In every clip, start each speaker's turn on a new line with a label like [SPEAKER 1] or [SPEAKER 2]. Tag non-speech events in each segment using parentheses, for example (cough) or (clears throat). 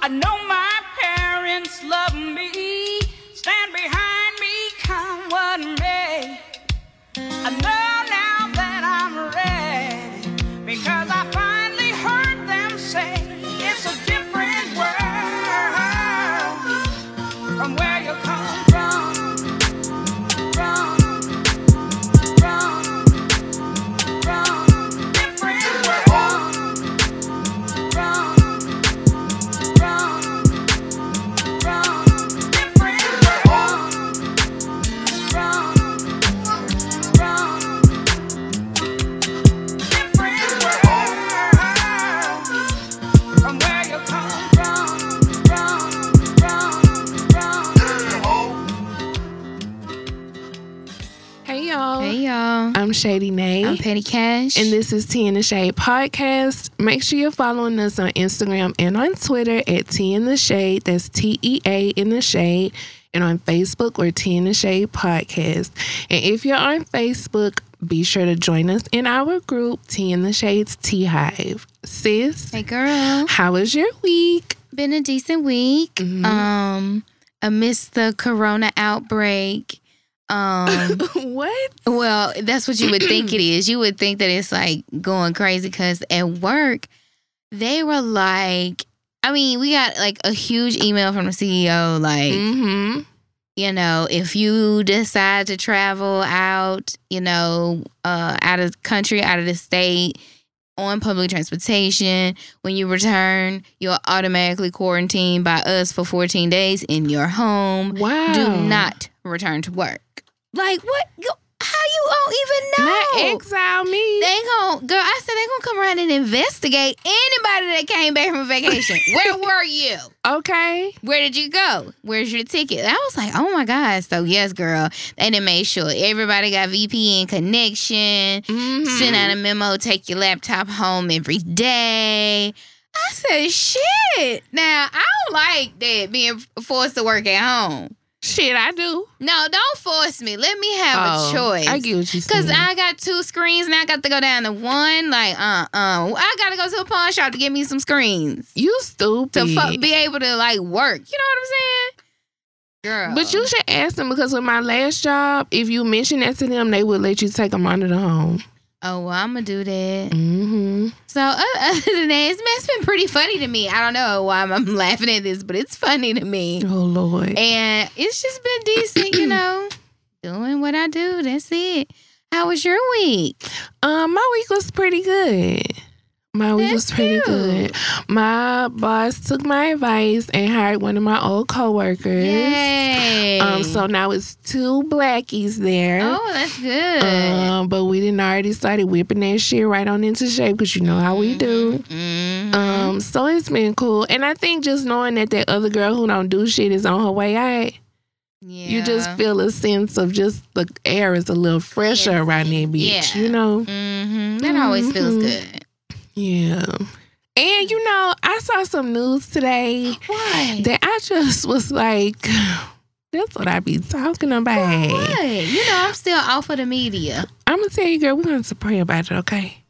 [SPEAKER 1] I know my parents love me, stand behind I'm
[SPEAKER 2] Shady Nay.
[SPEAKER 3] I'm Petty Cash.
[SPEAKER 2] and this is Tea in the Shade podcast. Make sure you're following us on Instagram and on Twitter at Tea in the Shade. That's T E A in the Shade. And on Facebook we're Tea in the Shade podcast. And if you're on Facebook, be sure to join us in our group, Tea in the Shades Tea Hive. Sis,
[SPEAKER 3] hey girl.
[SPEAKER 2] how was your week?
[SPEAKER 3] Been a decent week.
[SPEAKER 2] Mhm.
[SPEAKER 3] Um amidst the corona outbreak. Um (laughs)
[SPEAKER 2] what?
[SPEAKER 3] well, that's what you would think it (clears throat) is. You would think that it's like going crazy cuz at work they were like I mean, we got like a huge email from the CEO like
[SPEAKER 2] Mm-hmm.
[SPEAKER 3] you know, if you decide to travel out, you know, uh, out of the country, out of the state, on public transportation, when you return, you're automatically quarantined by us for 14 days in your home.
[SPEAKER 2] Wow.
[SPEAKER 3] Do not return to work. Like, what? You don't even know?
[SPEAKER 2] Not exile me.
[SPEAKER 3] they gon' girl. I said they gonna come around and investigate anybody that came back from vacation. (laughs) Where were you?
[SPEAKER 2] okay.
[SPEAKER 3] Where did you go? Where's your ticket? I was like, oh my God. So, yes, girl, they done made sure everybody got VPN connection,
[SPEAKER 2] Mhm.
[SPEAKER 3] send out a memo, take your laptop home every day. I said, shit. Now, I don't like that being forced to work at home.
[SPEAKER 2] Shit, I do.
[SPEAKER 3] No, don't force me. Let me have
[SPEAKER 2] Oh,
[SPEAKER 3] a choice.
[SPEAKER 2] I get what you
[SPEAKER 3] Cause. I got two screens and I got to go down to one. Like, uh, uh, I gotta go to a pawn shop to get me some screens
[SPEAKER 2] You stupid.
[SPEAKER 3] to fu- be able to like work. You know what I'm saying, girl?
[SPEAKER 2] But you should ask them because with my last job, if you mention that to them, they would let you take them under the home.
[SPEAKER 3] Oh well, I'm gonna do that.
[SPEAKER 2] Mm-hmm.
[SPEAKER 3] So uh, (laughs) other than that, it's, it's been pretty funny to me. I don't know why I'm, I'm (laughs) laughing at this, but it's funny to me,
[SPEAKER 2] Oh Lord.
[SPEAKER 3] and it's just been decent, you (clears throat) know, doing what I do. That's it. How was your week?
[SPEAKER 2] Um, my week was pretty good. My week was pretty
[SPEAKER 3] cute.
[SPEAKER 2] good. My boss took my advice and hired one of my old coworkers.
[SPEAKER 3] Yay!
[SPEAKER 2] Um, so now it's two blackies there.
[SPEAKER 3] oh, that's good.
[SPEAKER 2] Um, but we didn't already started whipping that shit right on into shape because you know how we do.
[SPEAKER 3] Mhm.
[SPEAKER 2] Um, so it's been cool, and I think just knowing that that other girl who don't do shit is on her way out,
[SPEAKER 3] yeah.
[SPEAKER 2] you just feel a sense of just the air is a little fresher
[SPEAKER 3] Yes.
[SPEAKER 2] around that bitch.
[SPEAKER 3] Yeah.
[SPEAKER 2] You know?
[SPEAKER 3] hmm That always feels
[SPEAKER 2] Mhm.
[SPEAKER 3] good.
[SPEAKER 2] Yeah. And you know, I saw some news today
[SPEAKER 3] What?
[SPEAKER 2] that I just was like, that's what I be talking about.
[SPEAKER 3] What? You know, I'm still off of the media.
[SPEAKER 2] I'm gonna tell you, girl, we're gonna to pray about it, okay?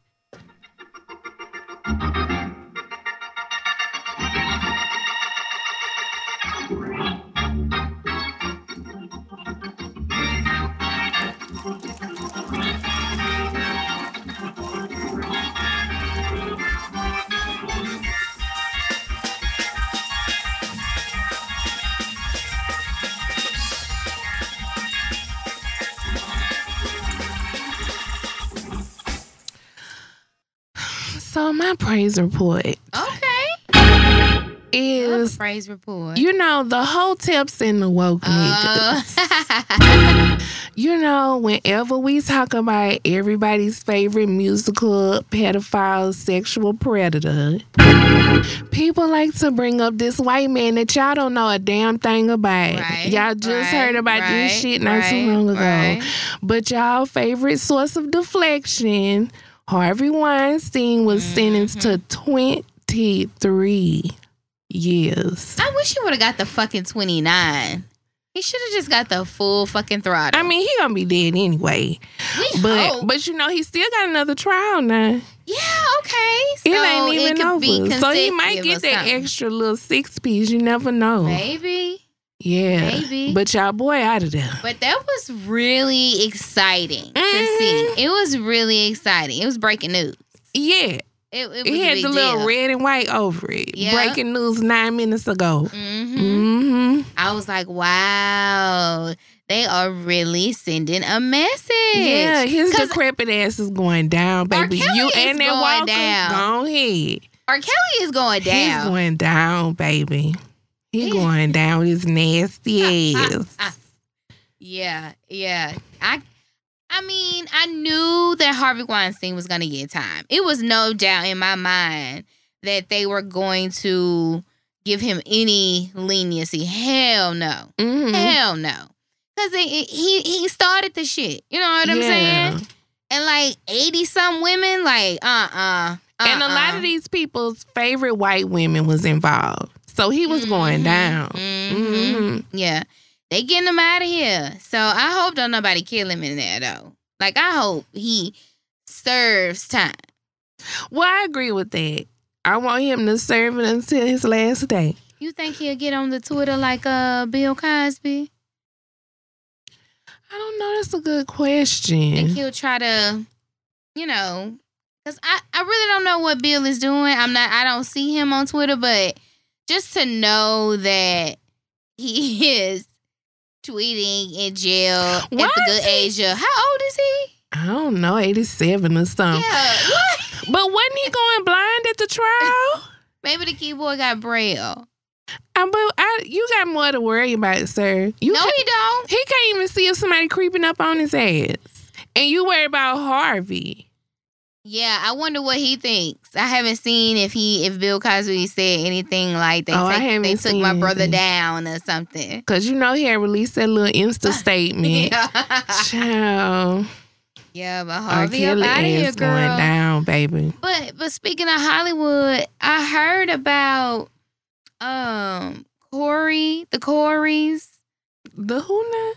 [SPEAKER 2] My praise report
[SPEAKER 3] Okay.
[SPEAKER 2] is,
[SPEAKER 3] praise report.
[SPEAKER 2] you know, the whole tips and the woke
[SPEAKER 3] Uh,
[SPEAKER 2] niggas. (laughs) You know, whenever we talk about everybody's favorite musical pedophile sexual predator, people like to bring up this white man that y'all don't know a damn thing about.
[SPEAKER 3] Right,
[SPEAKER 2] y'all just
[SPEAKER 3] right,
[SPEAKER 2] heard about
[SPEAKER 3] right,
[SPEAKER 2] this shit not too long ago. But y'all favorite source of deflection, Harvey Weinstein was sentenced to mm-hmm. 23 years.
[SPEAKER 3] I wish he would have got the fucking 29. He should have just got the full fucking throttle.
[SPEAKER 2] I mean, he gonna be dead anyway.
[SPEAKER 3] we
[SPEAKER 2] But
[SPEAKER 3] hope.
[SPEAKER 2] but you know, he still got another trial now.
[SPEAKER 3] Yeah, okay. So
[SPEAKER 2] it ain't even
[SPEAKER 3] could
[SPEAKER 2] over. So he might get that
[SPEAKER 3] something.
[SPEAKER 2] extra little six piece. You never know.
[SPEAKER 3] Maybe,
[SPEAKER 2] Yeah.
[SPEAKER 3] maybe.
[SPEAKER 2] But y'all boy out of there.
[SPEAKER 3] But that was really exciting to
[SPEAKER 2] Mhm.
[SPEAKER 3] see. It was really exciting. It was breaking news.
[SPEAKER 2] Yeah.
[SPEAKER 3] It, it was
[SPEAKER 2] It
[SPEAKER 3] a
[SPEAKER 2] had the little
[SPEAKER 3] deal.
[SPEAKER 2] red and white over it.
[SPEAKER 3] Yeah.
[SPEAKER 2] Breaking news nine minutes ago.
[SPEAKER 3] hmm
[SPEAKER 2] Mm-hmm.
[SPEAKER 3] I was like, wow, they are really sending a message.
[SPEAKER 2] Yeah, his decrepit ass is going down, baby. You and that walker,
[SPEAKER 3] down.
[SPEAKER 2] go ahead.
[SPEAKER 3] R. Kelly is going down.
[SPEAKER 2] He's going down, baby. He (laughs) going down his nasty (laughs) ass.
[SPEAKER 3] yeah, yeah. I I mean, I knew that Harvey Weinstein was gonna get time. It was no doubt in my mind that they were going to give him any leniency. Hell no.
[SPEAKER 2] Mhm.
[SPEAKER 3] Hell no. Cause it, it- he he started the shit. You know what I'm
[SPEAKER 2] Yeah.
[SPEAKER 3] saying? And like eighty some women, like uh uh
[SPEAKER 2] And a lot of these people's favorite white women was involved. So he was going down. Mhm.
[SPEAKER 3] Yeah. They getting him out of here. So I hope don't nobody kill him in there though. Like I hope he serves time.
[SPEAKER 2] Well, I agree with that. I want him to serve it until his last day.
[SPEAKER 3] You think he'll get on the Twitter like uh Bill Cosby?
[SPEAKER 2] I don't know. That's a good question.
[SPEAKER 3] I think he'll try to, you know, because I, I really don't know what Bill is doing. I'm not I don't see him on Twitter, but just to know that he is tweeting in jail at the good age of how old is he?
[SPEAKER 2] I don't know, 87 or something.
[SPEAKER 3] yeah. (laughs)
[SPEAKER 2] But wasn't he going blind at the trial? (laughs)
[SPEAKER 3] Maybe the keyboard got braille.
[SPEAKER 2] I, but I, you got more to worry about, sir. You
[SPEAKER 3] no, he don't.
[SPEAKER 2] he can't even see if somebody creeping up on his ass. And you worry about Harvey.
[SPEAKER 3] Yeah, I wonder what he thinks. I haven't seen if he if Bill Cosby said anything like they
[SPEAKER 2] Oh,
[SPEAKER 3] take- they took my brother
[SPEAKER 2] anything.
[SPEAKER 3] down or something.
[SPEAKER 2] Because you know he had released that little Insta (laughs) statement.
[SPEAKER 3] Yeah.
[SPEAKER 2] Child.
[SPEAKER 3] yeah, but. Harvey up out of here,
[SPEAKER 2] ass going down, baby.
[SPEAKER 3] But but speaking of Hollywood, I heard about um Corey, the Coreys,
[SPEAKER 2] The who now?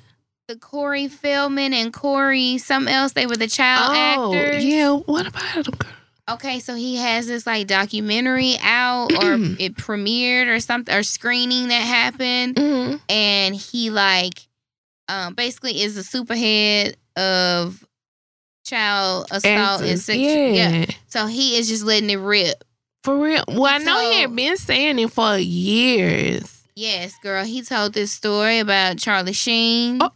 [SPEAKER 3] The Corey Feldman and Corey something else. They were the child actors.
[SPEAKER 2] Oh, yeah. What about girl?
[SPEAKER 3] Okay, so he has this like documentary out or it premiered or something or screening that happened
[SPEAKER 2] Mm-hmm.
[SPEAKER 3] and he like um basically is a superhead of child assault and
[SPEAKER 2] Actors,
[SPEAKER 3] sex
[SPEAKER 2] yeah.
[SPEAKER 3] So he is just letting it rip.
[SPEAKER 2] For real. Well, I know he had been saying it for years.
[SPEAKER 3] Yes, girl. He told this story about Charlie Sheen
[SPEAKER 2] Oh.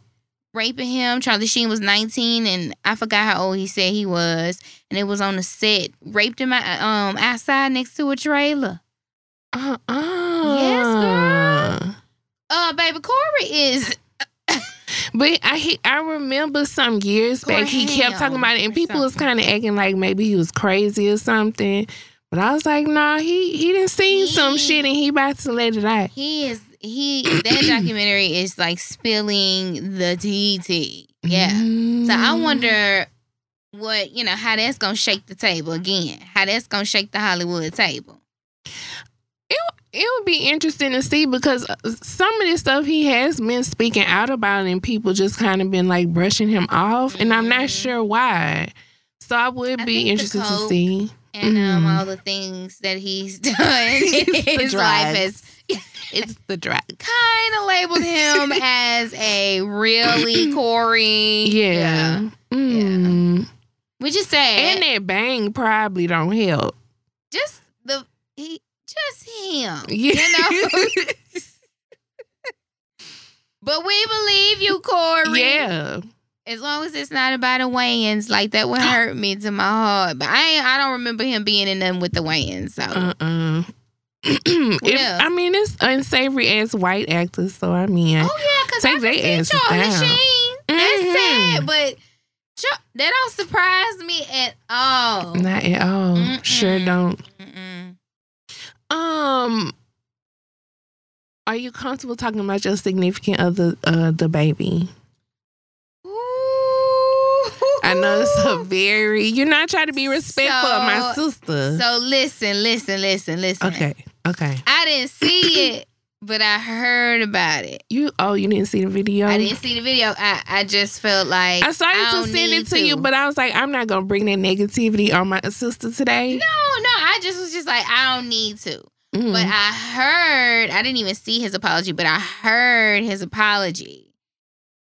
[SPEAKER 3] Raping him. Charlie Sheen was 19 and I forgot how old he said he was. And it was on the set. Raped him out- um outside next to a trailer.
[SPEAKER 2] Uh uh
[SPEAKER 3] Yes, girl. Uh baby Corey is (laughs)
[SPEAKER 2] But I he, I remember some years back he kept talking about it, and people was kind of acting like maybe he was crazy or something. But I was like, nah, he he didn't see some shit, and he about to let it out.
[SPEAKER 3] he is he that documentary is like spilling the tea. Yeah. So I
[SPEAKER 2] Mm.
[SPEAKER 3] wonder what, you know, how that's gonna shake the table again. How that's gonna shake the Hollywood table.
[SPEAKER 2] It would be interesting to see because uh, some of this stuff he has been speaking out about, and people just kind of been like brushing him off, and I'm not
[SPEAKER 3] Mhm.
[SPEAKER 2] sure why. So I would
[SPEAKER 3] I
[SPEAKER 2] be interested to see.
[SPEAKER 3] And um
[SPEAKER 2] Mhm.
[SPEAKER 3] all the things that he's (laughs) done (laughs) in his life has
[SPEAKER 2] It's the drag.
[SPEAKER 3] kind of labeled him (laughs) as a really Corey.
[SPEAKER 2] Yeah. Mm.
[SPEAKER 3] Which is sad.
[SPEAKER 2] And that bang probably don't help.
[SPEAKER 3] just the he just him. (laughs)
[SPEAKER 2] Yeah.
[SPEAKER 3] You know? (laughs) But we believe you, Corey.
[SPEAKER 2] yeah.
[SPEAKER 3] As long as it's not about the Wayans, like that would (gasps) hurt me to my heart. But I ain't, I don't remember him being in them with the Wayans. So
[SPEAKER 2] Uh-uh. (clears throat) If-
[SPEAKER 3] else?
[SPEAKER 2] I mean, it's unsavory as white actors, so I mean,
[SPEAKER 3] Oh yeah, because
[SPEAKER 2] Take
[SPEAKER 3] I
[SPEAKER 2] they
[SPEAKER 3] can see
[SPEAKER 2] asses
[SPEAKER 3] Charlie
[SPEAKER 2] down.
[SPEAKER 3] Sheen. That's
[SPEAKER 2] Mhm.
[SPEAKER 3] sad, but Char- that don't surprise me at all.
[SPEAKER 2] not at all. Sure
[SPEAKER 3] Mm-mm.
[SPEAKER 2] don't.
[SPEAKER 3] Mm-mm.
[SPEAKER 2] Um, are you comfortable talking about your significant other, uh, DaBaby? I know it's a very. You're not trying to be respectful of my sister.
[SPEAKER 3] So listen, listen, listen, listen.
[SPEAKER 2] okay. Okay.
[SPEAKER 3] I didn't see (coughs) it, but I heard about it.
[SPEAKER 2] You oh, you didn't see the video?
[SPEAKER 3] I didn't see the video. I, I just felt like
[SPEAKER 2] I started to
[SPEAKER 3] don't
[SPEAKER 2] send it to, you, but I was like, I'm not gonna bring that negativity on my sister today.
[SPEAKER 3] no, no. I just was just like, I don't need to.
[SPEAKER 2] Mhm.
[SPEAKER 3] But I heard, I didn't even see his apology, but I heard his apology.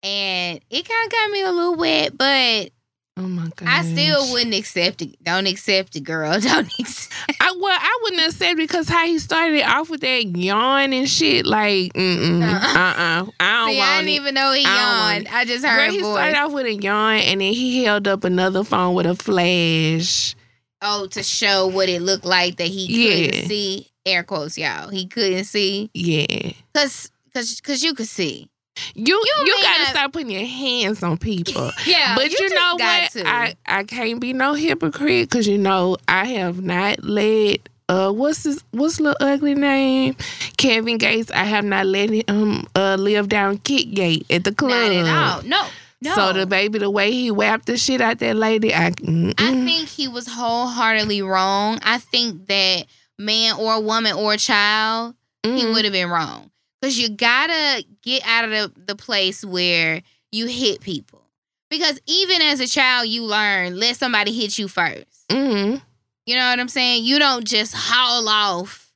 [SPEAKER 3] And it kind of got me a little wet, but
[SPEAKER 2] oh my god,
[SPEAKER 3] I still wouldn't accept it. Don't accept it, girl. (laughs) Don't accept
[SPEAKER 2] I, well, I wouldn't have said because how he started it off with that yawn and shit. Like, mm uh,
[SPEAKER 3] Uh-uh.
[SPEAKER 2] uh, I don't
[SPEAKER 3] See,
[SPEAKER 2] want
[SPEAKER 3] I didn't
[SPEAKER 2] it.
[SPEAKER 3] even know he
[SPEAKER 2] I
[SPEAKER 3] yawned. I just heard
[SPEAKER 2] Girl, he
[SPEAKER 3] voice.
[SPEAKER 2] started off with a yawn and then he held up another phone with a flash.
[SPEAKER 3] oh, to show what it looked like that he
[SPEAKER 2] Yeah.
[SPEAKER 3] couldn't see. Air quotes, y'all. He couldn't see.
[SPEAKER 2] Yeah,
[SPEAKER 3] Cause, cause, cause you could see.
[SPEAKER 2] You you,
[SPEAKER 3] may
[SPEAKER 2] gotta stop putting your hands on people. (laughs)
[SPEAKER 3] Yeah,
[SPEAKER 2] but you,
[SPEAKER 3] just
[SPEAKER 2] know what?
[SPEAKER 3] to.
[SPEAKER 2] I I can't be no hypocrite because you know I have not let uh what's his what's the ugly name Kevin Gates. I have not let him uh live down Kickgate at the club.
[SPEAKER 3] Not at all. No, no.
[SPEAKER 2] So DaBaby, the way he whapped the shit out that lady, I mm-mm.
[SPEAKER 3] I think he was wholeheartedly wrong. I think that man or woman or child, he
[SPEAKER 2] Mhm.
[SPEAKER 3] would have been wrong. Because you gotta get out of the, the place where you hit people. Because even as a child, you learn let somebody hit you first.
[SPEAKER 2] Mhm.
[SPEAKER 3] You know what I'm saying? You don't just haul off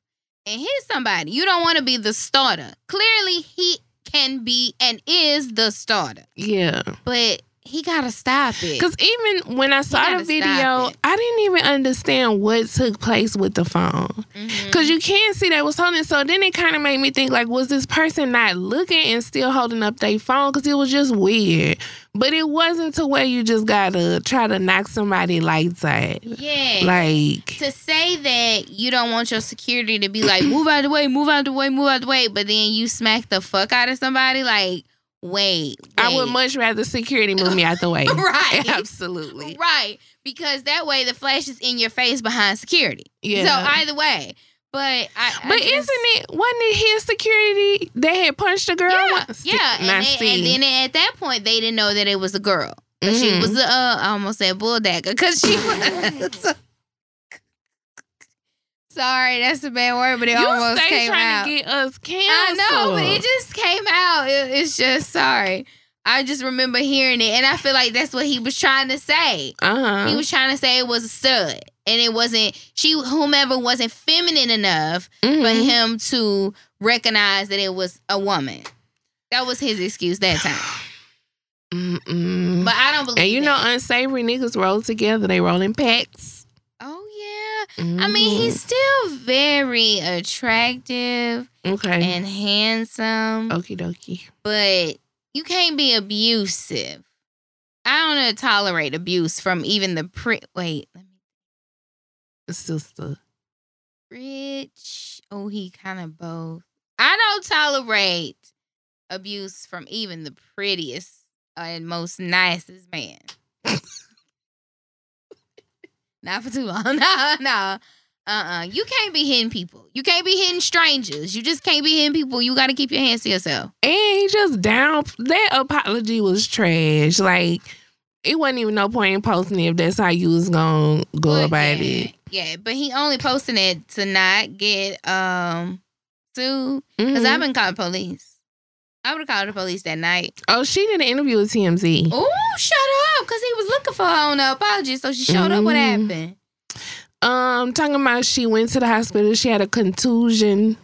[SPEAKER 3] and hit somebody. You don't want to be the starter. Clearly, he can be and is the starter,
[SPEAKER 2] yeah.
[SPEAKER 3] but he gotta stop it.
[SPEAKER 2] Because even when I saw the video. I didn't even understand what took place with the phone.
[SPEAKER 3] Mhm.
[SPEAKER 2] Cause you can't see that was holding. So then it kind of made me think like, was this person not looking and still holding up their phone? Cause it was just weird. But it wasn't to where you just gotta try to knock somebody lights out.
[SPEAKER 3] yeah,
[SPEAKER 2] Like,
[SPEAKER 3] to say that you don't want your security to be like move out of the way, move out of the way, move out of the way, but then you smack the fuck out of somebody, like wait,
[SPEAKER 2] I would much rather security move me out the way. (laughs)
[SPEAKER 3] Right. (laughs)
[SPEAKER 2] Absolutely.
[SPEAKER 3] right because that way the flash is in your face behind security.
[SPEAKER 2] Yeah.
[SPEAKER 3] So either way, but I. I
[SPEAKER 2] but isn't it wasn't it his security that had punched the girl?
[SPEAKER 3] Yeah,
[SPEAKER 2] once?
[SPEAKER 3] yeah, and, they, and then at that point they didn't know that it was a girl. 'Cause She was a, uh, I almost said bulldagger because she (laughs) was. Sorry, that's a bad word, but it
[SPEAKER 2] you
[SPEAKER 3] almost came
[SPEAKER 2] trying
[SPEAKER 3] out.
[SPEAKER 2] to get us canceled.
[SPEAKER 3] I know, but it just came out. It- it's just sorry. I just remember hearing it, and I feel like that's what he was trying to say.
[SPEAKER 2] uh-huh.
[SPEAKER 3] He was trying to say it was a stud, and it wasn't. She, whomever, wasn't feminine enough for
[SPEAKER 2] Mhm.
[SPEAKER 3] him to recognize that it was a woman. That was his excuse that time. (sighs)
[SPEAKER 2] Mm-mm.
[SPEAKER 3] But I don't believe. It.
[SPEAKER 2] And you know, unsavory niggas roll together. They roll in packs.
[SPEAKER 3] Yeah. I mean, he's mm. still very attractive
[SPEAKER 2] okay.
[SPEAKER 3] and handsome,
[SPEAKER 2] Okie dokie.
[SPEAKER 3] but you can't be abusive. I don't tolerate abuse from even the pri- wait, let me
[SPEAKER 2] Sister.
[SPEAKER 3] rich. Oh, he kind of both. I don't tolerate abuse from even the prettiest and most nicest man. (laughs) Not for too long. (laughs) No, no. Uh-uh. You can't be hitting people. You can't be hitting strangers. You just can't be hitting people. You got to keep your hands to yourself.
[SPEAKER 2] And he just down. That apology was trash. Like, it wasn't even no point in posting it if that's how you was gonna go
[SPEAKER 3] But
[SPEAKER 2] about
[SPEAKER 3] yeah,
[SPEAKER 2] it.
[SPEAKER 3] Yeah, but he only posting it to not get um sued. Because
[SPEAKER 2] Mhm.
[SPEAKER 3] I've been calling police. I would have called the police that night.
[SPEAKER 2] Oh, she did an interview with TMZ.
[SPEAKER 3] Oh, shut up. Because he was looking for her on the apology. So she showed up. What
[SPEAKER 2] Mm.
[SPEAKER 3] happened?
[SPEAKER 2] Um, talking about she went to the hospital. She had a contusion.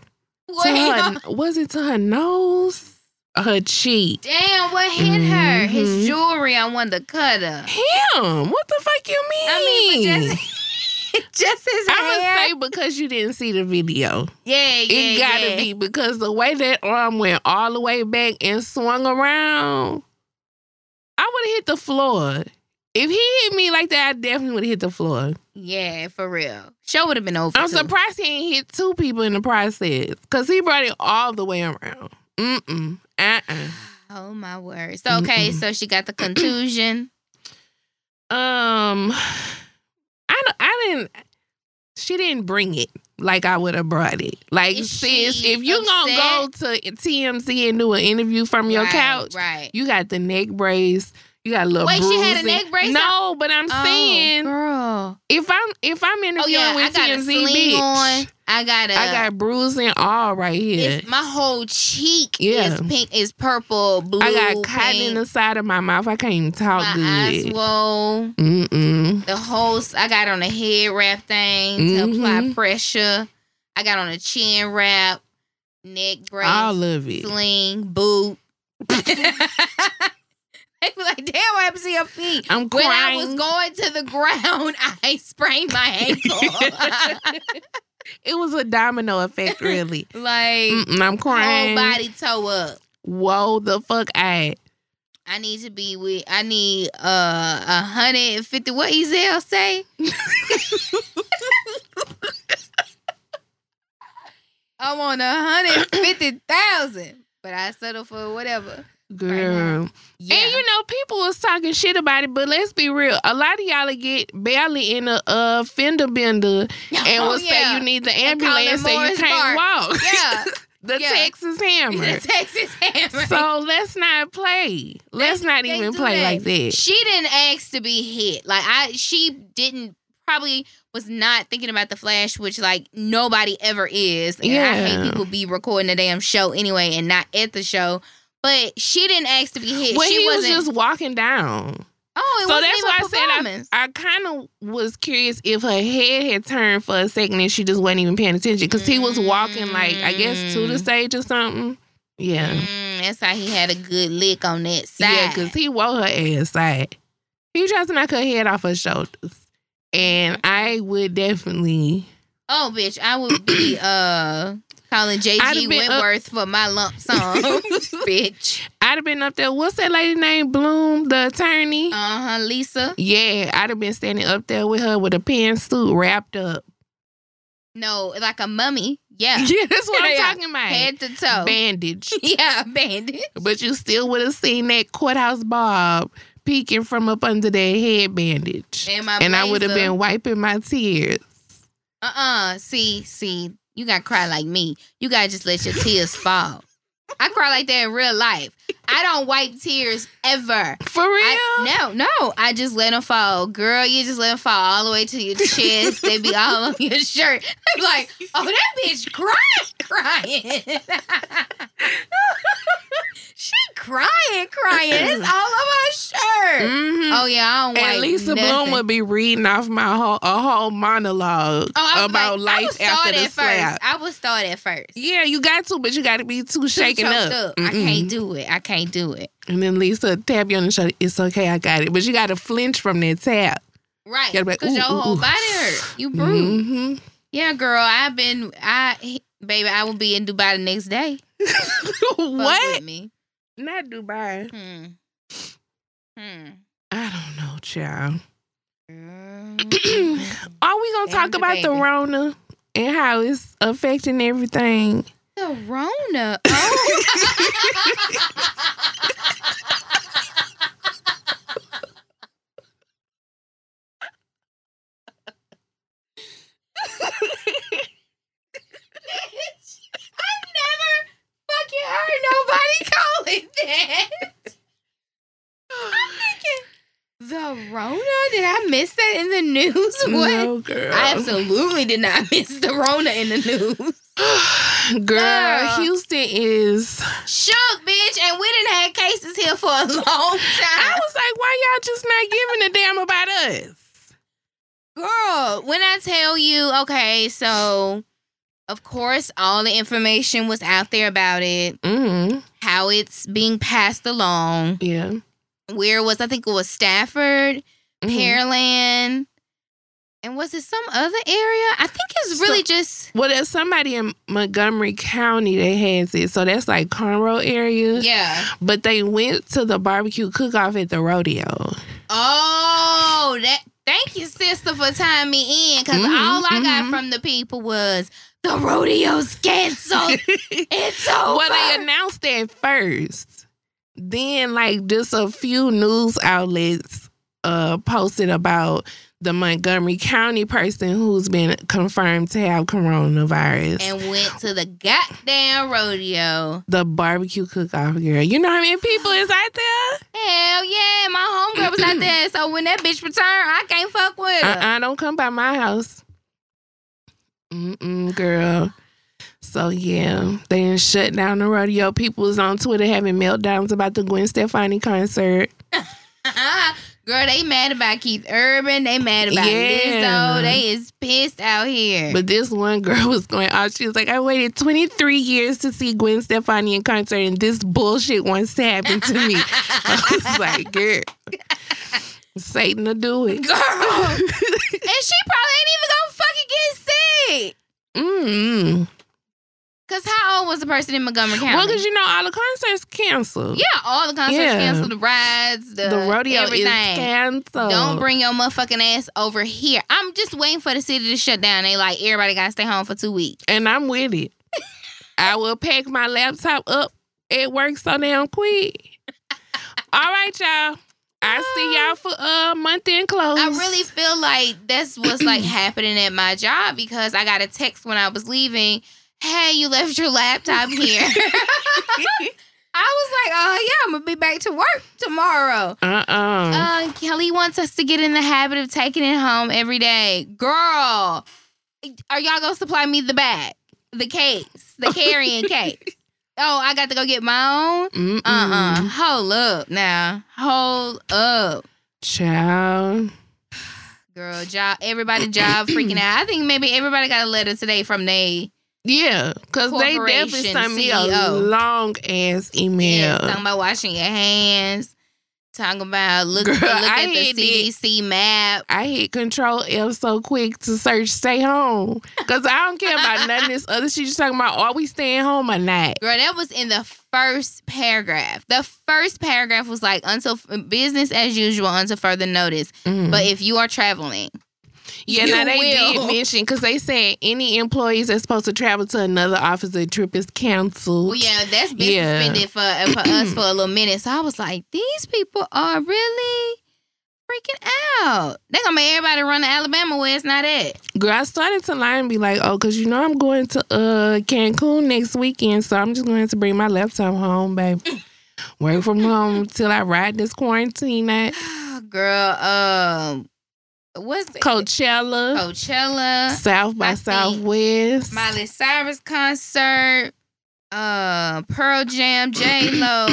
[SPEAKER 2] To her, was it to her nose? Her cheek?
[SPEAKER 3] damn, what hit her?
[SPEAKER 2] Mhm.
[SPEAKER 3] His jewelry on one of the cutter.
[SPEAKER 2] Him? What the fuck you mean?
[SPEAKER 3] I mean, but just, (laughs) just his
[SPEAKER 2] I would
[SPEAKER 3] hair.
[SPEAKER 2] say because you didn't see the video.
[SPEAKER 3] yeah, yeah,
[SPEAKER 2] It gotta
[SPEAKER 3] yeah.
[SPEAKER 2] be because the way that arm went all the way back and swung around, I would have hit the floor. If he hit me like that, I definitely would have hit the floor.
[SPEAKER 3] Yeah, for real. Show would have been over.
[SPEAKER 2] I'm
[SPEAKER 3] too.
[SPEAKER 2] surprised he ain't hit two people in the process because he brought it all the way around. Mm-mm. Uh-uh. (sighs)
[SPEAKER 3] Oh my word. So okay,
[SPEAKER 2] Mm-mm.
[SPEAKER 3] so she got the contusion.
[SPEAKER 2] Um, I I didn't. She didn't bring it like I would have brought it. Like
[SPEAKER 3] Is
[SPEAKER 2] sis, if you gonna go to TMZ and do an interview from your
[SPEAKER 3] Right,
[SPEAKER 2] couch,
[SPEAKER 3] Right.
[SPEAKER 2] you got the neck brace. You got a little.
[SPEAKER 3] Wait, she had a neck brace
[SPEAKER 2] No, but I'm
[SPEAKER 3] Oh,
[SPEAKER 2] saying
[SPEAKER 3] girl.
[SPEAKER 2] if I'm if I'm interviewing
[SPEAKER 3] Oh yeah, I
[SPEAKER 2] with
[SPEAKER 3] got a
[SPEAKER 2] TMZ,
[SPEAKER 3] sling
[SPEAKER 2] bitch,
[SPEAKER 3] on. I got a.
[SPEAKER 2] I got bruising all right here.
[SPEAKER 3] my whole cheek
[SPEAKER 2] Yeah.
[SPEAKER 3] is pink, is purple, blue.
[SPEAKER 2] I got cotton
[SPEAKER 3] pink.
[SPEAKER 2] in the side of my mouth. I can't even talk
[SPEAKER 3] my eyes
[SPEAKER 2] good.
[SPEAKER 3] swole.
[SPEAKER 2] Mm-mm.
[SPEAKER 3] The whole I got on a head wrap thing to mm-hmm.
[SPEAKER 2] apply
[SPEAKER 3] pressure. I got on a chin wrap, neck brace,
[SPEAKER 2] All of it.
[SPEAKER 3] sling, boot. (laughs) they be like, "Damn, what happened to your feet?"
[SPEAKER 2] I'm crying.
[SPEAKER 3] When I was going to the (laughs) ground, I sprained my (laughs) ankle.
[SPEAKER 2] It was a domino effect, really. (laughs)
[SPEAKER 3] like
[SPEAKER 2] Mm-mm, I'm
[SPEAKER 3] whole
[SPEAKER 2] crying.
[SPEAKER 3] body toe up.
[SPEAKER 2] Whoa, the fuck I.
[SPEAKER 3] I need to be with. I need uh a hundred and fifty. What Ezal say? (laughs) I want a hundred fifty thousand, but I settle for whatever.
[SPEAKER 2] Girl.
[SPEAKER 3] Yeah,
[SPEAKER 2] And you know, people was talking shit about it, but let's be real. A lot of y'all get barely in a uh, fender bender (laughs) and
[SPEAKER 3] Oh,
[SPEAKER 2] will say you need the
[SPEAKER 3] And
[SPEAKER 2] ambulance and you can't walk.
[SPEAKER 3] Yeah, (laughs)
[SPEAKER 2] the
[SPEAKER 3] Yeah.
[SPEAKER 2] Texas Hammer. (laughs)
[SPEAKER 3] the Texas Hammer.
[SPEAKER 2] So let's not play. Let's not even play
[SPEAKER 3] that.
[SPEAKER 2] like that.
[SPEAKER 3] She didn't ask to be hit. Like I, she didn't probably was not thinking about the flash, which like nobody ever is. And I
[SPEAKER 2] Yeah.
[SPEAKER 3] hate people be recording a damn show anyway and not at the show. But she didn't ask to be hit.
[SPEAKER 2] Well,
[SPEAKER 3] she
[SPEAKER 2] he was
[SPEAKER 3] wasn't.
[SPEAKER 2] just walking down.
[SPEAKER 3] oh, it
[SPEAKER 2] so
[SPEAKER 3] wasn't
[SPEAKER 2] that's why I said I. I kind of was curious if her head had turned for a second and she just wasn't even paying attention because he was walking like I guess to the
[SPEAKER 3] Mm.
[SPEAKER 2] stage or something. Yeah,
[SPEAKER 3] Mm, that's how he had a good lick on that side.
[SPEAKER 2] yeah, because he wore her ass side. He tried to knock her head off her shoulders, and I would definitely.
[SPEAKER 3] oh, bitch, I would be uh calling JG
[SPEAKER 2] been up-
[SPEAKER 3] Wentworth for my lump sum, (laughs) bitch.
[SPEAKER 2] I'd have been up there. What's that lady name? Bloom, the attorney.
[SPEAKER 3] Uh huh, Lisa.
[SPEAKER 2] yeah, I'd have been standing up there with her with a pantsuit wrapped up.
[SPEAKER 3] No, like a mummy. Yeah. (laughs)
[SPEAKER 2] Yeah, that's what I'm
[SPEAKER 3] Yeah.
[SPEAKER 2] talking about.
[SPEAKER 3] Head to toe.
[SPEAKER 2] Bandage. (laughs)
[SPEAKER 3] yeah, bandage.
[SPEAKER 2] But you still would have seen that courthouse bob peeking from up under that head bandage.
[SPEAKER 3] And
[SPEAKER 2] And I would have been wiping my tears.
[SPEAKER 3] Uh uh See, see, you gotta cry like me. You gotta just let your tears fall. I cry like that in real life. I don't wipe tears ever.
[SPEAKER 2] For real?
[SPEAKER 3] I, no, no. I just let them fall. Girl, you just let them fall all the way to your chest. they be all on your shirt. (laughs) I'm like, oh, that bitch (laughs) crying, crying. (laughs) she crying, crying. It's (clears throat) all on my shirt.
[SPEAKER 2] Mhm.
[SPEAKER 3] Oh, yeah, I don't wipe
[SPEAKER 2] and Lisa
[SPEAKER 3] nothing.
[SPEAKER 2] Bloom would be reading off my whole a whole monologue
[SPEAKER 3] Oh,
[SPEAKER 2] about
[SPEAKER 3] like,
[SPEAKER 2] life after the slap.
[SPEAKER 3] first. I would start at first.
[SPEAKER 2] Yeah, you got to, but you got to be too
[SPEAKER 3] Too
[SPEAKER 2] shaken
[SPEAKER 3] choked
[SPEAKER 2] up.
[SPEAKER 3] I can't do it. I can't do it.
[SPEAKER 2] And then Lisa tap you on the shoulder. It's okay, I got it. But you got to flinch from that tap.
[SPEAKER 3] Right.
[SPEAKER 2] Gotta be like,
[SPEAKER 3] Because your
[SPEAKER 2] ooh,
[SPEAKER 3] whole
[SPEAKER 2] ooh.
[SPEAKER 3] body hurt. You bruised.
[SPEAKER 2] hmm
[SPEAKER 3] Yeah, girl. I've been, I, baby, I will be in Dubai the next day. (laughs)
[SPEAKER 2] What?
[SPEAKER 3] Me.
[SPEAKER 2] Not Dubai.
[SPEAKER 3] Hmm. Hmm.
[SPEAKER 2] I don't know, child.
[SPEAKER 3] Mm. (clears throat)
[SPEAKER 2] Are we gonna
[SPEAKER 3] Damn
[SPEAKER 2] talk
[SPEAKER 3] the
[SPEAKER 2] about the. Rona and how it's affecting everything?
[SPEAKER 3] The Rona. Oh. (laughs) I never fucking heard nobody (laughs) call it that. I'm thinking, the Rona? Did I miss that in the news? What?
[SPEAKER 2] No, girl.
[SPEAKER 3] I absolutely did not (laughs) miss the Rona in the news. (sighs)
[SPEAKER 2] girl,
[SPEAKER 3] Girl.
[SPEAKER 2] Houston is.
[SPEAKER 3] Shook, bitch, and we didn't have cases here for a long time.
[SPEAKER 2] I was like, why y'all just not giving a damn about us?
[SPEAKER 3] Girl, when I tell you, okay, so of course all the information was out there about it,
[SPEAKER 2] Mm-hmm.
[SPEAKER 3] how it's being passed along.
[SPEAKER 2] Yeah.
[SPEAKER 3] Where was I think it was Stafford,
[SPEAKER 2] Mhm.
[SPEAKER 3] Pearland, and was it some other area? I think it's really just
[SPEAKER 2] Well, there's somebody in Montgomery County that has it, so that's like Conroe area.
[SPEAKER 3] yeah.
[SPEAKER 2] But they went to the barbecue cook-off at the rodeo.
[SPEAKER 3] Oh, that thank you, sister, for tying me in. because
[SPEAKER 2] Mhm,
[SPEAKER 3] all I got
[SPEAKER 2] mhm.
[SPEAKER 3] from the people was the rodeo's canceled. (laughs) it's over.
[SPEAKER 2] Well, they announced that first. Then, like, just a few news outlets uh posted about the Montgomery County person who's been confirmed to have coronavirus.
[SPEAKER 3] and went to the goddamn rodeo.
[SPEAKER 2] the barbecue cook-off girl. You know how many people is out there?
[SPEAKER 3] Hell yeah, my homegirl was out there. So when that bitch returned, I can't fuck with her.
[SPEAKER 2] Uh-uh, don't come by my house. Mm-mm, girl. So yeah, they didn't shut down the rodeo. People was on Twitter having meltdowns about the Gwen Stefani concert. (laughs)
[SPEAKER 3] Girl, they mad about Keith Urban. They mad about
[SPEAKER 2] Yeah.
[SPEAKER 3] Lizzo. They is pissed out here.
[SPEAKER 2] But this one girl (laughs) was going out. She was like, I waited 23 years to see Gwen Stefani in concert, and this bullshit wants to happen to me. (laughs) I was like, girl, Satan to do it.
[SPEAKER 3] Girl. and she probably ain't even gonna fucking get sick.
[SPEAKER 2] mm
[SPEAKER 3] Cause how old was the person in Montgomery County?
[SPEAKER 2] Well, because you know, all the concerts canceled.
[SPEAKER 3] yeah, all the concerts
[SPEAKER 2] Yeah.
[SPEAKER 3] canceled, the rides, the,
[SPEAKER 2] the rodeo
[SPEAKER 3] everything.
[SPEAKER 2] is canceled.
[SPEAKER 3] Don't bring your motherfucking ass over here. I'm just waiting for the city to shut down. They like everybody gotta stay home for two weeks.
[SPEAKER 2] and I'm with it. (laughs) I will pack my laptop up It works so damn quick. All right, y'all. I see y'all for uh month in close.
[SPEAKER 3] I really feel like that's what's like happening at my job because I got a text when I was leaving. Hey, you left your laptop here. (laughs) (laughs) I was like, oh yeah, I'm gonna be back to work tomorrow.
[SPEAKER 2] uh uh
[SPEAKER 3] Kelly wants us to get in the habit of taking it home every day. Girl, are y'all gonna supply me the bag, the case, the carrying (laughs) case? Oh, I got to go get my own. Uh uh Hold up now. Hold up.
[SPEAKER 2] Child.
[SPEAKER 3] Girl, job everybody job freaking out. I think maybe everybody got a letter today from they
[SPEAKER 2] Yeah, because they definitely sent me a long ass
[SPEAKER 3] yeah,
[SPEAKER 2] email.
[SPEAKER 3] talking about washing your hands. Talking about look,
[SPEAKER 2] Girl,
[SPEAKER 3] look at the
[SPEAKER 2] hit it.
[SPEAKER 3] CDC map.
[SPEAKER 2] I hit Control F so quick to search stay home. Because I don't care about none of this (laughs) other shit you're talking about. Are we staying home or not?
[SPEAKER 3] Girl, that was in the first paragraph. The first paragraph was like until business as usual until further notice.
[SPEAKER 2] Mm.
[SPEAKER 3] But if you are traveling,
[SPEAKER 2] Yeah,
[SPEAKER 3] You
[SPEAKER 2] now they
[SPEAKER 3] will.
[SPEAKER 2] did mention because they said any employees that's supposed to travel to another office, the trip is canceled.
[SPEAKER 3] well, yeah, that's been
[SPEAKER 2] Yeah.
[SPEAKER 3] suspended for uh, for us (clears throat) for a little minute. So I was like, these people are really freaking out. They gonna make everybody run to Alabama where it's not at.
[SPEAKER 2] Girl, I started to lie and be like, oh, because you know I'm going to uh Cancun next weekend, so I'm just going to have to bring my laptop home, baby. (laughs) Work from home till I ride this quarantine at (sighs)
[SPEAKER 3] Girl, um, what's the
[SPEAKER 2] Coachella,
[SPEAKER 3] Coachella,
[SPEAKER 2] South by
[SPEAKER 3] I think
[SPEAKER 2] Southwest.
[SPEAKER 3] Miley Cyrus concert, uh, Pearl Jam, J Lo,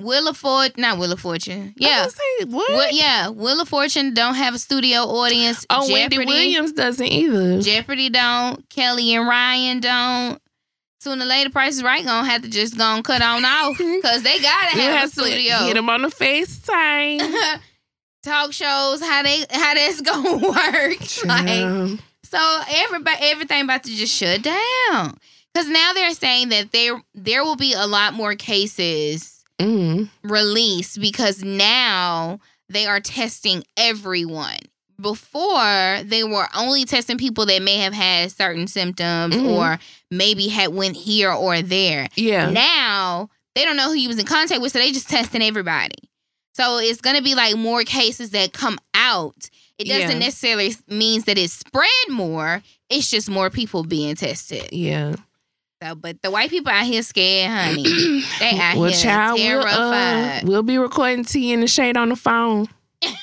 [SPEAKER 3] Willa Fort, not Wheel of Fortune,
[SPEAKER 2] I
[SPEAKER 3] yeah.
[SPEAKER 2] was like, what?
[SPEAKER 3] Well, yeah, Wheel of Fortune don't have a studio audience.
[SPEAKER 2] oh,
[SPEAKER 3] Jeopardy,
[SPEAKER 2] Wendy Williams doesn't either.
[SPEAKER 3] Jeopardy don't. Kelly and Ryan don't. Sooner or later, Price is Right gonna have to just go and cut on off (laughs) because they gotta
[SPEAKER 2] you
[SPEAKER 3] have,
[SPEAKER 2] have
[SPEAKER 3] a
[SPEAKER 2] to
[SPEAKER 3] studio.
[SPEAKER 2] hit them on the FaceTime. (laughs)
[SPEAKER 3] Talk shows, how they how that's (laughs) gonna work. like, so everybody, everything about to just shut down because now they're saying that there there will be a lot more cases
[SPEAKER 2] Mm.
[SPEAKER 3] released because now they are testing everyone. Before they were only testing people that may have had certain symptoms
[SPEAKER 2] Mhm.
[SPEAKER 3] or maybe had went here or there.
[SPEAKER 2] Yeah.
[SPEAKER 3] Now they don't know who he was in contact with, so they just testing everybody. So it's gonna be like more cases that come out. It doesn't
[SPEAKER 2] Yeah.
[SPEAKER 3] necessarily means that it's spread more. It's just more people being tested.
[SPEAKER 2] Yeah.
[SPEAKER 3] So, but the white people out here scared, honey. (clears throat) They out
[SPEAKER 2] well,
[SPEAKER 3] here
[SPEAKER 2] child, we'll, uh,
[SPEAKER 3] terrified.
[SPEAKER 2] we'll be recording tea in the shade on the phone. (laughs)
[SPEAKER 3] I'm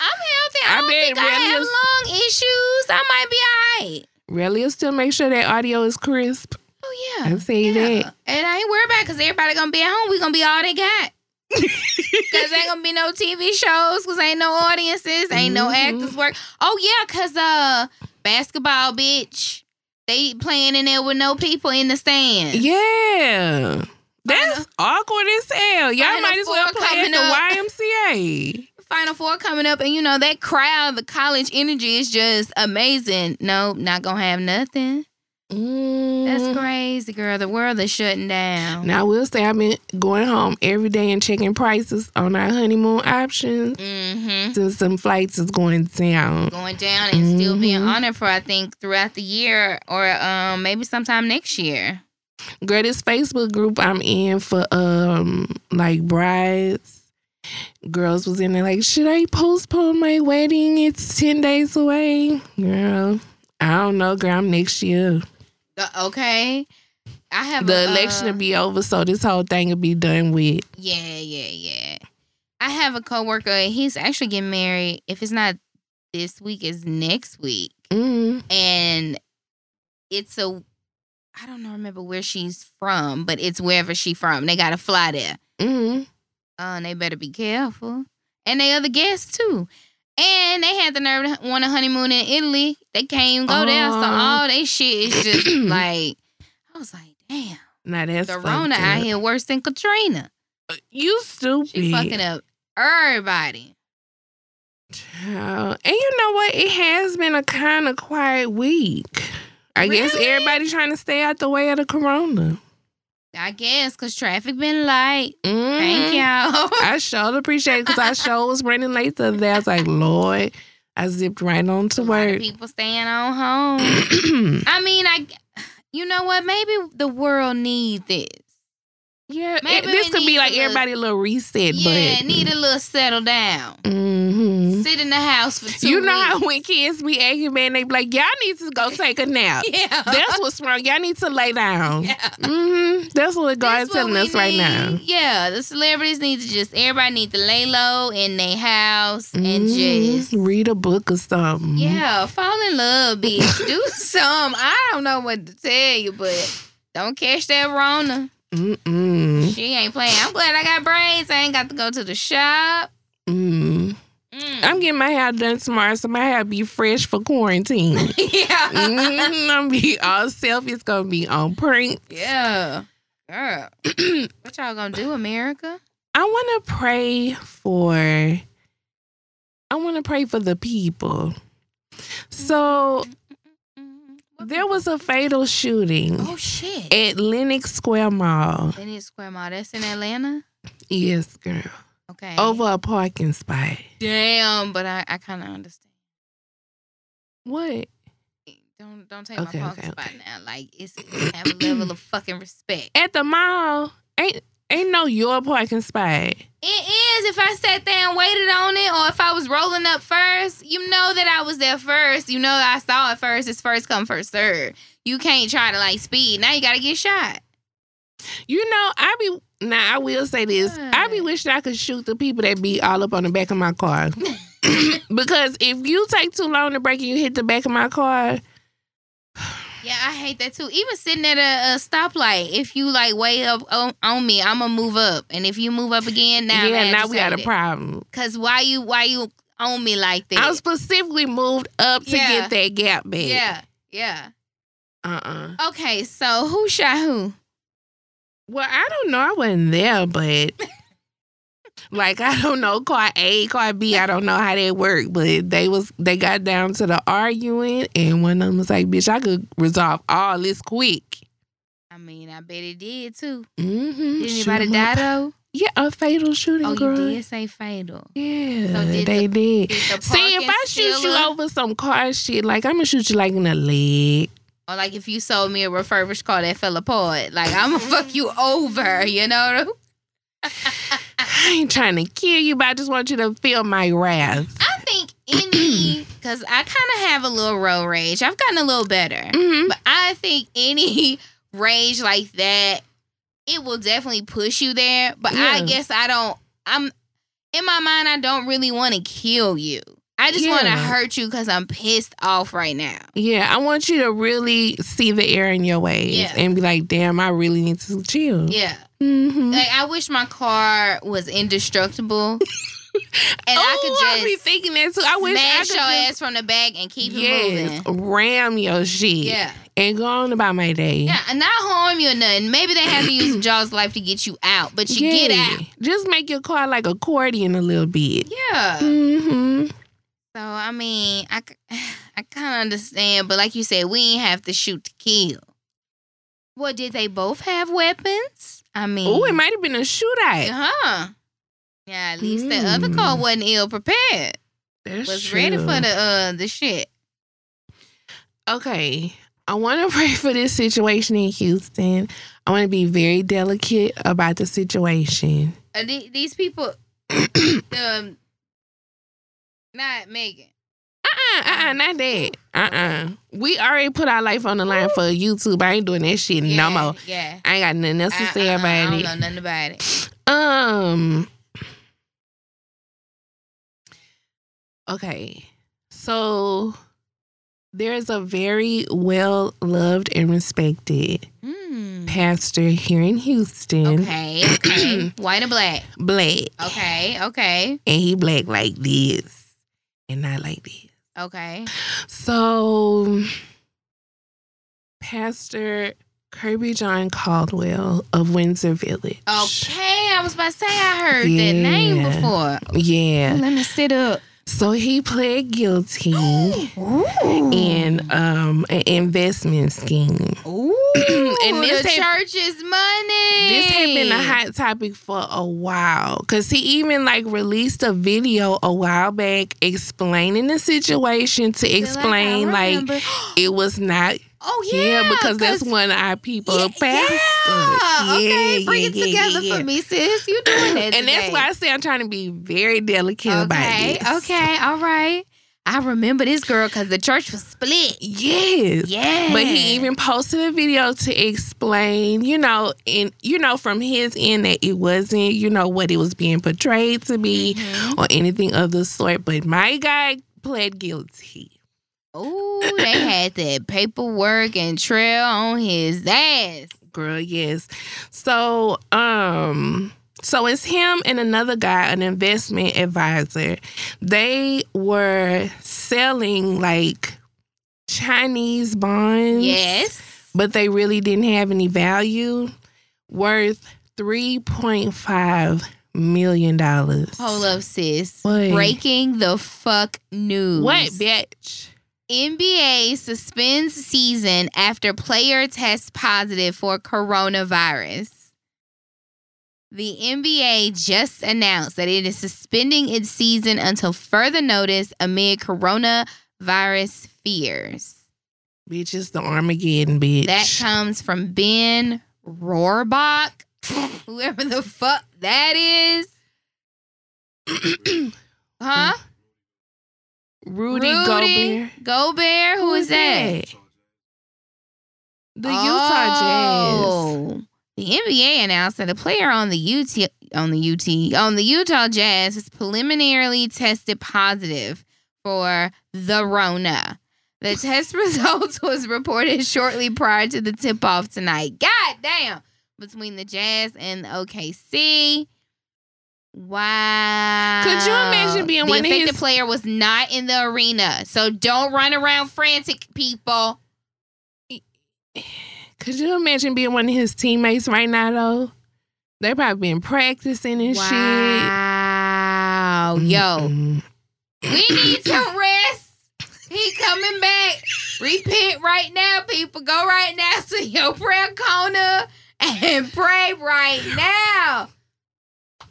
[SPEAKER 3] healthy. I,
[SPEAKER 2] I
[SPEAKER 3] don't
[SPEAKER 2] bet
[SPEAKER 3] think I have lung issues. I might be alright.
[SPEAKER 2] Really, will still make sure that audio is crisp.
[SPEAKER 3] Oh yeah.
[SPEAKER 2] I say
[SPEAKER 3] Yeah.
[SPEAKER 2] that.
[SPEAKER 3] And I ain't worried about because everybody gonna be at home. We gonna be all they got. (laughs) Cause ain't gonna be no TV shows. Cause ain't no audiences. Ain't no
[SPEAKER 2] Mhm.
[SPEAKER 3] actors work. Oh yeah, cause uh, basketball bitch. They playing in there with no people in the stands.
[SPEAKER 2] Yeah. That's awkward as hell. Y'all
[SPEAKER 3] Final
[SPEAKER 2] might as well play at the
[SPEAKER 3] up.
[SPEAKER 2] YMCA.
[SPEAKER 3] Final Four coming up, and you know that crowd, the college energy is just amazing. No, not gonna have nothing. That's
[SPEAKER 2] Mm.
[SPEAKER 3] crazy, girl. The world is shutting down.
[SPEAKER 2] Now, I will say I've been going home every day and checking prices on our honeymoon options
[SPEAKER 3] Mm-hmm.
[SPEAKER 2] since some flights is going down.
[SPEAKER 3] going down and still being on it for I think throughout the year or um maybe sometime next year.
[SPEAKER 2] Girl, this Facebook group I'm in for um like brides. Girls was in there like, should I postpone my wedding? It's ten days away. Girl, I don't know, girl. I'm next year.
[SPEAKER 3] Okay. I have
[SPEAKER 2] The
[SPEAKER 3] a,
[SPEAKER 2] election
[SPEAKER 3] uh,
[SPEAKER 2] will be over, so this whole thing will be done with.
[SPEAKER 3] Yeah, yeah, yeah. I have a coworker. He's actually getting married. If it's not this week is next week.
[SPEAKER 2] Mm.
[SPEAKER 3] and it's a I don't know remember where she's from, but it's wherever she from. They gotta fly there.
[SPEAKER 2] Mm.
[SPEAKER 3] Uh, and they better be careful. And they other guests too. And they had the nerve to want a honeymoon in Italy. They can't even go there. So
[SPEAKER 2] oh.
[SPEAKER 3] all they shit is just (clears throat) like I was like, damn.
[SPEAKER 2] Now that's
[SPEAKER 3] The
[SPEAKER 2] fucked
[SPEAKER 3] Rona out here worse than Katrina.
[SPEAKER 2] Uh, you stupid.
[SPEAKER 3] She fucking up everybody.
[SPEAKER 2] Child. And you know what? It has been a kind of quiet week. I guess
[SPEAKER 3] Really?
[SPEAKER 2] everybody trying to stay out the way of the corona.
[SPEAKER 3] I guess cause traffic been light.
[SPEAKER 2] Mhm.
[SPEAKER 3] Thank y'all. (laughs)
[SPEAKER 2] I sure appreciate it because I sure was running late the other day. I was like, Lord, I zipped right on to
[SPEAKER 3] A lot of
[SPEAKER 2] work.
[SPEAKER 3] people staying on home. (clears throat) I mean, I, you know what? Maybe the world needs this.
[SPEAKER 2] Yeah, it- this could be like
[SPEAKER 3] a little-
[SPEAKER 2] everybody a little reset
[SPEAKER 3] Yeah,
[SPEAKER 2] button.
[SPEAKER 3] need a little settle down.
[SPEAKER 2] Mm-hmm.
[SPEAKER 3] Sit in the house for two
[SPEAKER 2] You know how when kids be acting, man, they be like, y'all need to go take a nap. (laughs)
[SPEAKER 3] yeah,
[SPEAKER 2] That's what's wrong. Y'all need to lay down.
[SPEAKER 3] yeah.
[SPEAKER 2] mm-hmm. That's what God's telling us right now.
[SPEAKER 3] Yeah, the celebrities need to just everybody need to lay low in their house and
[SPEAKER 2] Mhm.
[SPEAKER 3] just
[SPEAKER 2] read a book or something.
[SPEAKER 3] yeah, fall in love, bitch. Do (laughs) some. I don't know what to tell you, but don't catch that Rona.
[SPEAKER 2] Mm-mm.
[SPEAKER 3] She ain't playing. I'm glad I got braids. I ain't got to go to the shop.
[SPEAKER 2] Mm.
[SPEAKER 3] Mm.
[SPEAKER 2] I'm getting my hair done tomorrow, so my hair be fresh for quarantine. (laughs)
[SPEAKER 3] yeah.
[SPEAKER 2] mm, I'm be all self. It's gonna be on print.
[SPEAKER 3] Yeah. Girl. (clears throat) what y'all gonna do, America?
[SPEAKER 2] I want to pray for. I want to pray for the people. So there was a fatal shooting
[SPEAKER 3] Oh shit.
[SPEAKER 2] at Lenox Square Mall.
[SPEAKER 3] Lenny Square Mall. That's in Atlanta.
[SPEAKER 2] Yes, girl.
[SPEAKER 3] Okay.
[SPEAKER 2] Over a parking spot.
[SPEAKER 3] damn, but I, I kind of understand.
[SPEAKER 2] What?
[SPEAKER 3] Don't don't take
[SPEAKER 2] Okay,
[SPEAKER 3] my
[SPEAKER 2] okay,
[SPEAKER 3] parking spot
[SPEAKER 2] okay.
[SPEAKER 3] now. Like it's have a level of fucking respect.
[SPEAKER 2] At the mall? Ain't ain't no your parking spot.
[SPEAKER 3] It is if I sat there and waited on it, or if I was rolling up first. You know that I was there first. You know that I saw it first. It's first come first serve. You can't try to like speed. Now you gotta get shot.
[SPEAKER 2] You know, I be now I will say this. I be wishing I could shoot the people that be all up on the back of my car. (laughs) (coughs) because if you take too long to break and you hit the back of my car,
[SPEAKER 3] Yeah, I hate that too. Even sitting at a, a stoplight, if you like way up on, on me, I'm gonna move up, and if you move up again, now I'm
[SPEAKER 2] yeah, now we got a problem.
[SPEAKER 3] Cause why you why you on me like that?
[SPEAKER 2] I specifically moved up to
[SPEAKER 3] Yeah.
[SPEAKER 2] get that gap back.
[SPEAKER 3] yeah, yeah.
[SPEAKER 2] Uh-uh.
[SPEAKER 3] Okay, so who shot who?
[SPEAKER 2] Well, I don't know. I wasn't there, but (laughs) like I don't know car A, car B. I don't know how that worked, but they was they got down to the arguing, and one of them was like, "Bitch, I could resolve all this quick."
[SPEAKER 3] I mean, I bet it did too.
[SPEAKER 2] Mm-hmm.
[SPEAKER 3] Did anybody die though?
[SPEAKER 2] Yeah, a fatal shooting.
[SPEAKER 3] Oh,
[SPEAKER 2] girl.
[SPEAKER 3] you did say fatal.
[SPEAKER 2] Yeah,
[SPEAKER 3] So did
[SPEAKER 2] they did.
[SPEAKER 3] Did the
[SPEAKER 2] See, if I shoot you over some car shit, like I'm gonna shoot you like in the leg.
[SPEAKER 3] or like if you sold me a refurbished car that fell apart, like I'm gonna (laughs) fuck you over, you know? (laughs) (laughs)
[SPEAKER 2] I ain't trying to kill you, but I just want you to feel my wrath.
[SPEAKER 3] I think any, (clears throat) because I kind of have a little road rage. I've gotten a little better.
[SPEAKER 2] Mm-hmm.
[SPEAKER 3] But I think any (laughs) rage like that, it will definitely push you there. But I guess I don't, I'm, in my mind, I don't really want to kill you. I just want to hurt you because I'm pissed off right now.
[SPEAKER 2] Yeah, I want you to really see the error in your ways
[SPEAKER 3] Yeah.
[SPEAKER 2] and be like, damn, I really need to chill.
[SPEAKER 3] Yeah.
[SPEAKER 2] Mm-hmm.
[SPEAKER 3] Like, I wish my car was indestructible. (laughs) and I could
[SPEAKER 2] oh, I be thinking that too. I wish I
[SPEAKER 3] smash
[SPEAKER 2] could
[SPEAKER 3] your
[SPEAKER 2] just,
[SPEAKER 3] ass from the back and keep it
[SPEAKER 2] yes,
[SPEAKER 3] moving.
[SPEAKER 2] ram your shit
[SPEAKER 3] Yeah.
[SPEAKER 2] and go on about my day.
[SPEAKER 3] Yeah, and not harm you or nothing. Maybe they have to use Jaws life to get you out, but you get out.
[SPEAKER 2] Just make your car like accordion a little bit.
[SPEAKER 3] Yeah.
[SPEAKER 2] Mm-hmm.
[SPEAKER 3] So I mean, I (sighs) I kind of understand, but like you said, we ain't have to shoot to kill. Well, did they both have weapons? I mean,
[SPEAKER 2] Oh, it might have been a shootout.
[SPEAKER 3] huh? Yeah, at least the other car
[SPEAKER 2] Mm.
[SPEAKER 3] wasn't ill prepared.
[SPEAKER 2] That's
[SPEAKER 3] Was
[SPEAKER 2] true.
[SPEAKER 3] ready for the uh the shit.
[SPEAKER 2] Okay. I want to (laughs) pray for this situation in Houston. I want to be very delicate about the situation.
[SPEAKER 3] Uh, the- these people, (clears throat) um, not Megan.
[SPEAKER 2] Uh-uh, uh-uh, not that. Uh-uh. We already put our life on the line for YouTube. I ain't doing that shit
[SPEAKER 3] Yeah,
[SPEAKER 2] no more.
[SPEAKER 3] Yeah.
[SPEAKER 2] I ain't got nothing else to
[SPEAKER 3] I,
[SPEAKER 2] say
[SPEAKER 3] uh, uh, I
[SPEAKER 2] about
[SPEAKER 3] don't
[SPEAKER 2] it.
[SPEAKER 3] know nothing about it.
[SPEAKER 2] Um. Okay. So there's a very well loved and respected
[SPEAKER 3] Mm.
[SPEAKER 2] pastor here in Houston.
[SPEAKER 3] Okay, okay. (clears throat) White and black.
[SPEAKER 2] Black.
[SPEAKER 3] Okay, okay,
[SPEAKER 2] And he black like this and not like this.
[SPEAKER 3] okay.
[SPEAKER 2] So Pastor Kirby John Caldwell of Windsor Village.
[SPEAKER 3] Okay, I was about to say I heard that name before.
[SPEAKER 2] Yeah.
[SPEAKER 3] Let me sit up.
[SPEAKER 2] So he pled guilty in um an investment scheme.
[SPEAKER 3] Ooh. (clears throat)
[SPEAKER 2] And this
[SPEAKER 3] the
[SPEAKER 2] had-
[SPEAKER 3] church's money.
[SPEAKER 2] This had been a hot topic for a while because he even like released a video a while back explaining the situation to explain like,
[SPEAKER 3] remember.
[SPEAKER 2] it was not
[SPEAKER 3] oh yeah,
[SPEAKER 2] yeah, because that's one of our people,
[SPEAKER 3] Yeah,
[SPEAKER 2] pastor.
[SPEAKER 3] yeah. Okay, bring it together for me, sis. You doing it,
[SPEAKER 2] And that's why I say I'm trying to be very delicate about
[SPEAKER 3] Okay,
[SPEAKER 2] this.
[SPEAKER 3] okay, all right. I remember this girl because the church was split.
[SPEAKER 2] Yes.
[SPEAKER 3] Yeah,
[SPEAKER 2] But he even posted a video to explain, you know, and you know, from his end that it wasn't, you know, what it was being portrayed to be
[SPEAKER 3] Mhm.
[SPEAKER 2] or anything of the sort. But my guy pled guilty.
[SPEAKER 3] Ooh, they had that paperwork and trail on his ass.
[SPEAKER 2] Girl, yes. So, um, so it's him and another guy, an investment advisor. They were selling like Chinese bonds.
[SPEAKER 3] Yes.
[SPEAKER 2] but they really didn't have any value, worth three point five million dollars.
[SPEAKER 3] Hold up, sis.
[SPEAKER 2] What?
[SPEAKER 3] Breaking the fuck news.
[SPEAKER 2] What, bitch?
[SPEAKER 3] NBA suspends season after player tests positive for coronavirus. The NBA just announced that it is suspending its season until further notice amid coronavirus fears.
[SPEAKER 2] Bitch is the Armageddon bitch.
[SPEAKER 3] That comes from Ben Rohrbach, whoever the fuck that is. (clears throat) Huh?
[SPEAKER 2] Rudy, Gobert.
[SPEAKER 3] Gobert? Who is that?
[SPEAKER 2] The Utah Jazz.
[SPEAKER 3] Oh. The NBA announced that a player on the UT on the UT on the Utah Jazz has preliminarily tested positive for the Rona. The (laughs) test results was reported shortly prior to the tip off tonight. God damn. Between the Jazz and the OKC. Wow.
[SPEAKER 2] Could you imagine being
[SPEAKER 3] the
[SPEAKER 2] one of his-
[SPEAKER 3] player was not in the arena. So don't run around frantic, people.
[SPEAKER 2] Could you imagine being one of his teammates right now though? They probably been practicing and
[SPEAKER 3] Wow.
[SPEAKER 2] shit. Wow.
[SPEAKER 3] Yo,
[SPEAKER 2] Mm-mm.
[SPEAKER 3] we need to rest. He coming back. Repent right now, people. Go right now to your prayer corner and pray right now.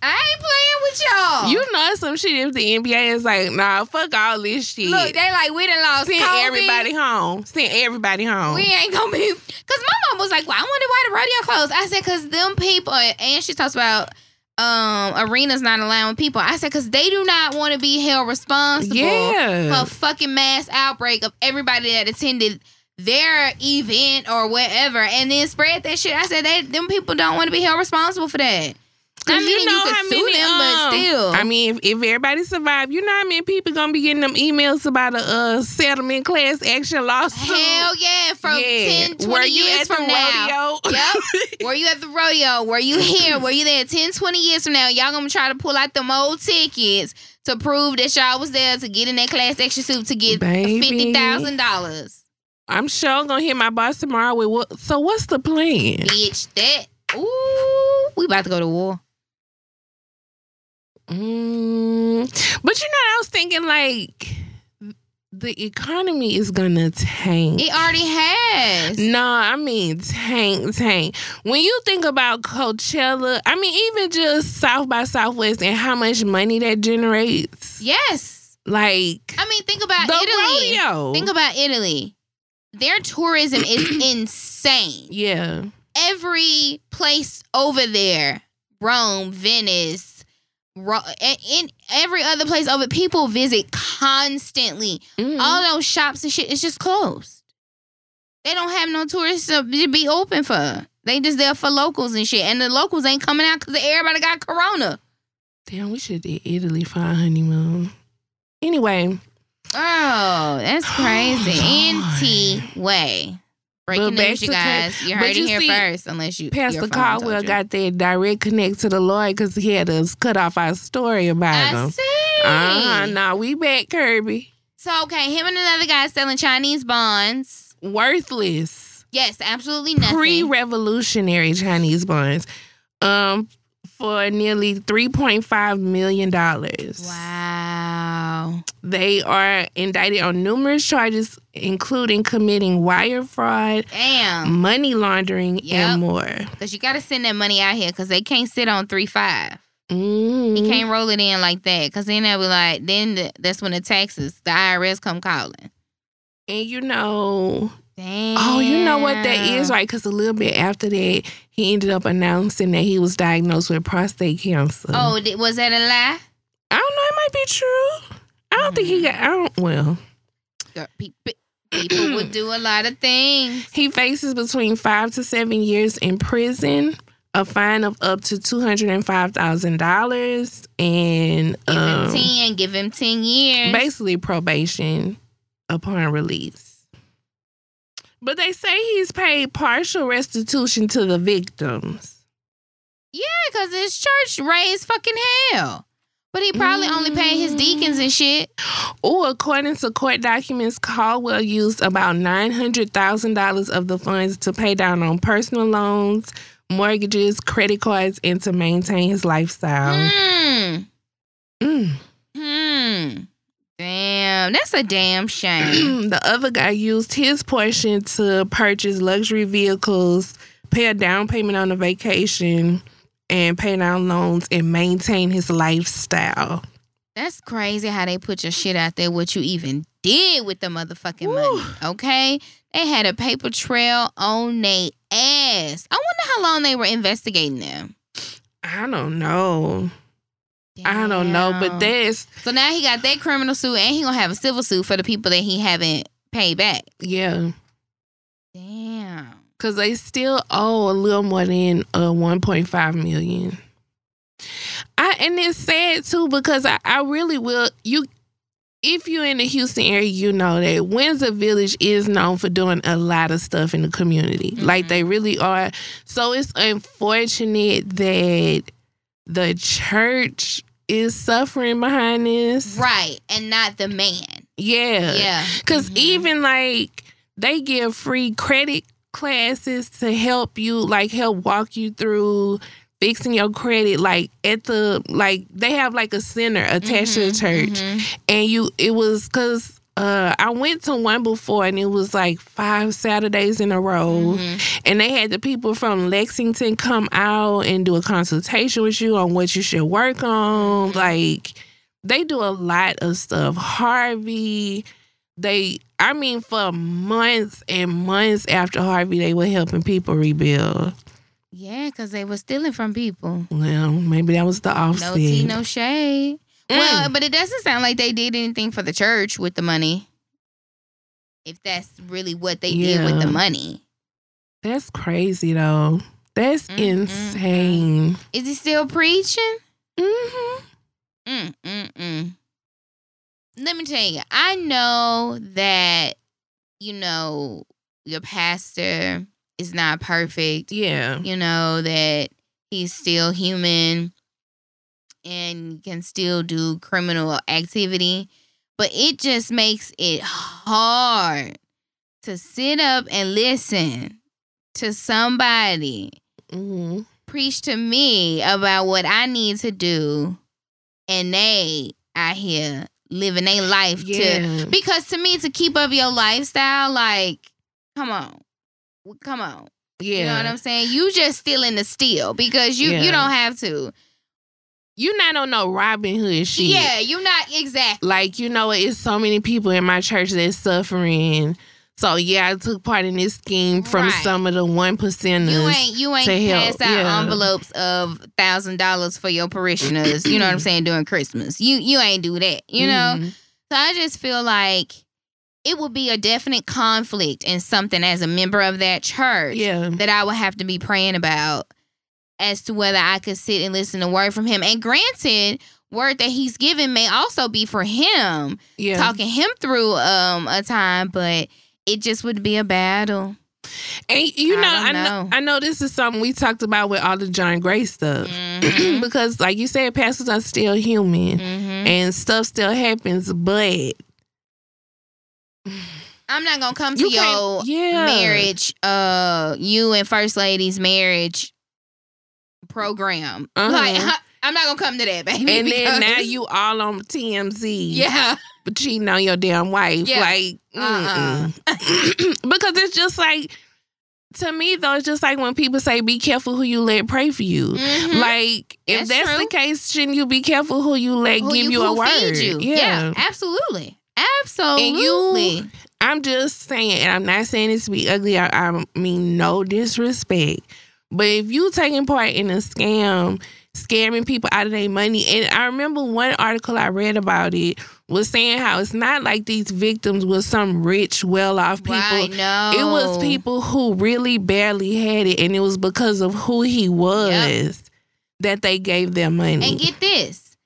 [SPEAKER 3] I ain't playing with y'all.
[SPEAKER 2] You know some shit if the NBA is like, nah, fuck all this shit.
[SPEAKER 3] look, they like we done lost
[SPEAKER 2] Send
[SPEAKER 3] Kobe.
[SPEAKER 2] everybody home. Send everybody home.
[SPEAKER 3] We ain't gonna be because my mom was like, "Well, I wonder why the rodeo closed." I said, "Cause them people," and she talks about um arenas not allowing people. I said, "Cause they do not want to be held responsible
[SPEAKER 2] yeah.
[SPEAKER 3] for a fucking mass outbreak of everybody that attended their event or whatever, and then spread that shit." I said, "They them people don't want to be held responsible for that." I
[SPEAKER 2] 'Cause
[SPEAKER 3] mean, you, could sue them, but
[SPEAKER 2] um,
[SPEAKER 3] still,
[SPEAKER 2] I mean, if, if everybody survive, you know how many people gonna be getting them emails about a uh, settlement class action lawsuit?
[SPEAKER 3] hell yeah, from
[SPEAKER 2] yeah.
[SPEAKER 3] 10, 20
[SPEAKER 2] Were you
[SPEAKER 3] years
[SPEAKER 2] at
[SPEAKER 3] from
[SPEAKER 2] the
[SPEAKER 3] now.
[SPEAKER 2] rodeo?
[SPEAKER 3] Yep. (laughs) Were you at the rodeo? Were you here? Were you there 10, 20 years from now? Y'all gonna try to pull out them old tickets to prove that y'all was there to get in that class action suit to get
[SPEAKER 2] Baby.
[SPEAKER 3] fifty thousand dollars.
[SPEAKER 2] I'm sure I'm gonna hit my boss tomorrow with what. So what's the plan?
[SPEAKER 3] Bitch, that ooh, we about to go to war.
[SPEAKER 2] Mm, but you know, I was thinking like the economy is gonna tank.
[SPEAKER 3] It already has.
[SPEAKER 2] No, I mean tank, tank. When you think about Coachella, I mean even just South by Southwest and how much money that generates.
[SPEAKER 3] Yes.
[SPEAKER 2] Like
[SPEAKER 3] I mean, think about Italy.
[SPEAKER 2] rodeo.
[SPEAKER 3] Think about Italy. Their tourism is (clears throat) insane.
[SPEAKER 2] yeah.
[SPEAKER 3] every place over there Rome, Venice, in every other place over, people visit constantly.
[SPEAKER 2] Mhm.
[SPEAKER 3] All those shops and shit is just closed. They don't have no tourists to be open for. They just there for locals and shit, and the locals ain't coming out because everybody got corona.
[SPEAKER 2] Damn, we should did Italy for our honeymoon. Anyway,
[SPEAKER 3] Oh, that's crazy. (sighs)
[SPEAKER 2] Oh,
[SPEAKER 3] NT way. Breaking
[SPEAKER 2] But
[SPEAKER 3] news, you guys. You
[SPEAKER 2] but
[SPEAKER 3] heard it here
[SPEAKER 2] see,
[SPEAKER 3] first, unless you.
[SPEAKER 2] Pastor Caldwell
[SPEAKER 3] you.
[SPEAKER 2] got that direct connect to the Lord because he had us cut off our story about
[SPEAKER 3] I
[SPEAKER 2] him.
[SPEAKER 3] see.
[SPEAKER 2] Uh-huh. Now we back, Kirby.
[SPEAKER 3] So okay, him and another guy selling Chinese bonds.
[SPEAKER 2] Worthless.
[SPEAKER 3] Yes, absolutely nothing.
[SPEAKER 2] Pre-revolutionary Chinese bonds. Um for nearly $3.5 million.
[SPEAKER 3] wow.
[SPEAKER 2] They are indicted on numerous charges, including committing wire fraud,
[SPEAKER 3] Damn.
[SPEAKER 2] money laundering,
[SPEAKER 3] Yep.
[SPEAKER 2] and more.
[SPEAKER 3] Because you got to send that money out here because they can't sit on three five.
[SPEAKER 2] Mm.
[SPEAKER 3] You can't roll it in like that because then they'll be like, then the, that's when the taxes, the IRS come calling.
[SPEAKER 2] And you know,
[SPEAKER 3] Damn.
[SPEAKER 2] oh, you know what that is, right? Because a little bit after that, he ended up announcing that he was diagnosed with prostate cancer.
[SPEAKER 3] Oh, was that a lie?
[SPEAKER 2] I don't know. It might be true. I don't think he got. I don't. Well,
[SPEAKER 3] Girl, pe- pe- People would (clears throat) do a lot of things.
[SPEAKER 2] he faces between five to seven years in prison, a fine of up to two hundred and five thousand dollars, and
[SPEAKER 3] Give him
[SPEAKER 2] um,
[SPEAKER 3] 10, give him 10 years.
[SPEAKER 2] basically probation upon release. But they say he's paid partial restitution to the victims.
[SPEAKER 3] Yeah, because his church raised fucking hell. But he probably only paid his deacons and shit.
[SPEAKER 2] Or according to court documents, Caldwell used about nine hundred thousand dollars of the funds to pay down on personal loans, mortgages, credit cards, and to maintain his lifestyle.
[SPEAKER 3] Hmm.
[SPEAKER 2] Mm.
[SPEAKER 3] Hmm. Damn. That's a damn shame. (clears throat)
[SPEAKER 2] the other guy used his portion to purchase luxury vehicles, pay a down payment on a vacation, and pay down loans and maintain his lifestyle.
[SPEAKER 3] That's crazy how they put your shit out there, what you even did with the motherfucking
[SPEAKER 2] Woo.
[SPEAKER 3] money. Okay? They had a paper trail on their ass. I wonder how long they were investigating them.
[SPEAKER 2] I don't know. I don't know, but that's
[SPEAKER 3] So now he got that criminal suit and he gonna have a civil suit for the people that he haven't paid back.
[SPEAKER 2] yeah.
[SPEAKER 3] Damn.
[SPEAKER 2] Cause they still owe a little more than uh, 1.5 million. I and it's sad too because I, I really will you if you're in the Houston area, you know that Windsor Village is known for doing a lot of stuff in the community. Like
[SPEAKER 3] Mhm.
[SPEAKER 2] they really are. So it's unfortunate that the church is suffering behind this.
[SPEAKER 3] Right. And not the man.
[SPEAKER 2] Yeah.
[SPEAKER 3] Yeah.
[SPEAKER 2] Because
[SPEAKER 3] Mhm.
[SPEAKER 2] even like they give free credit classes to help you, like help walk you through fixing your credit. Like at the like they have like a center attached to the
[SPEAKER 3] Mhm,
[SPEAKER 2] church,
[SPEAKER 3] mhm.
[SPEAKER 2] and you it was because. Uh, I went to one before and it was like five Saturdays in a row.
[SPEAKER 3] Mhm.
[SPEAKER 2] And they had the people from Lexington come out and do a consultation with you on what you should work on. Like they do a lot of stuff. Harvey, they I mean for months and months after Harvey they were helping people rebuild.
[SPEAKER 3] Yeah, because they were stealing from people.
[SPEAKER 2] Well, maybe that was the
[SPEAKER 3] No
[SPEAKER 2] offset.
[SPEAKER 3] tea, no shade. Well,
[SPEAKER 2] Mm.
[SPEAKER 3] but it doesn't sound like they did anything for the church with the money. If that's really what they did with the money.
[SPEAKER 2] That's crazy though. That's
[SPEAKER 3] Mm, mm,
[SPEAKER 2] insane.
[SPEAKER 3] Is he still preaching?
[SPEAKER 2] hmm
[SPEAKER 3] Mm, mm, mm. Let me tell you, I know that, you know, your pastor is not perfect.
[SPEAKER 2] Yeah.
[SPEAKER 3] You know, that he's still human and can still do criminal activity. But it just makes it hard to sit up and listen to somebody
[SPEAKER 2] hmm
[SPEAKER 3] preach to me about what I need to do, and they out here living their life
[SPEAKER 2] Yeah.
[SPEAKER 3] to because to me to keep up your lifestyle, like, come on, come on,
[SPEAKER 2] Yeah.
[SPEAKER 3] you know what I'm saying? You just stealing the steal because you
[SPEAKER 2] Yeah.
[SPEAKER 3] you don't have to.
[SPEAKER 2] You not on no Robin Hood shit.
[SPEAKER 3] Yeah, you not exactly.
[SPEAKER 2] Like, you know, it's so many people in my church that's suffering. So yeah, I took part in this scheme from
[SPEAKER 3] Right.
[SPEAKER 2] some of the one percenters.
[SPEAKER 3] You ain't you ain't
[SPEAKER 2] to help,
[SPEAKER 3] pass out
[SPEAKER 2] yeah.
[SPEAKER 3] envelopes of thousand dollars for your parishioners. you know what I'm saying during Christmas. You you ain't do that. You know.
[SPEAKER 2] Mhm.
[SPEAKER 3] So I just feel like it would be a definite conflict and something as a member of that church
[SPEAKER 2] Yeah.
[SPEAKER 3] that I would have to be praying about as to whether I could sit and listen to word from him. And granted, word that he's given may also be for him,
[SPEAKER 2] Yeah.
[SPEAKER 3] talking him through um a time, but it just would be a battle.
[SPEAKER 2] And you
[SPEAKER 3] I
[SPEAKER 2] know,
[SPEAKER 3] don't
[SPEAKER 2] I know. I know this is something we talked about with all the John Gray stuff.
[SPEAKER 3] Mhm. (clears throat)
[SPEAKER 2] because like you said, pastors are still human
[SPEAKER 3] Mhm.
[SPEAKER 2] and stuff still happens, but
[SPEAKER 3] I'm not gonna come to
[SPEAKER 2] you
[SPEAKER 3] your
[SPEAKER 2] yeah.
[SPEAKER 3] marriage, uh, you and first lady's marriage program.
[SPEAKER 2] Uh-huh.
[SPEAKER 3] Like, (laughs) I'm not gonna come to that, baby.
[SPEAKER 2] And then now you all on TMZ.
[SPEAKER 3] yeah,
[SPEAKER 2] But cheating on your damn wife.
[SPEAKER 3] Yeah.
[SPEAKER 2] Like,
[SPEAKER 3] Uh-uh. (laughs) (laughs)
[SPEAKER 2] because it's just like, to me, though, it's just like when people say, be careful who you let pray for you.
[SPEAKER 3] Mhm.
[SPEAKER 2] Like, if
[SPEAKER 3] That's
[SPEAKER 2] that's
[SPEAKER 3] true.
[SPEAKER 2] the case, shouldn't you be careful who you let
[SPEAKER 3] Who
[SPEAKER 2] give you, a
[SPEAKER 3] who
[SPEAKER 2] word?
[SPEAKER 3] you.
[SPEAKER 2] Yeah.
[SPEAKER 3] absolutely, absolutely.
[SPEAKER 2] you- I'm just saying, and I'm not saying this to be ugly. I, I mean, no disrespect. But if you taking part in a scam, scamming people out of their money, and I remember one article I read about it was saying how it's not like these victims was some rich, well-off people.
[SPEAKER 3] right? No,
[SPEAKER 2] It was people who really barely had it, and it was because of who he was that they gave their money.
[SPEAKER 3] And get this,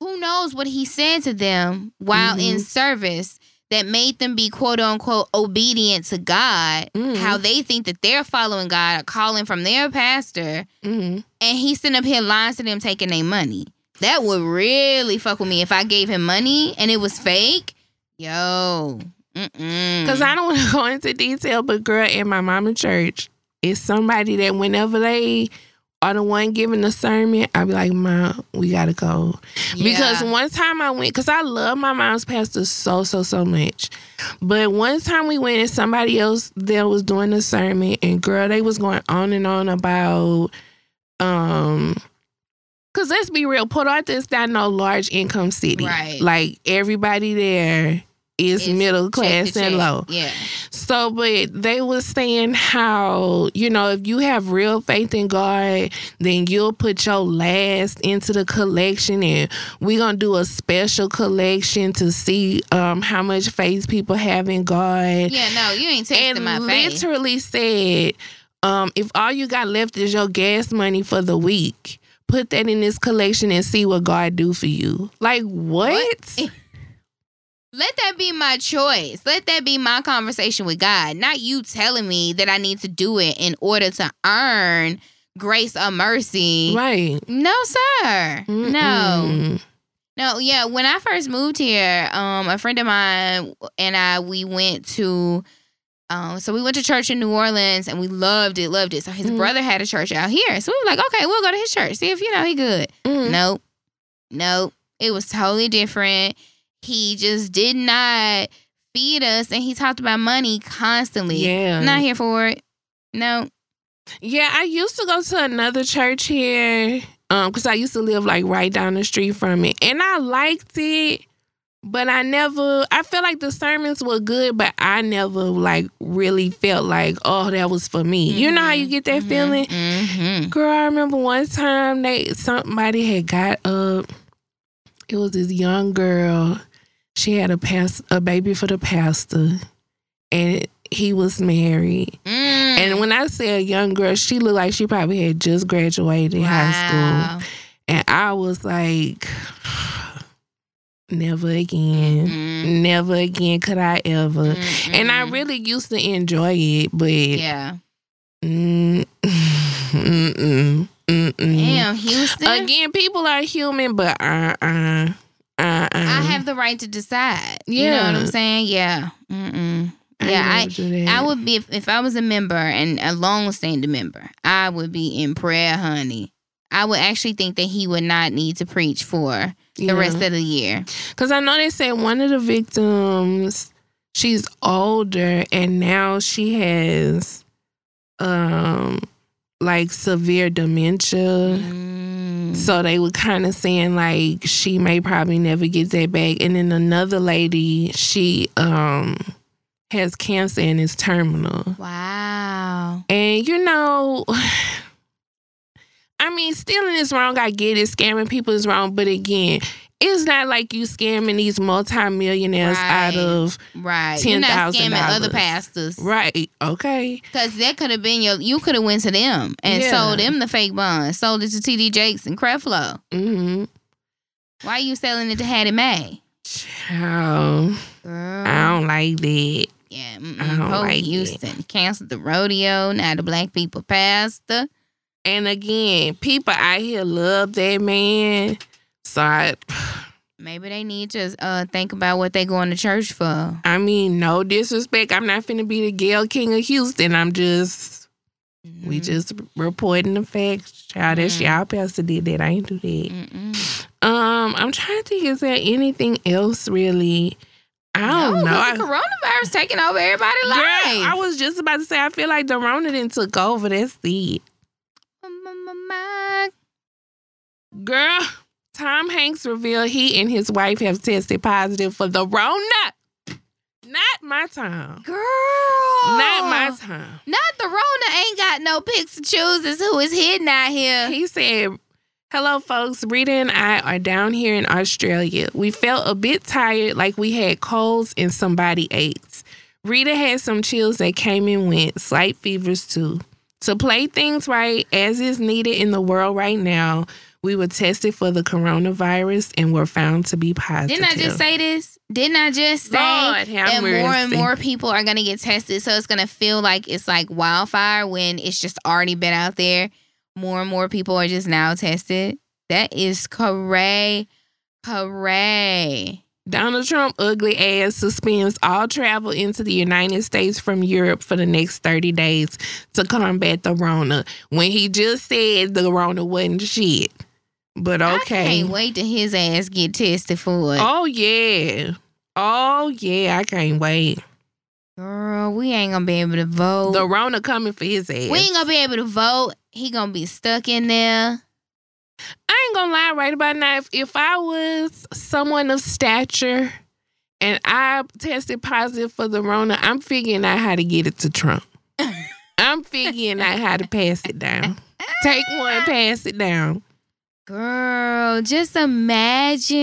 [SPEAKER 3] who knows what he said to them while in
[SPEAKER 2] Mhm.
[SPEAKER 3] service that made them be quote unquote obedient to God.
[SPEAKER 2] Mhm.
[SPEAKER 3] How they think that they're following God, or calling from their pastor,
[SPEAKER 2] Mhm.
[SPEAKER 3] and he's sitting up here lying to them, taking their money. That would really fuck with me if I gave him money and it was fake. Yo,
[SPEAKER 2] Because I don't want (laughs) to go into detail, but girl, in my mama church, it's somebody that whenever they are the one giving the sermon, I'll be like, Mom, we gotta go. Because one time I went, because I love my mom's pastor so, so, so much. But one time we went and somebody else there was doing the sermon, and girl, they was going on and on about um Cause let's be real, Port Arthur is not no large income city.
[SPEAKER 3] Right.
[SPEAKER 2] Like everybody there is
[SPEAKER 3] It's
[SPEAKER 2] middle class and
[SPEAKER 3] check.
[SPEAKER 2] low.
[SPEAKER 3] Yeah.
[SPEAKER 2] So, but they was saying how, you know, if you have real faith in God, then you'll put your last into the collection and we're going to do a special collection to see um, how much faith people have in God.
[SPEAKER 3] Yeah, no, you ain't texting my face.
[SPEAKER 2] literally said, um, if all you got left is your gas money for the week, put that in this collection and see what God do for you. Like, what? (laughs)
[SPEAKER 3] Let that be my choice. Let that be my conversation with God, not you telling me that I need to do it in order to earn grace or mercy.
[SPEAKER 2] Right.
[SPEAKER 3] No, sir. No.
[SPEAKER 2] Mm-mm.
[SPEAKER 3] No, yeah. When I first moved here, um, a friend of mine and I we went to um, so we went to church in New Orleans and we loved it, loved it. So his
[SPEAKER 2] Mhm.
[SPEAKER 3] brother had a church out here. So we were like, okay, we'll go to his church, see if you know he good.
[SPEAKER 2] Mm.
[SPEAKER 3] Nope. Nope. It was totally different. He just did not feed us and he talked about money constantly.
[SPEAKER 2] Yeah.
[SPEAKER 3] Not here for it. No.
[SPEAKER 2] Yeah, I used to go to another church here um cuz I used to live like right down the street from it and I liked it but I never I feel like the sermons were good but I never like really felt like oh that was for me. You know how you get that feeling?
[SPEAKER 3] Mm-hmm.
[SPEAKER 2] Girl, I remember one time they somebody had got up. It was this young girl. She had a pass a baby for the pastor and he was married.
[SPEAKER 3] Mm.
[SPEAKER 2] And when I say a young girl, she looked like she probably had just graduated high school. And I was like, never again.
[SPEAKER 3] Mm.
[SPEAKER 2] Never again could I ever. And I really used to enjoy it, but
[SPEAKER 3] Yeah.
[SPEAKER 2] mm, mm-mm.
[SPEAKER 3] Damn, Houston.
[SPEAKER 2] Again, people are human, but uh uh uh uh.
[SPEAKER 3] I have the right to decide. You know what I'm saying? Yeah. Mm-mm. Yeah, I, I would be if, if I was a member and a long-standing member. I would be in prayer, honey. I would actually think that he would not need to preach for the rest of the year.
[SPEAKER 2] Because I know they say one of the victims, she's older and now she has um like severe dementia.
[SPEAKER 3] Mm.
[SPEAKER 2] So they were kind of saying like she may probably never get that back. And then another lady, she um has cancer and is terminal.
[SPEAKER 3] Wow.
[SPEAKER 2] And you know, (sighs) I mean, stealing is wrong. I get it. Scamming people is wrong. But again, it's not like you scamming these multimillionaires
[SPEAKER 3] Right.
[SPEAKER 2] out of
[SPEAKER 3] Right. You're not
[SPEAKER 2] $10,000.
[SPEAKER 3] scamming other pastors.
[SPEAKER 2] right. Okay.
[SPEAKER 3] Because that could have been your, you could have went to them and
[SPEAKER 2] Yeah.
[SPEAKER 3] sold them the fake bonds, sold it to TD Jakes and Creflo.
[SPEAKER 2] hmm
[SPEAKER 3] Why are you selling it to Hattie Mae?
[SPEAKER 2] Child,
[SPEAKER 3] Girl.
[SPEAKER 2] I don't like that.
[SPEAKER 3] Yeah.
[SPEAKER 2] I don't
[SPEAKER 3] Poe
[SPEAKER 2] like.
[SPEAKER 3] Houston canceled the rodeo. Now the black people pastor.
[SPEAKER 2] And again, people out here love that man.
[SPEAKER 3] Maybe they need to uh, think about what they going to church for.
[SPEAKER 2] I mean, no disrespect. I'm not finna be the Gayle King of Houston. I'm just, we
[SPEAKER 3] Mhm.
[SPEAKER 2] just reporting the facts. Child, that's
[SPEAKER 3] Mhm.
[SPEAKER 2] y'all pastor did that. I ain't do that.
[SPEAKER 3] Mm-mm.
[SPEAKER 2] Um, I'm trying to think. Is there anything else really? I don't know.
[SPEAKER 3] No,
[SPEAKER 2] I,
[SPEAKER 3] the coronavirus taking over everybody's
[SPEAKER 2] girl,
[SPEAKER 3] life.
[SPEAKER 2] I was just about to say. I feel like the Rona didn't took over. That's it. Girl, Tom Hanks revealed he and his wife have tested positive for the Rona. Not my time.
[SPEAKER 3] Girl.
[SPEAKER 2] Not my time.
[SPEAKER 3] Not the Rona ain't got no picks to choose as who is hidden out here.
[SPEAKER 2] He said, Hello, folks. Rita and I are down here in Australia. We felt a bit tired, like we had colds and somebody aches. Rita had some chills that came and went, slight fevers too. To play things right, as is needed in the world right now, we were tested for the coronavirus and were found to be positive.
[SPEAKER 3] Didn't I just say this? Didn't I just say
[SPEAKER 2] Lord have
[SPEAKER 3] that more and more people are gonna get tested? So it's gonna feel like it's like wildfire when it's just already been out there. More and more people are just now tested. That is cray, cray.
[SPEAKER 2] Donald Trump ugly ass suspends all travel into the United States from Europe for the next 30 days to combat the Rona when he just said the Rona wasn't shit. But okay.
[SPEAKER 3] I can't wait till his ass get tested for it.
[SPEAKER 2] Oh yeah. Oh yeah, I can't wait.
[SPEAKER 3] Girl, we ain't gonna be able to vote.
[SPEAKER 2] The Rona coming for his ass.
[SPEAKER 3] we ain't gonna be able to vote. He gonna be stuck in there.
[SPEAKER 2] I ain't gonna lie right about now. If, if I was someone of stature and I tested positive for the Rona, I'm figuring out how to get it to Trump. (laughs) I'm figuring out how to pass it down. Take one, pass it down.
[SPEAKER 3] Girl, just imagine.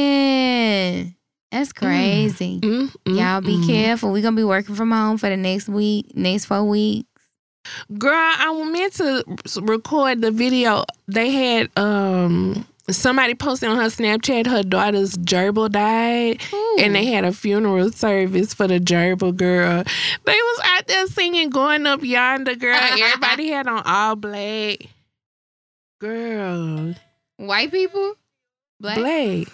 [SPEAKER 3] That's crazy.
[SPEAKER 2] Mm, mm,
[SPEAKER 3] Y'all be
[SPEAKER 2] mm.
[SPEAKER 3] careful. We're gonna be working from home for the next week, next four weeks.
[SPEAKER 2] Girl, I meant to record the video. They had um somebody posted on her Snapchat her daughter's gerbil died. and they had a funeral service for the gerbil girl. They was out there singing "Going Up Yonder," girl. (laughs) Everybody had on all black. Girl,
[SPEAKER 3] white people, black.
[SPEAKER 2] black.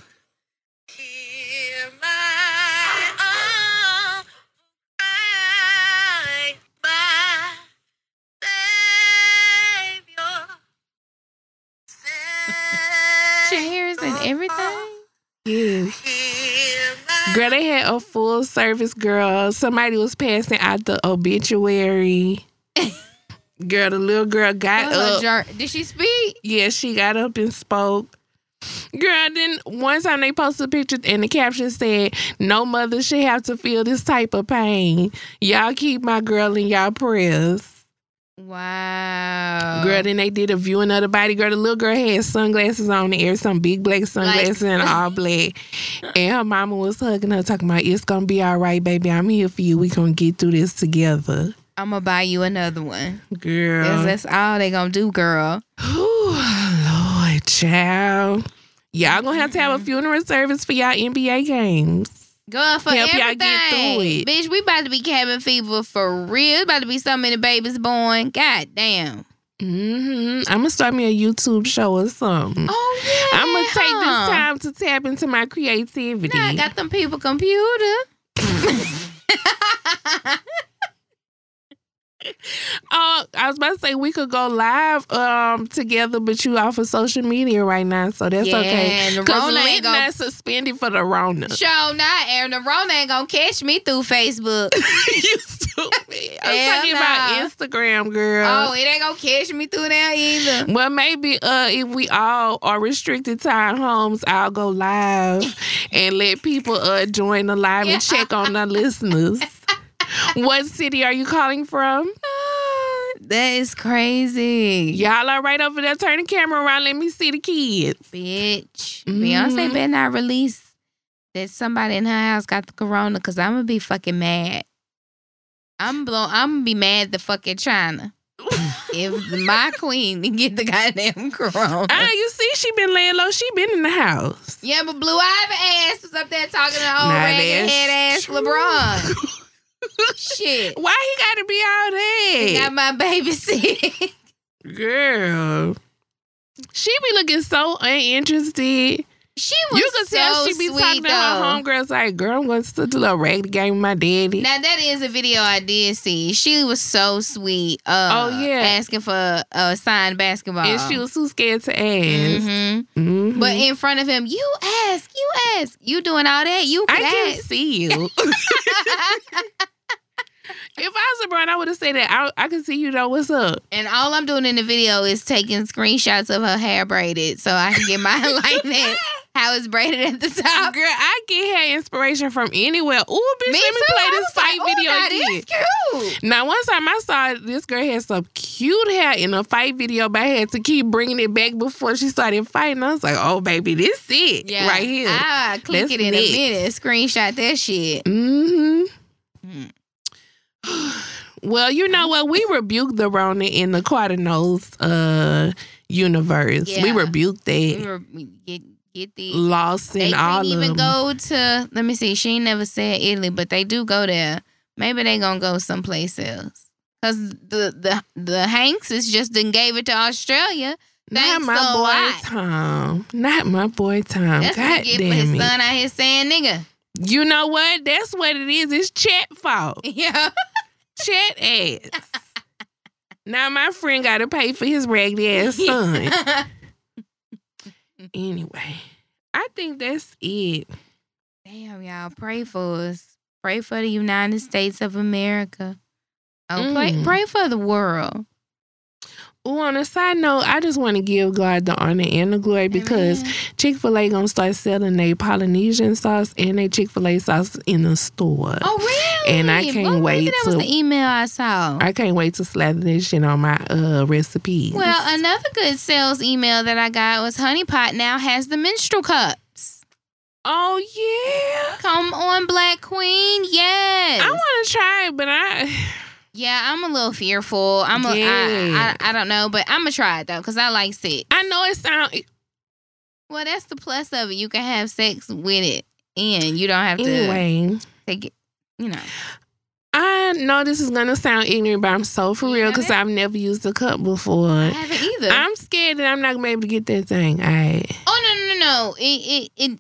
[SPEAKER 4] Hear my own cry, my Savior.
[SPEAKER 3] chairs and everything.
[SPEAKER 2] Yeah.
[SPEAKER 4] Hear
[SPEAKER 2] Girl, they had a full service. Girl, somebody was passing out the obituary. (laughs) girl, the little girl got up.
[SPEAKER 3] jar- Did she speak?
[SPEAKER 2] Yeah, she got up and spoke. Girl, then one time they posted a picture and the caption said, No mother should have to feel this type of pain. Y'all keep my girl in y'all prayers.
[SPEAKER 3] Wow.
[SPEAKER 2] Girl, then they did a viewing of the body. Girl, the little girl had sunglasses on the air, some big black sunglasses and all black. And her mama was hugging her, talking about, It's gonna be all right, baby. I'm here for you. We gonna get through this together.
[SPEAKER 3] I'm gonna buy you another one.
[SPEAKER 2] Girl.
[SPEAKER 3] 'Cause that's all they gonna do, girl.
[SPEAKER 2] Ooh, Lord, child. Y'all gonna have to have a funeral service for y'all NBA games.
[SPEAKER 3] Girl, for
[SPEAKER 2] Help y'all
[SPEAKER 3] everything.
[SPEAKER 2] get through it.
[SPEAKER 3] Bitch, we about to be cabin fever for real. About to be so many babies born. God damn.
[SPEAKER 2] hmm I'm gonna start me a YouTube show or something.
[SPEAKER 3] Oh yeah.
[SPEAKER 2] I'm gonna take
[SPEAKER 3] huh?
[SPEAKER 2] this time to tap into my creativity.
[SPEAKER 3] Now I got them people computer. (laughs)
[SPEAKER 2] Oh, (laughs) I was about to say we could go live um together, but you off of social media right now, so that's
[SPEAKER 3] yeah,
[SPEAKER 2] okay.
[SPEAKER 3] and the
[SPEAKER 2] Cause
[SPEAKER 3] Rona
[SPEAKER 2] Link
[SPEAKER 3] ain't gonna
[SPEAKER 2] not suspended for the Rona.
[SPEAKER 3] show not, and the Rona ain't gonna catch me through Facebook. (laughs)
[SPEAKER 2] you stupid. (laughs) I'm
[SPEAKER 3] Hell
[SPEAKER 2] talking about Instagram, girl.
[SPEAKER 3] oh, it ain't gonna catch me through there either.
[SPEAKER 2] Well, maybe uh, if we all are restricted to our homes, I'll go live and let people uh, join the live and check on the listeners. (laughs) What city are you calling from?
[SPEAKER 3] That is crazy.
[SPEAKER 2] Y'all are right over there. Turn the camera around. Let me see the kids.
[SPEAKER 3] Bitch.
[SPEAKER 2] Mhm.
[SPEAKER 3] Beyonce better not release that somebody in her house got the corona because I'm gonna be fucking mad. I'm blow I'm gonna be mad the fucking China. (laughs) if my queen get the goddamn corona.
[SPEAKER 2] Ah, you see, she been laying low. She been in the house.
[SPEAKER 3] yeah, but Blue Ivy ass was up there talking to old
[SPEAKER 2] Nah,
[SPEAKER 3] head ass. LeBron. (laughs) Shit.
[SPEAKER 2] Why he got to be all
[SPEAKER 3] He
[SPEAKER 2] that?
[SPEAKER 3] got my baby sick.
[SPEAKER 2] Girl. She be looking so uninterested.
[SPEAKER 3] She was
[SPEAKER 2] You can
[SPEAKER 3] so
[SPEAKER 2] tell she be
[SPEAKER 3] sweet,
[SPEAKER 2] talking to
[SPEAKER 3] though.
[SPEAKER 2] her homegirls like, girl, I'm going to do the little raggedy game with my daddy.
[SPEAKER 3] Now that is a video I did see. She was so sweet. Uh,
[SPEAKER 2] Oh, yeah.
[SPEAKER 3] asking for a signed basketball.
[SPEAKER 2] and she was too scared to ask.
[SPEAKER 3] hmm
[SPEAKER 2] Mhm.
[SPEAKER 3] But in front of him, you ask, you ask, you doing all that, you
[SPEAKER 2] I
[SPEAKER 3] could
[SPEAKER 2] can
[SPEAKER 3] ask.
[SPEAKER 2] see you. (laughs) (laughs) if I was LeBron, I would have said that. I, I can see you know what's up.
[SPEAKER 3] and all I'm doing in the video is taking screenshots of her hair braided so I can get my (laughs) like that how it's braided at the top.
[SPEAKER 2] Girl, I get hair inspiration from anywhere. Ooh, bitch,
[SPEAKER 3] Me
[SPEAKER 2] let me
[SPEAKER 3] too.
[SPEAKER 2] play this fight
[SPEAKER 3] like,
[SPEAKER 2] video
[SPEAKER 3] "Ooh, now
[SPEAKER 2] again.
[SPEAKER 3] cute.
[SPEAKER 2] Now, one time I saw this girl had some cute hair in a fight video, but I had to keep bringing it back before she started fighting. I was like, oh, baby, this it
[SPEAKER 3] Yeah,
[SPEAKER 2] right here.
[SPEAKER 3] I click
[SPEAKER 2] That's
[SPEAKER 3] it in
[SPEAKER 2] next.
[SPEAKER 3] a minute. Screenshot that shit.
[SPEAKER 2] hmm
[SPEAKER 3] Mm.
[SPEAKER 2] Well, you know what? We rebuked the Rona in the Cardinals uh, universe. We
[SPEAKER 3] Yeah.
[SPEAKER 2] rebuked
[SPEAKER 3] We
[SPEAKER 2] that.
[SPEAKER 3] were we get get the.
[SPEAKER 2] Lost
[SPEAKER 3] They
[SPEAKER 2] in all of
[SPEAKER 3] even go to. Let me see. She never said Italy, but they do go there. Maybe they gonna go someplace else. Cause the the the Hanks is just then gave it to Australia.
[SPEAKER 2] Not my
[SPEAKER 3] a
[SPEAKER 2] boy. Tom. Not my boy Tom.
[SPEAKER 3] That's what
[SPEAKER 2] God
[SPEAKER 3] he for his
[SPEAKER 2] it.
[SPEAKER 3] son out here saying nigga.
[SPEAKER 2] You know what? That's what it is. It's Chet fault. (laughs)
[SPEAKER 3] Yeah.
[SPEAKER 2] Chet ass. now my friend got to pay for his raggedy ass (laughs) son. (laughs) anyway, I think that's it.
[SPEAKER 3] Damn, y'all. Pray for us. Pray for the United States of America. Oh, pray,
[SPEAKER 2] Mm.
[SPEAKER 3] pray for the world.
[SPEAKER 2] Oh, on a side note, I just want to give God the honor and the glory because Chick Fil A gonna start selling their Polynesian sauce and their Chick Fil A sauce in the store.
[SPEAKER 3] Oh, really?
[SPEAKER 2] And I can't
[SPEAKER 3] Well, maybe
[SPEAKER 2] wait
[SPEAKER 3] That was
[SPEAKER 2] to-
[SPEAKER 3] the email I saw.
[SPEAKER 2] I can't wait to slather this shit on my uh recipes.
[SPEAKER 3] Well, another good sales email that I got was Honey Pot now has the menstrual cups.
[SPEAKER 2] oh yeah,
[SPEAKER 3] Come on, Black Queen. Yes.
[SPEAKER 2] I want to try it, but I
[SPEAKER 3] yeah, I'm a little fearful. I'm a,
[SPEAKER 2] Yeah.
[SPEAKER 3] I, I, I don't know, but I'm gonna try it though because I like sex.
[SPEAKER 2] I know it sound
[SPEAKER 3] Well, that's the plus of it. You can have sex with it, and you don't have to
[SPEAKER 2] anyway.
[SPEAKER 3] take it. You know.
[SPEAKER 2] I know this is gonna sound ignorant, but I'm so for
[SPEAKER 3] You
[SPEAKER 2] real because? I've never used a cup before.
[SPEAKER 3] I haven't either.
[SPEAKER 2] I'm scared that I'm not gonna be able to get that thing. I
[SPEAKER 3] oh no no no no! It it it.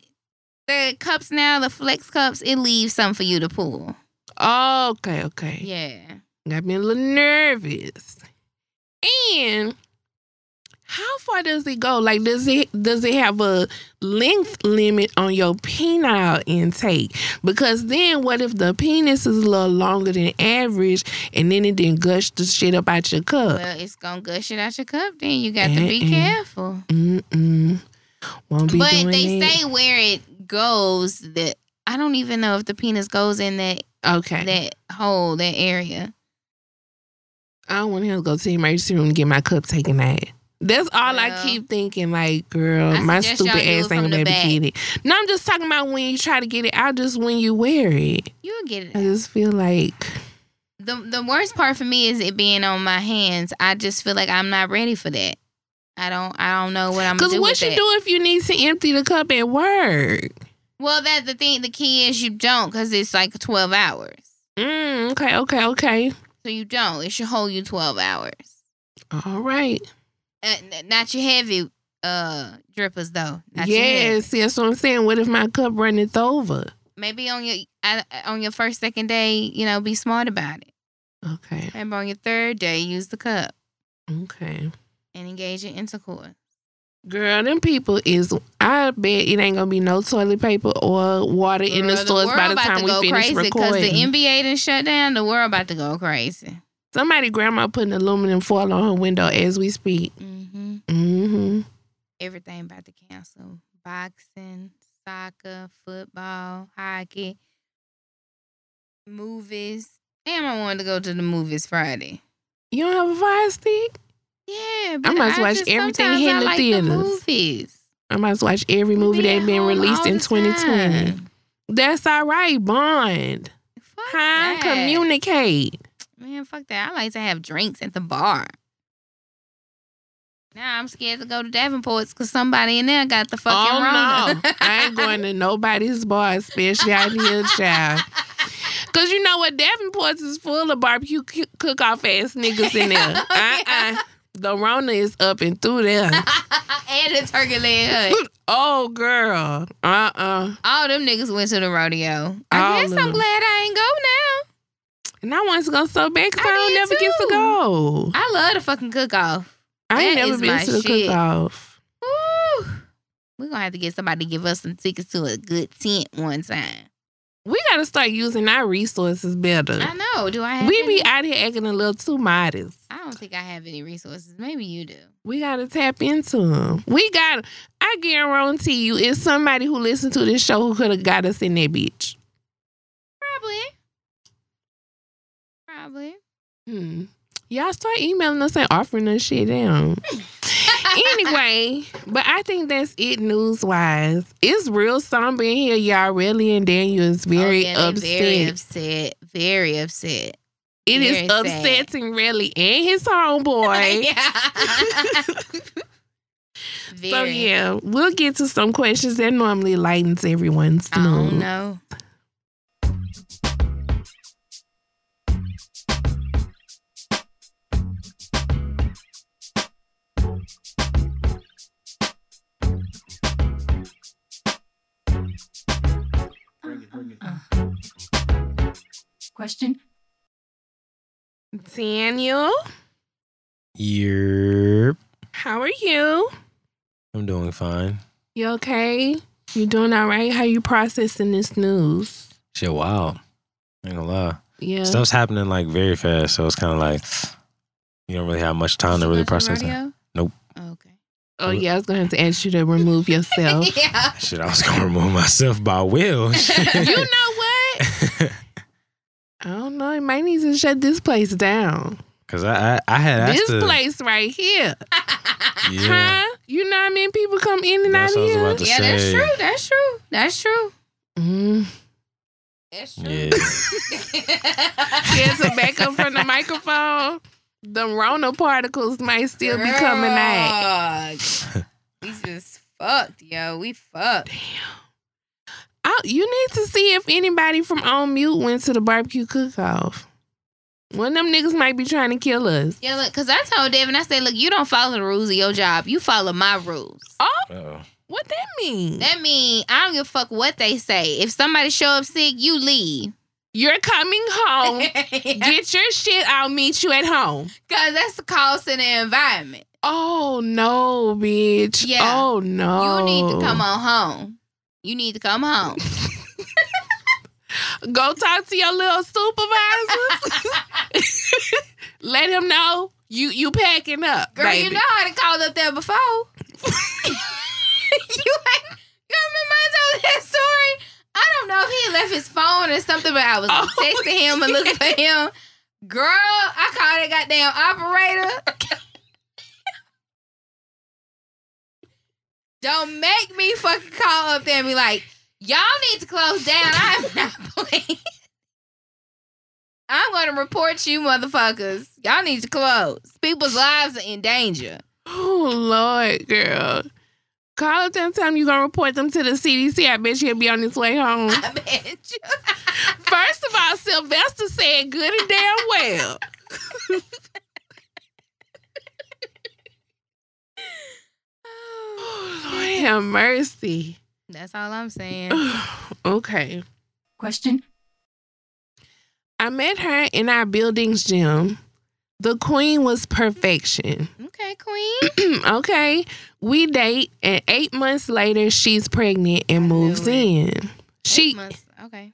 [SPEAKER 3] The cups now, the flex cups, it leaves some for you to pull.
[SPEAKER 2] okay, okay.
[SPEAKER 3] Yeah.
[SPEAKER 2] Got me a little nervous. And how far does it go? Like, does it does it have a length limit on your penile intake? Because then, what if the penis is a little longer than average, and then it didn't gush the shit up out your cup?
[SPEAKER 3] Well, it's gonna gush it out your cup. Then you got to be careful.
[SPEAKER 2] Mm mm. Won't be
[SPEAKER 3] But they
[SPEAKER 2] that.
[SPEAKER 3] say where it goes. That I don't even know if the penis goes in that
[SPEAKER 2] okay.
[SPEAKER 3] that hole, that area.
[SPEAKER 2] I don't want him to go to the emergency room to get my cup taken out. That's all I keep thinking. Like, girl,
[SPEAKER 3] I
[SPEAKER 2] my stupid ass ain't gonna
[SPEAKER 3] the
[SPEAKER 2] be able
[SPEAKER 3] back.
[SPEAKER 2] to get it. No, I'm just talking about when you try to get it out, just when you wear it.
[SPEAKER 3] You'll get it.
[SPEAKER 2] I just feel like,
[SPEAKER 3] The the worst part for me is it being on my hands. I just feel like I'm not ready for that. I don't I don't know what I'm gonna
[SPEAKER 2] cause what you
[SPEAKER 3] that.
[SPEAKER 2] do if you need to empty the cup at work?
[SPEAKER 3] Well, that the thing the key is you don't because it's like 12 hours.
[SPEAKER 2] Mm, okay, okay, okay.
[SPEAKER 3] So you don't. It should hold you 12 hours.
[SPEAKER 2] All right.
[SPEAKER 3] Uh, not your heavy uh drippers though. Not
[SPEAKER 2] yes, that's what I'm saying. What if my cup runneth over?
[SPEAKER 3] Maybe on your on your first second day, you know, be smart about it.
[SPEAKER 2] Okay,
[SPEAKER 3] Maybe on your third day, use the cup
[SPEAKER 2] okay.
[SPEAKER 3] and engage in intercourse.
[SPEAKER 2] Girl, them people is. I bet it ain't gonna be no toilet paper or water in the
[SPEAKER 3] Girl,
[SPEAKER 2] stores by the time we
[SPEAKER 3] go
[SPEAKER 2] finish
[SPEAKER 3] crazy
[SPEAKER 2] recording.
[SPEAKER 3] Because the NBA done shut down. The world about to go crazy.
[SPEAKER 2] Somebody grandma putting aluminum foil on her window as we speak.
[SPEAKER 3] hmm
[SPEAKER 2] Mm-hmm.
[SPEAKER 3] Everything about to cancel. Boxing, soccer, football, hockey, movies. Damn, I wanted to go to the movies Friday.
[SPEAKER 2] You don't have a fire stick?
[SPEAKER 3] Yeah, but
[SPEAKER 2] must
[SPEAKER 3] I
[SPEAKER 2] watch everything hitting the
[SPEAKER 3] like
[SPEAKER 2] theaters.
[SPEAKER 3] movies.
[SPEAKER 2] I must watch every movie that
[SPEAKER 3] at
[SPEAKER 2] been released in 2020.
[SPEAKER 3] time.
[SPEAKER 2] That's all right, Bond.
[SPEAKER 3] Fuck
[SPEAKER 2] Huh?
[SPEAKER 3] that.
[SPEAKER 2] Communicate.
[SPEAKER 3] Man, fuck that. I like to have drinks at the bar. Now I'm scared to go to Davenport's because somebody in there got the fucking
[SPEAKER 2] oh
[SPEAKER 3] Rona.
[SPEAKER 2] no, I ain't going to nobody's bar, especially out here, (laughs) child. Cause you know what, Davenport's is full of barbecue cook off ass niggas in there. (laughs) Uh uh The Rona is up and through there. (laughs)
[SPEAKER 3] and the turkey leg hut.
[SPEAKER 2] Oh girl. Uh uh
[SPEAKER 3] All them niggas went to the rodeo.
[SPEAKER 2] All
[SPEAKER 3] I guess I'm glad I ain't go now.
[SPEAKER 2] And I want to go so bad because
[SPEAKER 3] I
[SPEAKER 2] I, don't never get to go.
[SPEAKER 3] I love the fucking cook off.
[SPEAKER 2] I ain't never been to the cook off.
[SPEAKER 3] We're gonna have to get somebody to give us some tickets to a good tent one time.
[SPEAKER 2] We gotta start using our resources better.
[SPEAKER 3] I know. Do I have
[SPEAKER 2] We
[SPEAKER 3] any?
[SPEAKER 2] be out here acting a little too modest.
[SPEAKER 3] I don't think I have any resources. Maybe you do.
[SPEAKER 2] We gotta tap into them. We got. I guarantee you, it's somebody who listened to this show who could have got us in that bitch.
[SPEAKER 3] Probably. Probably.
[SPEAKER 2] Hmm. Y'all start emailing us and offering us shit down. (laughs) anyway, but I think that's it news wise. It's real somber in here, y'all. Really, and Daniel is oh, very
[SPEAKER 3] oh, yeah,
[SPEAKER 2] upset.
[SPEAKER 3] Very upset. Very upset.
[SPEAKER 2] It is
[SPEAKER 3] very sad.
[SPEAKER 2] upsetting, really, and his homeboy. (laughs) (laughs) So yeah, we'll get to some questions that normally lightens everyone's
[SPEAKER 3] I don't
[SPEAKER 2] mood.
[SPEAKER 5] Question.
[SPEAKER 2] Daniel,
[SPEAKER 6] Yep.
[SPEAKER 2] how are you?
[SPEAKER 6] I'm doing fine.
[SPEAKER 2] You okay? You doing all right? How you processing this news?
[SPEAKER 6] Shit, wow. Ain't gonna lie.
[SPEAKER 2] Yeah.
[SPEAKER 6] Stuff's happening like very fast, so it's kind of like you don't really have much time to really process it.
[SPEAKER 3] Radio?
[SPEAKER 6] Nope.
[SPEAKER 3] Oh, okay.
[SPEAKER 2] oh yeah, I was gonna have to ask you to remove yourself. (laughs)
[SPEAKER 3] yeah.
[SPEAKER 6] Shit, I was gonna remove myself by will. (laughs)
[SPEAKER 2] you know what? (laughs) I don't know. You might need to shut this place down.
[SPEAKER 6] Cause I I, I had asked
[SPEAKER 2] this
[SPEAKER 6] her-
[SPEAKER 2] place right here. (laughs)
[SPEAKER 6] Yeah.
[SPEAKER 2] Huh? You know how many people come in and
[SPEAKER 6] That's
[SPEAKER 2] out of here?
[SPEAKER 6] about to
[SPEAKER 3] Yeah, that's true. That's true. That's true.
[SPEAKER 2] Mm.
[SPEAKER 3] That's true.
[SPEAKER 6] Yeah. (laughs)
[SPEAKER 2] Yeah, to back up from the microphone. The Rona particles might still be coming out.
[SPEAKER 3] We just fucked, yo. We fucked.
[SPEAKER 2] I, you need to see if anybody from On Mute went to the barbecue cook-off. One of them niggas might be trying to kill us.
[SPEAKER 3] Yeah, look, cause I told Devin, I said, look, you don't follow the rules of your job. You follow my rules.
[SPEAKER 6] Oh, Uh-oh.
[SPEAKER 2] What that mean?
[SPEAKER 3] That mean I don't give a fuck what they say. If somebody show up sick, you leave.
[SPEAKER 2] You're coming home. (laughs)
[SPEAKER 3] Cause
[SPEAKER 2] Get your shit. I'll meet you at home.
[SPEAKER 3] Cause that's the cost in the environment.
[SPEAKER 2] Oh no, bitch.
[SPEAKER 3] Yeah.
[SPEAKER 2] Oh no.
[SPEAKER 3] You need to come on home. You need to come home. (laughs)
[SPEAKER 2] Go talk to your little supervisor. (laughs) Let him know you you packing up,
[SPEAKER 3] Girl,
[SPEAKER 2] baby.
[SPEAKER 3] you know I done called up there before. (laughs) you ain't, you remember I told that story? I don't know if he left his phone or something, but I was
[SPEAKER 2] Oh,
[SPEAKER 3] texting him and looking for him. Girl, I called that goddamn operator. Don't make me fucking call up there and be like, y'all need to close down. I'm not (laughs) playing. I'm gonna report you motherfuckers. Y'all need to close. People's lives are in danger.
[SPEAKER 2] Oh Lord, girl. Call up that time you gonna report them to the CDC. I bet he'll be on his way home.
[SPEAKER 3] I bet you.
[SPEAKER 2] First of all, Sylvester said good and damn well. (laughs) Lord have mercy.
[SPEAKER 3] That's all I'm saying. (sighs)
[SPEAKER 2] okay.
[SPEAKER 5] Question.
[SPEAKER 2] I met her in our building's gym. The queen was perfection.
[SPEAKER 3] Okay, Queen. (clears throat)
[SPEAKER 2] okay. We date, and eight months later, she's pregnant and
[SPEAKER 3] I
[SPEAKER 2] moves
[SPEAKER 3] it.
[SPEAKER 2] in. She
[SPEAKER 3] months. Okay.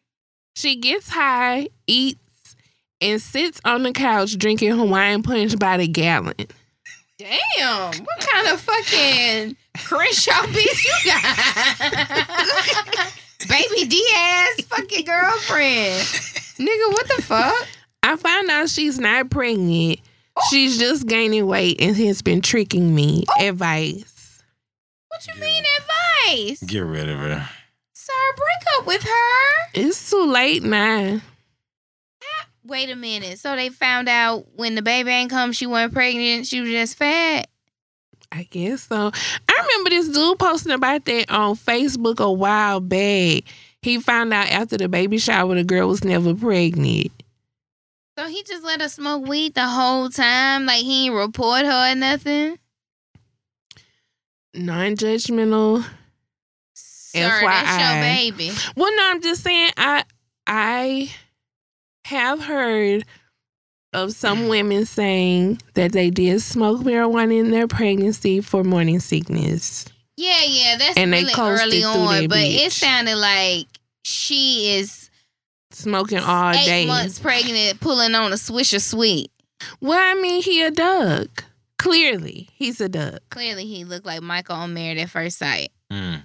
[SPEAKER 2] she gets high, eats, and sits on the couch drinking Hawaiian punch by the gallon.
[SPEAKER 3] Damn. What kind of fucking Crenshaw bitch you got? (laughs) Baby Diaz, fucking girlfriend. Nigga, what the fuck?
[SPEAKER 2] I found out she's not pregnant. She's just gaining weight and has been tricking me. Oh. Advice.
[SPEAKER 3] What you mean advice?
[SPEAKER 6] Get rid of her.
[SPEAKER 3] Sir, break up with her.
[SPEAKER 2] It's too late now.
[SPEAKER 3] Wait a minute. So they found out when the baby ain't come, she wasn't pregnant. She was just fat.
[SPEAKER 2] I guess so. I remember this dude posting about that on Facebook a while back. He found out after the baby shower the girl was never pregnant.
[SPEAKER 3] So he just let her smoke weed the whole time, like he didn't report her or nothing.
[SPEAKER 2] Non-judgmental.
[SPEAKER 3] Sir, that's your baby.
[SPEAKER 2] Well, no, I'm just saying I I have heard of some women saying that they did smoke marijuana in their pregnancy for morning sickness.
[SPEAKER 3] Yeah, yeah, that's
[SPEAKER 2] And they
[SPEAKER 3] really
[SPEAKER 2] coasted
[SPEAKER 3] early on,
[SPEAKER 2] that
[SPEAKER 3] but it sounded like she is
[SPEAKER 2] Smoking all
[SPEAKER 3] eight
[SPEAKER 2] day.
[SPEAKER 3] months pregnant, pulling on a swisher sweet.
[SPEAKER 2] Well, I mean, he a duck. Clearly, he's a duck.
[SPEAKER 3] Clearly, he looked like Michael on Married at First Sight.
[SPEAKER 6] Mm.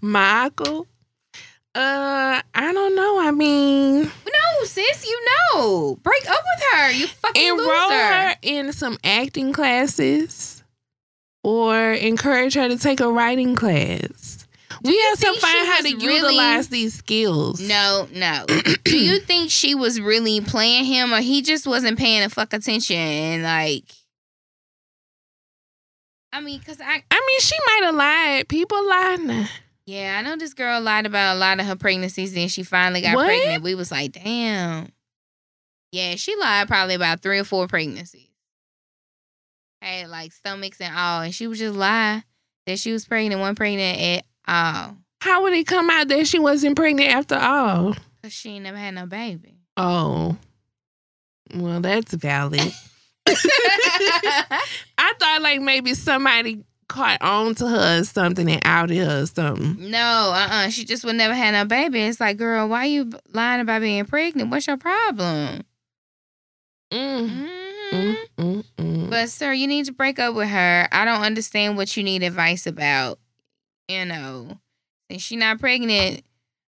[SPEAKER 2] Michael. Uh, I don't know. I mean,
[SPEAKER 3] No, sis, you know, break up with her. You fucking
[SPEAKER 2] enroll
[SPEAKER 3] loser.
[SPEAKER 2] her in some acting classes or encourage her to take a writing class. we have to find how to
[SPEAKER 3] really-
[SPEAKER 2] utilize these skills.
[SPEAKER 3] No, no. Do you (clears throat) think she was really playing him, or he just wasn't paying a fuck attention? And like, I mean, cause I
[SPEAKER 2] I mean, she might have lied. People lie now.
[SPEAKER 3] Yeah, I know this girl lied about a lot of her pregnancies. Then she finally got
[SPEAKER 2] What?
[SPEAKER 3] pregnant. We was like, damn. Yeah, she lied probably about three or four pregnancies. Had like stomachs and all, and she was just lie that she was pregnant, one pregnant at all,
[SPEAKER 2] How would it come out that she wasn't pregnant after all?
[SPEAKER 3] cause she ain't never had no baby.
[SPEAKER 2] Oh, well, that's valid. (laughs) (laughs) I thought like maybe somebody caught on to her or something and outed her or something.
[SPEAKER 3] No, uh uh She just would never have had no baby. It's like, girl, why you lying about being pregnant? What's your problem?
[SPEAKER 2] Mm,
[SPEAKER 3] Mhm.
[SPEAKER 2] mm.
[SPEAKER 3] But, sir, you need to break up with her. I don't understand what you need advice about. You know, since she not pregnant,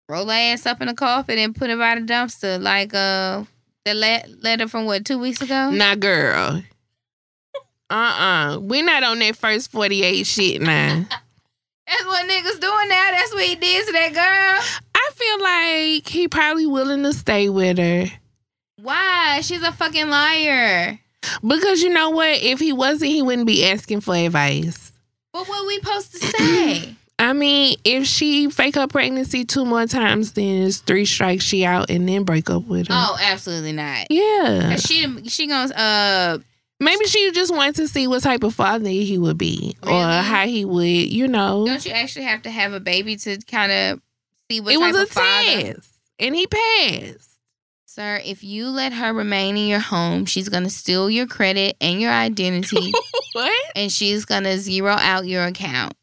[SPEAKER 3] roll her ass up in a coffin and put her by the dumpster like uh the le- letter from what two weeks ago.
[SPEAKER 2] Nah, girl. Uh uh we not on that first 48 shit now. (laughs)
[SPEAKER 3] That's what niggas doing now. That's what he did to that girl.
[SPEAKER 2] I feel like he probably willing to stay with her.
[SPEAKER 3] Why? She's a fucking liar.
[SPEAKER 2] Because you know what? If he wasn't, he wouldn't be asking for advice.
[SPEAKER 3] But what we supposed to say? (clears throat)
[SPEAKER 2] I mean, if she fake her pregnancy two more times, then it's three strikes, she out, and then break up with her.
[SPEAKER 3] oh, absolutely not.
[SPEAKER 2] Yeah.
[SPEAKER 3] She she gonna uh
[SPEAKER 2] Maybe she just wants to see what type of father he would be or how he would, you know.
[SPEAKER 3] don't you actually have to have a baby to kind of see what
[SPEAKER 2] it was a test, and he passed.
[SPEAKER 3] Sir, if you let her remain in your home, she's gonna steal your credit and your identity, (laughs)
[SPEAKER 2] What?
[SPEAKER 3] and she's gonna zero out your account.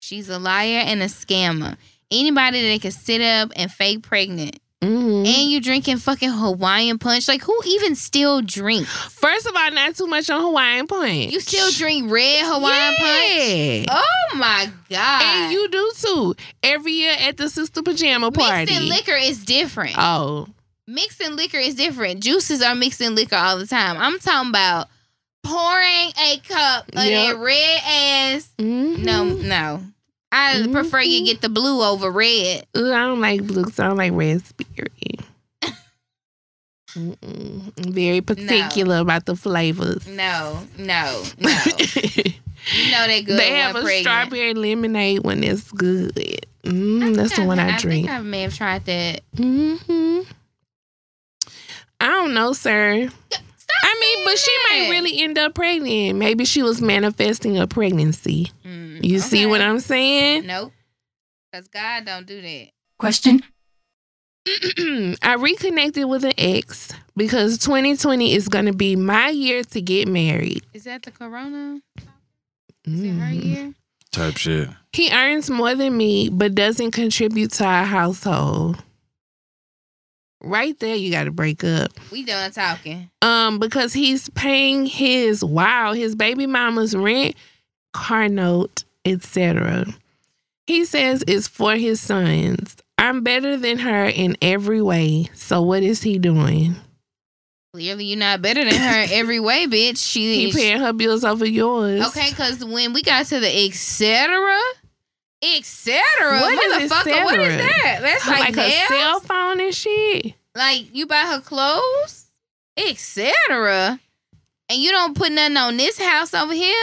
[SPEAKER 3] She's a liar and a scammer. Anybody that can sit up and fake pregnant,
[SPEAKER 2] hmm
[SPEAKER 3] and you drinking fucking Hawaiian punch, like who even still drinks?
[SPEAKER 2] First of all, not too much on Hawaiian punch.
[SPEAKER 3] You still drink red Hawaiian punch? Oh my god!
[SPEAKER 2] And you do too. Every year at the sister pajama party.
[SPEAKER 3] mixing liquor is different.
[SPEAKER 2] Oh,
[SPEAKER 3] mixing liquor is different. Juices are mixing liquor all the time. I'm talking about pouring a cup of
[SPEAKER 2] Yep.
[SPEAKER 3] that red ass.
[SPEAKER 2] mhm.
[SPEAKER 3] No, no. I
[SPEAKER 2] Mhm.
[SPEAKER 3] prefer you get the blue over red.
[SPEAKER 2] Ugh, I don't like blue. 'cause I don't like raspberry. Mm-mm. Very (laughs) particular about the flavors.
[SPEAKER 3] No, no, no. you know they (laughs) good.
[SPEAKER 2] they have a
[SPEAKER 3] pregnant.
[SPEAKER 2] strawberry lemonade one that's good. Mm, that's the
[SPEAKER 3] think
[SPEAKER 2] one I,
[SPEAKER 3] I
[SPEAKER 2] drink.
[SPEAKER 3] think I may have tried that.
[SPEAKER 2] hmm I don't know, sir.
[SPEAKER 3] Stop
[SPEAKER 2] I mean, but she might really end up pregnant. Maybe she was manifesting a pregnancy.
[SPEAKER 3] Mm,
[SPEAKER 2] You see what I'm saying?
[SPEAKER 3] Nope. Cause God don't do that.
[SPEAKER 5] Question. (clears throat)
[SPEAKER 2] I reconnected with an ex because 2020 is going to be my year to get married.
[SPEAKER 3] Is that the corona? Is it her
[SPEAKER 2] Mhm.
[SPEAKER 3] year?
[SPEAKER 6] Type shit.
[SPEAKER 2] He earns more than me, but doesn't contribute to our household. Right there, you got to break up.
[SPEAKER 3] We done talking.
[SPEAKER 2] Um, because he's paying his wow, his baby mama's rent, car note, etc. He says it's for his sons. I'm better than her in every way. So what is he doing?
[SPEAKER 3] Clearly, you're not better than her every way, bitch. She
[SPEAKER 2] He paying her bills over yours.
[SPEAKER 3] Okay, because when we got to the etc. etc. Motherfucker, what is that? That's like,
[SPEAKER 2] like, her cell phone and shit.
[SPEAKER 3] Like you buy her clothes, etc. and you don't put nothing on this house over here,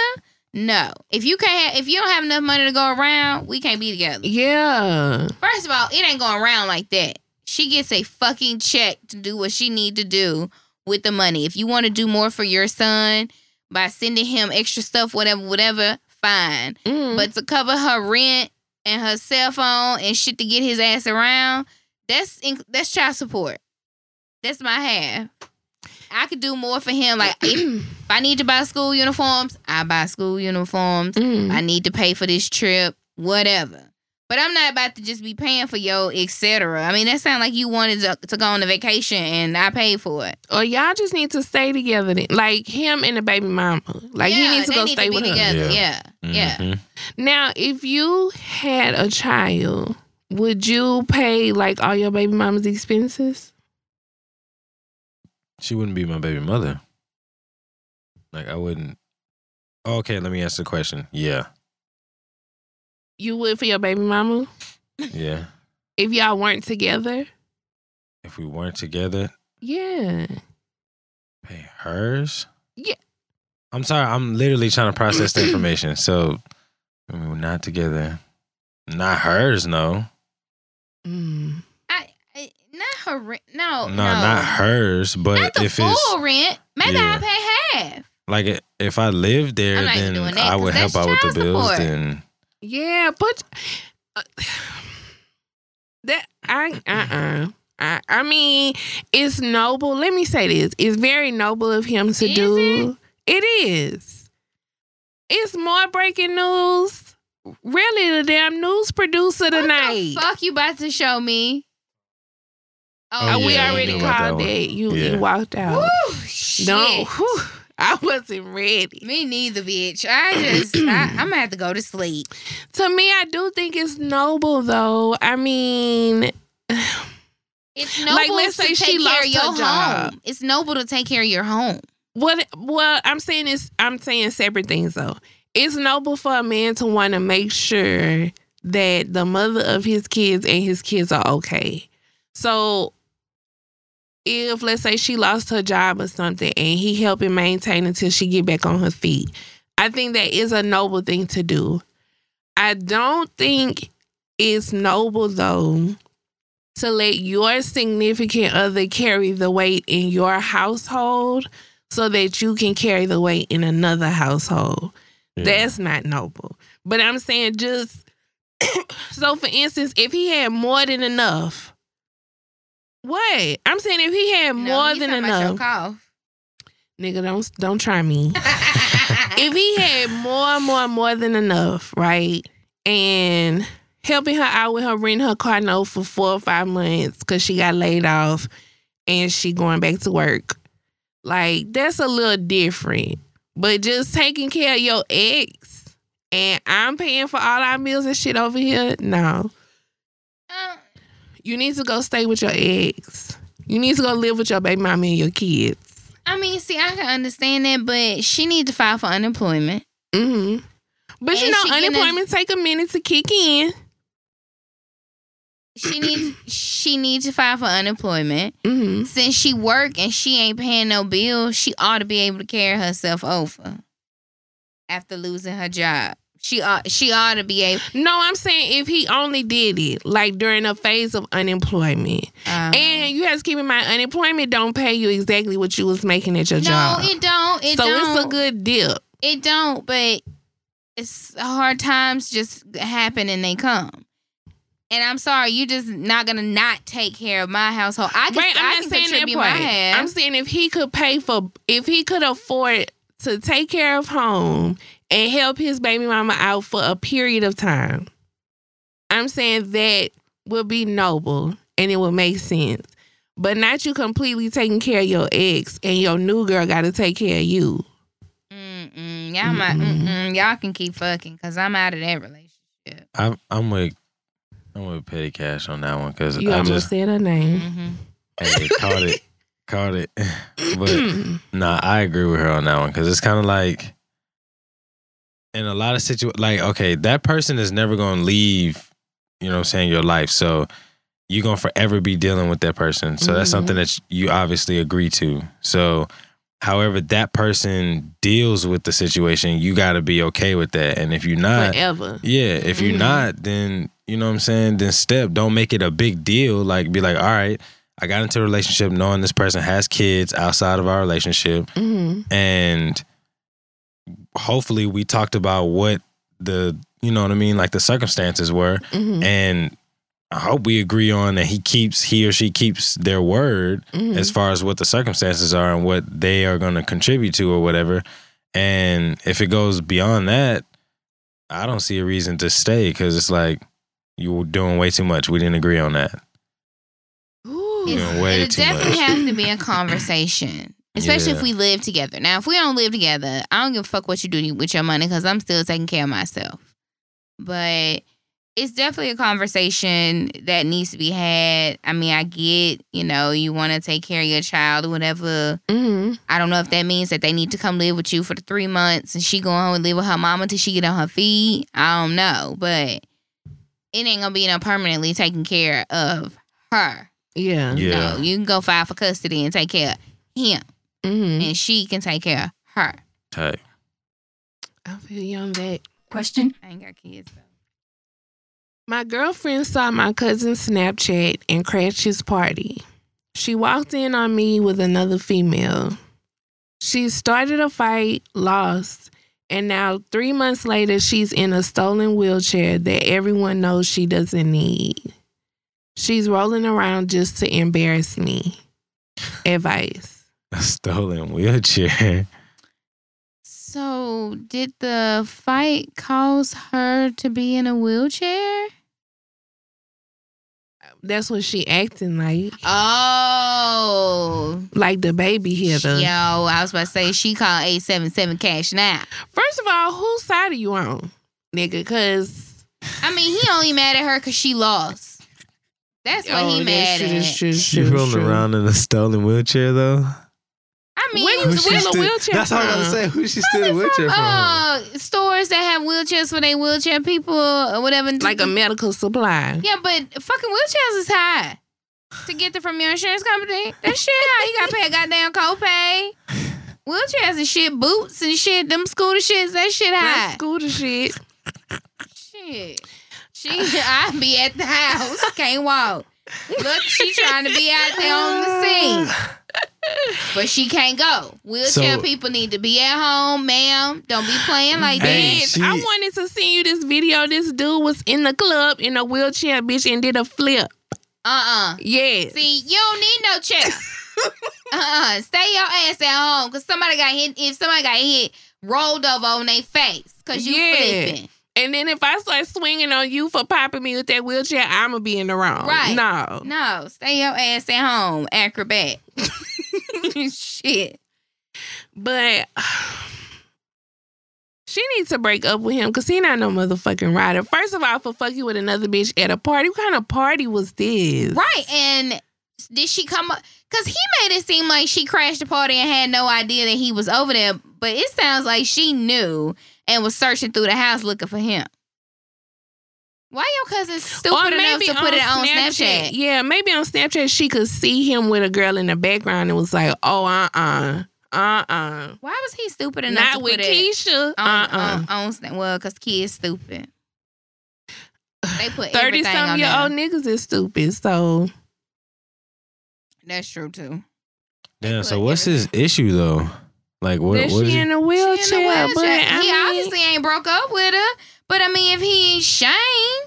[SPEAKER 3] no. If you can't, have, if you don't have enough money to go around, we can't be together.
[SPEAKER 2] Yeah.
[SPEAKER 3] First of all, it ain't going around like that. She gets a fucking check to do what she need to do with the money. If you want to do more for your son by sending him extra stuff, whatever, whatever, fine.
[SPEAKER 2] Mm.
[SPEAKER 3] But to cover her rent and her cell phone and shit to get his ass around, that's in, that's child support. That's my half. I could do more for him. Like if, if I need to buy school uniforms, I buy school uniforms.
[SPEAKER 2] Mm.
[SPEAKER 3] I need to pay for this trip, whatever. But I'm not about to just be paying for your etc. I mean, that sounds like you wanted to, to go on a vacation and I paid for it.
[SPEAKER 2] or y'all just need to stay together. Then. Like him and the baby mama. Like
[SPEAKER 3] yeah,
[SPEAKER 2] he needs to go
[SPEAKER 3] need
[SPEAKER 2] stay
[SPEAKER 3] be
[SPEAKER 2] with her.
[SPEAKER 6] Yeah.
[SPEAKER 3] Yeah, yeah.
[SPEAKER 6] Mhm.
[SPEAKER 2] Now, if you had a child, would you pay like all your baby mama's expenses?
[SPEAKER 6] She wouldn't be my baby mother. Like I wouldn't. Okay, let me ask the question. Yeah,
[SPEAKER 2] You would for your baby mama
[SPEAKER 6] yeah.
[SPEAKER 2] if y'all weren't together.
[SPEAKER 6] If we weren't together,
[SPEAKER 2] Yeah.
[SPEAKER 6] pay hers.
[SPEAKER 2] Yeah.
[SPEAKER 6] I'm sorry. I'm literally trying to process the information. So I mean, we're not together. Not hers. No.
[SPEAKER 2] Mm.
[SPEAKER 3] I, I not her rent. No,
[SPEAKER 6] No,
[SPEAKER 3] no,
[SPEAKER 6] not hers. But
[SPEAKER 3] Not the
[SPEAKER 6] if
[SPEAKER 3] full
[SPEAKER 6] it's
[SPEAKER 3] rent. Maybe
[SPEAKER 6] Yeah.
[SPEAKER 3] I pay half.
[SPEAKER 6] like if I lived there, then
[SPEAKER 3] doing that,
[SPEAKER 6] I
[SPEAKER 3] 'cause
[SPEAKER 6] would help out with the bills.
[SPEAKER 3] support.
[SPEAKER 6] Then
[SPEAKER 2] Yeah, but uh, (sighs) that I uh uh I, I mean, it's noble. Let me say this: it's very noble of him to
[SPEAKER 3] Is
[SPEAKER 2] do. it is. It's more breaking news. Really, the damn news producer
[SPEAKER 3] What
[SPEAKER 2] tonight.
[SPEAKER 3] the fuck you about to show me?
[SPEAKER 6] Oh,
[SPEAKER 2] Uh, we
[SPEAKER 6] yeah,
[SPEAKER 2] already
[SPEAKER 6] we
[SPEAKER 2] called
[SPEAKER 6] that one.
[SPEAKER 2] it. You,
[SPEAKER 6] Yeah.
[SPEAKER 2] you walked out.
[SPEAKER 3] Woo, shit.
[SPEAKER 2] No, whew, I wasn't ready.
[SPEAKER 3] Me neither, bitch. I just, I, I'm gonna have to go to sleep.
[SPEAKER 2] To me, I do think it's noble, though. I mean,
[SPEAKER 3] It's (sighs) noble
[SPEAKER 2] Like, let's
[SPEAKER 3] to
[SPEAKER 2] say
[SPEAKER 3] take
[SPEAKER 2] she
[SPEAKER 3] care
[SPEAKER 2] lost
[SPEAKER 3] of your
[SPEAKER 2] her job.
[SPEAKER 3] home. It's noble to take care of your home.
[SPEAKER 2] what? What I'm saying is, I'm saying separate things, though. It's noble for a man to want to make sure that the mother of his kids and his kids are okay. So, if let's say she lost her job or something, and he helping maintain until she get back on her feet, I think that is a noble thing to do. I don't think it's noble though to let your significant other carry the weight in your household so that you can carry the weight in another household.
[SPEAKER 6] Yeah.
[SPEAKER 2] That's not noble. But I'm saying just (coughs) so for instance, if he had more than enough, what? I'm saying if he had
[SPEAKER 3] No,
[SPEAKER 2] more than
[SPEAKER 3] talking about your
[SPEAKER 2] enough, nigga, don't don't try me. (laughs) if he had more, more, more than enough, right? And helping her out with her renting her car note for four or five months because she got laid off and she going back to work. Like, that's a little different. But just taking care of your ex and I'm paying for all our meals and shit over here, no. You need to go stay with your ex. You need to go live with your baby mama and your kids.
[SPEAKER 3] I mean, see, I can understand that, but she need to file for unemployment.
[SPEAKER 2] Mm-hmm. But you know,
[SPEAKER 3] she getting a-
[SPEAKER 2] unemployment take a minute to kick in.
[SPEAKER 3] She needs she needs to file for unemployment.
[SPEAKER 2] hmm
[SPEAKER 3] Since she work and she ain't paying no bills, she ought to be able to carry herself over after losing her job. She ought she ought to be able.
[SPEAKER 2] No, I'm saying if he only did it like during a phase of unemployment,
[SPEAKER 3] Um,
[SPEAKER 2] and you have to keep in mind, unemployment don't pay you exactly what you was making at your
[SPEAKER 3] no,
[SPEAKER 2] job.
[SPEAKER 3] No, it don't. It
[SPEAKER 2] so
[SPEAKER 3] don't.
[SPEAKER 2] it's a good dip.
[SPEAKER 3] It don't, but it's hard times just happen and they come. And I'm sorry, you just not gonna not take care of my household. I can,
[SPEAKER 2] Right,
[SPEAKER 3] I can contribute my half.
[SPEAKER 2] I'm saying if he could pay for, if he could afford to take care of home and help his baby mama out for a period of time, I'm saying that would be noble and it would make sense. But not you completely taking care of your ex and your new girl got to take care of you.
[SPEAKER 3] Mm-mm. Y'all, might,
[SPEAKER 2] Mm-mm.
[SPEAKER 3] mm-mm. y'all can keep fucking because I'm out of that relationship.
[SPEAKER 6] I'm, I'm with I'm with Petty Cash on that one because
[SPEAKER 2] You
[SPEAKER 6] I
[SPEAKER 2] almost
[SPEAKER 6] just
[SPEAKER 2] said her name.
[SPEAKER 3] hmm
[SPEAKER 6] hey, caught it, (laughs) caught it. (laughs) but nah, I agree with her on that one because it's kind of like in a lot of situations, like okay, that person is never gonna leave. You know, what I'm saying your life, so you're gonna forever be dealing with that person. So that's
[SPEAKER 2] Mhm.
[SPEAKER 6] something that you obviously agree to. So however that person deals with the situation, you got to be okay with that. And if you're not,
[SPEAKER 2] Forever.
[SPEAKER 6] yeah, if you're
[SPEAKER 2] Mhm.
[SPEAKER 6] not, then you know what I'm saying. Then step. Don't make it a big deal. Like be like, all right, I got into a relationship knowing this person has kids outside of our relationship,
[SPEAKER 2] hmm
[SPEAKER 6] and hopefully we talked about what the you know what I mean, like the circumstances were,
[SPEAKER 2] hmm
[SPEAKER 6] and I hope we agree on that he keeps he or she keeps their word
[SPEAKER 2] hmm
[SPEAKER 6] as far as what the circumstances are and what they are going to contribute to or whatever. And if it goes beyond that, I don't see a reason to stay because it's like you were doing way too much. We didn't agree on that.
[SPEAKER 2] Ooh.
[SPEAKER 6] Yeah.
[SPEAKER 3] It's-
[SPEAKER 6] Doing way
[SPEAKER 3] it
[SPEAKER 6] too
[SPEAKER 3] definitely
[SPEAKER 6] much.
[SPEAKER 3] has to be a (laughs) conversation. Especially
[SPEAKER 6] Yeah.
[SPEAKER 3] if we live together. Now, if we don't live together, I don't give a fuck what you do with your money because I'm still taking care of myself. But it's definitely a conversation that needs to be had. I mean, I get, you know, you want to take care of your child or whatever.
[SPEAKER 2] hmm
[SPEAKER 3] I don't know if that means that they need to come live with you for the three months and she go home and live with her mama till she get on her feet. I don't know, but it ain't gonna be no permanently taking care of her.
[SPEAKER 2] Yeah.
[SPEAKER 6] Yeah.
[SPEAKER 3] No, you can go file for custody and take care of him,
[SPEAKER 2] hmm
[SPEAKER 3] and she can take care of her.
[SPEAKER 6] Type.
[SPEAKER 2] I feel you on that.
[SPEAKER 5] Question.
[SPEAKER 3] I ain't got kids though.
[SPEAKER 2] My girlfriend saw my cousin's Snapchat and crashed his party. She walked in on me with another female. She started a fight, lost, and now three months later, she's in a stolen wheelchair that everyone knows she doesn't need. She's rolling around just to embarrass me. Advice.
[SPEAKER 6] A (laughs) stolen wheelchair.
[SPEAKER 3] So, did the fight cause her to be in a wheelchair?
[SPEAKER 2] That's what she acting like.
[SPEAKER 3] Oh,
[SPEAKER 2] Like the baby hitter.
[SPEAKER 3] yo! I was about to say she called eight seven seven cash now.
[SPEAKER 2] First of all, whose side are you on? Nigga, cause
[SPEAKER 3] I mean, he only mad at her because she lost. That's what he
[SPEAKER 2] Oh, that
[SPEAKER 3] mad
[SPEAKER 2] shit
[SPEAKER 3] at.
[SPEAKER 2] is true,
[SPEAKER 6] She
[SPEAKER 2] true,
[SPEAKER 6] rolling
[SPEAKER 2] true.
[SPEAKER 6] around in a stolen wheelchair though.
[SPEAKER 3] I mean,
[SPEAKER 2] Where you
[SPEAKER 3] where
[SPEAKER 2] steal a
[SPEAKER 6] steal-
[SPEAKER 2] wheelchair
[SPEAKER 6] That's all I'm gonna say. Who she still a wheelchair from?
[SPEAKER 3] uh, stores that have wheelchairs for their wheelchair people or whatever.
[SPEAKER 2] Like a medical supply.
[SPEAKER 3] yeah, but fucking wheelchairs is high to get them from your insurance company. That shit high. You gotta pay a goddamn copay. Wheelchairs and shit, boots and shit, them scooter shits, that shit
[SPEAKER 2] That
[SPEAKER 3] high.
[SPEAKER 2] scooter shit.
[SPEAKER 3] Shit. She, I be at the house, can't walk. Look, she trying to be out there on the scene. But she can't go. Wheelchair
[SPEAKER 6] So-
[SPEAKER 3] people need to be at home, ma'am. Don't be playing like
[SPEAKER 6] Hey,
[SPEAKER 3] that.
[SPEAKER 6] she-
[SPEAKER 2] I wanted to send you this video. This dude was in the club in a wheelchair, bitch, and did a flip.
[SPEAKER 3] Uh-uh.
[SPEAKER 2] Yes.
[SPEAKER 3] See, you don't need no chair. (laughs) uh-uh. Stay your ass at home. Cause somebody got hit. If somebody got hit, rolled over on their face. Cause you
[SPEAKER 2] Yeah.
[SPEAKER 3] flipping.
[SPEAKER 2] And then if I start swinging on you for popping me with that wheelchair, I'ma be in the wrong.
[SPEAKER 3] Right.
[SPEAKER 2] No.
[SPEAKER 3] No, stay your ass at home, acrobat. (laughs) (laughs) Shit.
[SPEAKER 2] But (sighs) she needs to break up with him because he not no motherfucking rider. First of all, for fucking with another bitch at a party. What kind of party was this?
[SPEAKER 3] Right. And did she come up? Because he made it seem like she crashed the party and had no idea that he was over there. But it sounds like she knew and was searching through the house looking for him. Why your cousin stupid enough to put it on Snapchat?
[SPEAKER 2] Yeah, maybe on Snapchat she could see him with a girl in the background and was like, oh, uh uh. Uh uh.
[SPEAKER 3] Why was he stupid enough
[SPEAKER 2] Not
[SPEAKER 3] to
[SPEAKER 2] with
[SPEAKER 3] put it
[SPEAKER 2] Keisha.
[SPEAKER 3] on,
[SPEAKER 2] Uh uh.
[SPEAKER 3] on, on Snap? Well, because kids stupid. They put (sighs)
[SPEAKER 2] 30
[SPEAKER 3] everything
[SPEAKER 2] some year old niggas is stupid. So
[SPEAKER 3] That's true too.
[SPEAKER 6] Damn.
[SPEAKER 3] put
[SPEAKER 6] So what's his issue though? Like what?
[SPEAKER 2] that
[SPEAKER 6] what is
[SPEAKER 2] she
[SPEAKER 6] he-
[SPEAKER 2] in a
[SPEAKER 3] She in
[SPEAKER 2] wheelchair.
[SPEAKER 3] wheelchair.
[SPEAKER 2] But I
[SPEAKER 3] he
[SPEAKER 2] mean,
[SPEAKER 3] obviously ain't broke up with her. But I mean, if he ain't Shane,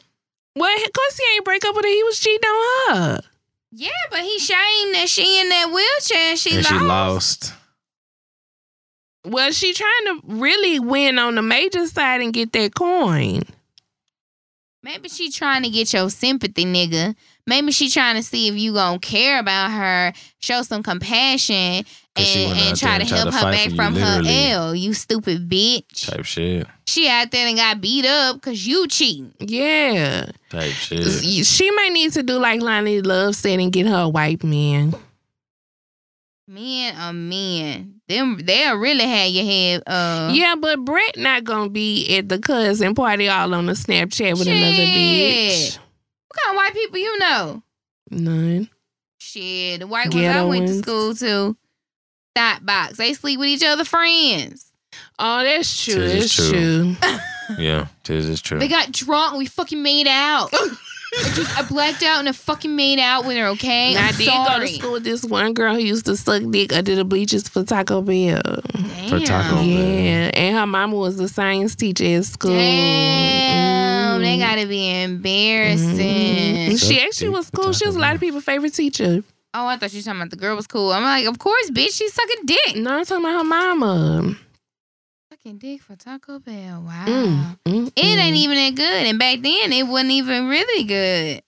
[SPEAKER 2] well, of course he ain't break up with her. He was cheating on her.
[SPEAKER 3] yeah, but he Shane that she in that wheelchair and she
[SPEAKER 6] and
[SPEAKER 3] lost.
[SPEAKER 6] she lost.
[SPEAKER 2] Well, she trying to really win on the major side and get that coin.
[SPEAKER 3] Maybe she trying to get your sympathy, nigga. Maybe she trying to see if you gonna care about her, show some compassion,
[SPEAKER 6] 'Cause she
[SPEAKER 3] and,
[SPEAKER 6] went
[SPEAKER 3] and try to help
[SPEAKER 6] to
[SPEAKER 3] her back
[SPEAKER 6] for you,
[SPEAKER 3] from her
[SPEAKER 6] literally.
[SPEAKER 3] L. You stupid bitch.
[SPEAKER 6] Type shit.
[SPEAKER 3] She out there and got beat up because you cheating.
[SPEAKER 2] Yeah.
[SPEAKER 6] Type shit.
[SPEAKER 2] She might need to do like Loni Love said and get her a white man.
[SPEAKER 3] Men are men. Them they'll really have your head. Uh,
[SPEAKER 2] yeah, but Brett not gonna be at the cousin party all on the Snapchat with another bitch.
[SPEAKER 3] What kind of white people you know?
[SPEAKER 2] None.
[SPEAKER 3] Shit, the white ones I
[SPEAKER 2] Ghetto
[SPEAKER 3] went to school to. Thought box. They sleep with each other friends.
[SPEAKER 2] Oh, that's true.
[SPEAKER 6] Tis
[SPEAKER 2] That's
[SPEAKER 6] true.
[SPEAKER 2] true. (laughs)
[SPEAKER 6] Yeah, this is true.
[SPEAKER 3] They got drunk. and We fucking made out. (laughs) I just I blacked out and I fucking made out with her. Okay,
[SPEAKER 2] Now, I
[SPEAKER 3] I'm
[SPEAKER 2] did go to school with this one girl who used to suck dick under the bleachers for Taco Bell.
[SPEAKER 6] For Taco Bell.
[SPEAKER 2] Yeah, and her mama was a science teacher at school.
[SPEAKER 3] Damn, they
[SPEAKER 2] Mhm.
[SPEAKER 3] gotta be embarrassing.
[SPEAKER 2] And she actually was cool. She was a lot of people's favorite teacher.
[SPEAKER 3] Oh, I thought you were talking about the girl was cool. I'm like, of course, bitch, she's sucking dick.
[SPEAKER 2] No, I'm talking about her mama.
[SPEAKER 3] Sucking dick for Taco Bell. Wow.
[SPEAKER 2] Mm, mm,
[SPEAKER 3] It ain't
[SPEAKER 2] mm.
[SPEAKER 3] even that good. And back then, it wasn't even really good.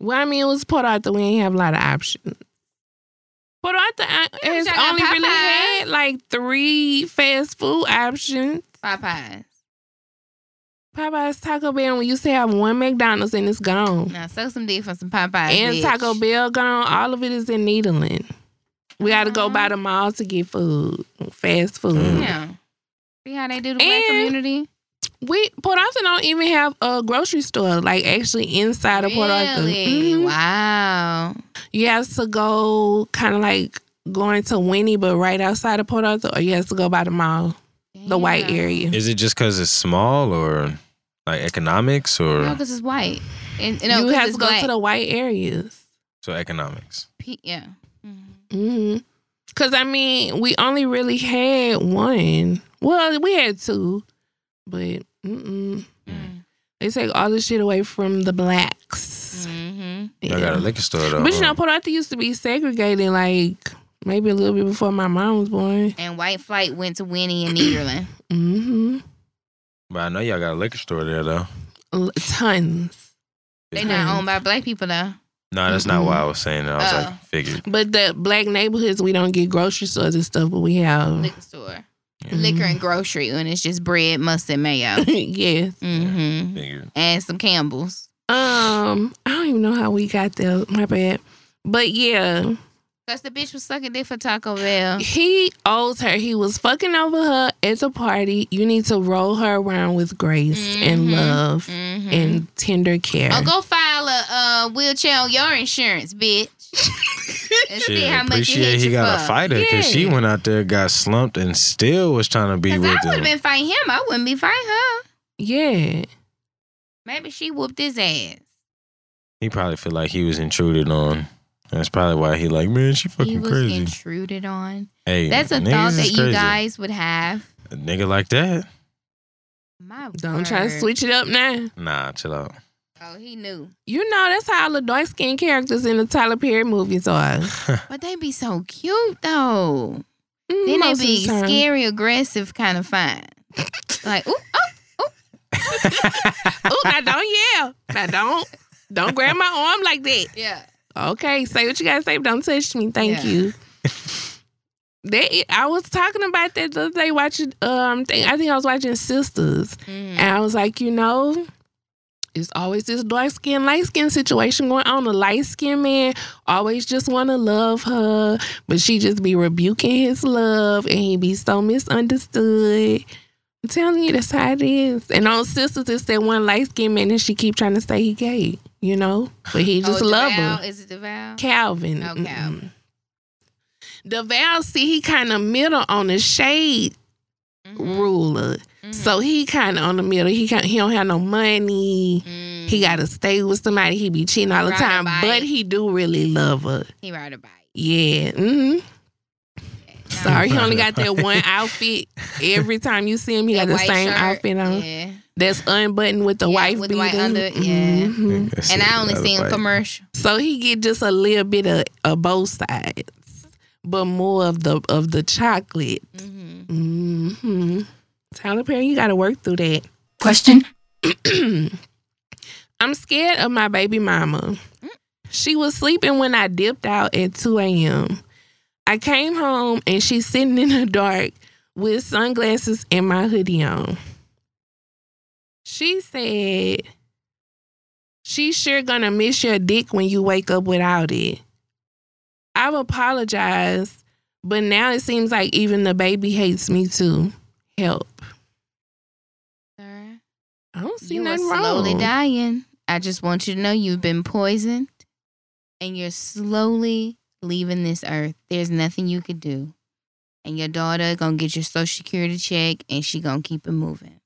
[SPEAKER 2] Well, I mean, it was Port Arthur. We ain't have a lot of options. Port Arthur uh,
[SPEAKER 3] Yeah,
[SPEAKER 2] has only really had like three fast food options.
[SPEAKER 3] Five Popeyes.
[SPEAKER 2] Popeyes, Taco Bell. and We used to have one McDonald's and it's gone.
[SPEAKER 3] Now, suck some dick for some Popeyes.
[SPEAKER 2] and
[SPEAKER 3] bitch.
[SPEAKER 2] Taco Bell gone. All of it is in Nederland. We got to go
[SPEAKER 3] Uh-huh.
[SPEAKER 2] by the mall to get food, fast food.
[SPEAKER 3] Yeah. See how they do the black
[SPEAKER 2] And-
[SPEAKER 3] community?
[SPEAKER 2] We Port Arthur don't even have a grocery store like actually inside of Port Arthur.
[SPEAKER 3] Really?
[SPEAKER 2] Mhm.
[SPEAKER 3] Wow.
[SPEAKER 2] You have to go kind of like going to Winnie, but right outside of Port Arthur, or you have to go by the mall, the white
[SPEAKER 3] Damn.
[SPEAKER 2] area.
[SPEAKER 6] Is it just because it's small or like economics or
[SPEAKER 3] No, because it's white. And, no,
[SPEAKER 2] you
[SPEAKER 3] 'cause
[SPEAKER 2] have
[SPEAKER 3] it's
[SPEAKER 2] to go
[SPEAKER 3] black.
[SPEAKER 2] to the white areas.
[SPEAKER 6] so economics?
[SPEAKER 3] Pe- yeah. Mhm.
[SPEAKER 2] hmm Cause I mean, we only really had one. Well, we had two, but mm-mm.
[SPEAKER 3] Mm.
[SPEAKER 2] they take all the shit away from the blacks.
[SPEAKER 3] Mhm.
[SPEAKER 6] I got
[SPEAKER 2] Yeah.
[SPEAKER 6] a liquor store though.
[SPEAKER 2] But you know,
[SPEAKER 6] huh?
[SPEAKER 2] Port Arthur used to be segregated, like maybe a little bit before my mom was born.
[SPEAKER 3] And White Flight went to Winnie and Nederland.
[SPEAKER 2] hmm
[SPEAKER 6] but I know y'all got a liquor store there though.
[SPEAKER 2] Tons.
[SPEAKER 3] They not owned by black people though.
[SPEAKER 6] No, that's not why I was saying that. I was
[SPEAKER 3] Oh.
[SPEAKER 6] like, figured.
[SPEAKER 2] But the black neighborhoods, we don't get grocery stores and stuff, but we have.
[SPEAKER 3] Liquor store.
[SPEAKER 6] Yeah.
[SPEAKER 3] Liquor and grocery when it's just bread, mustard, mayo. (laughs)
[SPEAKER 2] yes.
[SPEAKER 3] hmm
[SPEAKER 6] Figured.
[SPEAKER 3] And some Campbell's.
[SPEAKER 2] Um, I don't even know how we got there. My bad. But yeah,
[SPEAKER 3] Cause the bitch was sucking dick for Taco Bell.
[SPEAKER 2] he owes her. He was fucking over her at the party. You need to roll her around with grace and
[SPEAKER 3] Mhm.
[SPEAKER 2] love
[SPEAKER 3] hmm
[SPEAKER 2] and tender care.
[SPEAKER 3] Oh, go file a uh, wheelchair on your insurance, bitch. (laughs) and see how much it
[SPEAKER 6] appreciate
[SPEAKER 3] hit
[SPEAKER 6] he
[SPEAKER 3] you
[SPEAKER 6] got
[SPEAKER 3] for.
[SPEAKER 6] a fighter because she went out there, got slumped, and still was trying to be
[SPEAKER 3] Cause
[SPEAKER 6] with
[SPEAKER 3] I would
[SPEAKER 6] him.
[SPEAKER 3] have been fighting him. I wouldn't be fighting her.
[SPEAKER 2] yeah.
[SPEAKER 3] Maybe she whooped his ass.
[SPEAKER 6] he probably feel like he was intruded on. That's probably why he like, man, she fucking
[SPEAKER 3] He
[SPEAKER 6] fucking
[SPEAKER 3] was
[SPEAKER 6] crazy.
[SPEAKER 3] intruded on.
[SPEAKER 6] hey,
[SPEAKER 3] That's a thought that you guys would have.
[SPEAKER 6] a nigga like that.
[SPEAKER 3] My
[SPEAKER 2] Don't try to switch it up now.
[SPEAKER 6] Nah, chill out.
[SPEAKER 3] Oh, he knew.
[SPEAKER 2] You know that's how the dark skinned characters in the Tyler Perry movies are. (laughs)
[SPEAKER 3] But they be so cute though.
[SPEAKER 2] Mm,
[SPEAKER 3] Then they
[SPEAKER 2] of
[SPEAKER 3] be
[SPEAKER 2] the
[SPEAKER 3] scary, aggressive, kind of fine. like, ooh, oh,
[SPEAKER 2] Oh, now don't yell. Now don't don't grab my arm like that.
[SPEAKER 3] yeah.
[SPEAKER 2] Okay, say what you gotta say, but don't touch me. Thank
[SPEAKER 3] Yeah.
[SPEAKER 2] you. (laughs) That I was talking about that the other day watching um thing, I think I was watching Sistas.
[SPEAKER 3] Mhm.
[SPEAKER 2] And I was like, you know, it's always this dark skin, light skin situation going on. The light skin man always just wanna love her, but she just be rebuking his love and he be so misunderstood. I'm telling you that's how it is. And on Sistas it's that one light skin man and she keep trying to say he gay, you know? But he just
[SPEAKER 3] oh,
[SPEAKER 2] love
[SPEAKER 3] DeVal?
[SPEAKER 2] her.
[SPEAKER 3] Is it DeVal?
[SPEAKER 2] Calvin.
[SPEAKER 3] Oh, Calvin.
[SPEAKER 2] The Val, see, he kind of middle on the shade
[SPEAKER 3] Mhm.
[SPEAKER 2] ruler.
[SPEAKER 3] Mhm.
[SPEAKER 2] So he kind of on the middle. He can he don't have no money.
[SPEAKER 3] Mhm.
[SPEAKER 2] He got to stay with somebody. He be cheating all the time, but he do really love her.
[SPEAKER 3] he ride a bike.
[SPEAKER 2] Yeah. hmm
[SPEAKER 3] Now,
[SPEAKER 2] Sorry, he only got that one (laughs) outfit. Every time you see him, he
[SPEAKER 3] that
[SPEAKER 2] got the same
[SPEAKER 3] shirt,
[SPEAKER 2] outfit on.
[SPEAKER 3] Yeah.
[SPEAKER 2] That's unbuttoned with the
[SPEAKER 3] Yeah,
[SPEAKER 2] wife
[SPEAKER 3] with the white
[SPEAKER 2] beater.
[SPEAKER 3] under- yeah.
[SPEAKER 2] Mhm.
[SPEAKER 3] And I only seen commercial.
[SPEAKER 2] So he get just a little bit of, of both sides, but more of the of the chocolate.
[SPEAKER 3] hmm
[SPEAKER 2] hmm Tyler Perry, you got to work through that.
[SPEAKER 5] Question. (clears throat)
[SPEAKER 2] I'm scared of my baby mama. She was sleeping when I dipped out at 2 a.m. I came home and she's sitting in the dark with sunglasses and my hoodie on. She said, She's sure gonna miss your dick when you wake up without it. I've apologized, but now it seems like even the baby hates me too. Help.
[SPEAKER 3] Sir,
[SPEAKER 2] I don't see
[SPEAKER 3] you are slowly
[SPEAKER 2] wrong.
[SPEAKER 3] dying. I just want you to know you've been poisoned and you're slowly leaving this earth. There's nothing you could do. and your daughter gonna get your social security check, and she gonna keep it moving.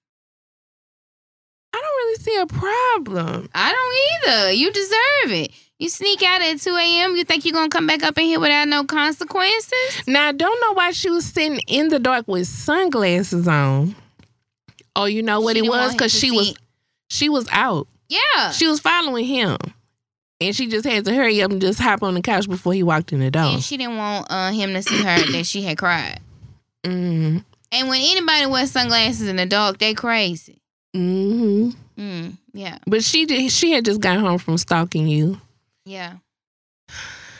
[SPEAKER 2] I don't really see a problem.
[SPEAKER 3] I don't either. You deserve it. You sneak out at 2 a.m. You think you're gonna come back up in here without no consequences?
[SPEAKER 2] Now I don't know why she was sitting in the dark with sunglasses on. Oh, you know what
[SPEAKER 3] She
[SPEAKER 2] it was? Because
[SPEAKER 3] to
[SPEAKER 2] she was she was out.
[SPEAKER 3] Yeah.
[SPEAKER 2] She was following him. And she just had to hurry up and just hop on the couch before he walked in the door.
[SPEAKER 3] And she didn't want uh, him to see her that she had cried.
[SPEAKER 2] Mm-hmm.
[SPEAKER 3] And when anybody wears sunglasses in the dark, they crazy.
[SPEAKER 2] Mm-hmm.
[SPEAKER 3] Mm, yeah,
[SPEAKER 2] But she did she had just got home from stalking you.
[SPEAKER 3] yeah.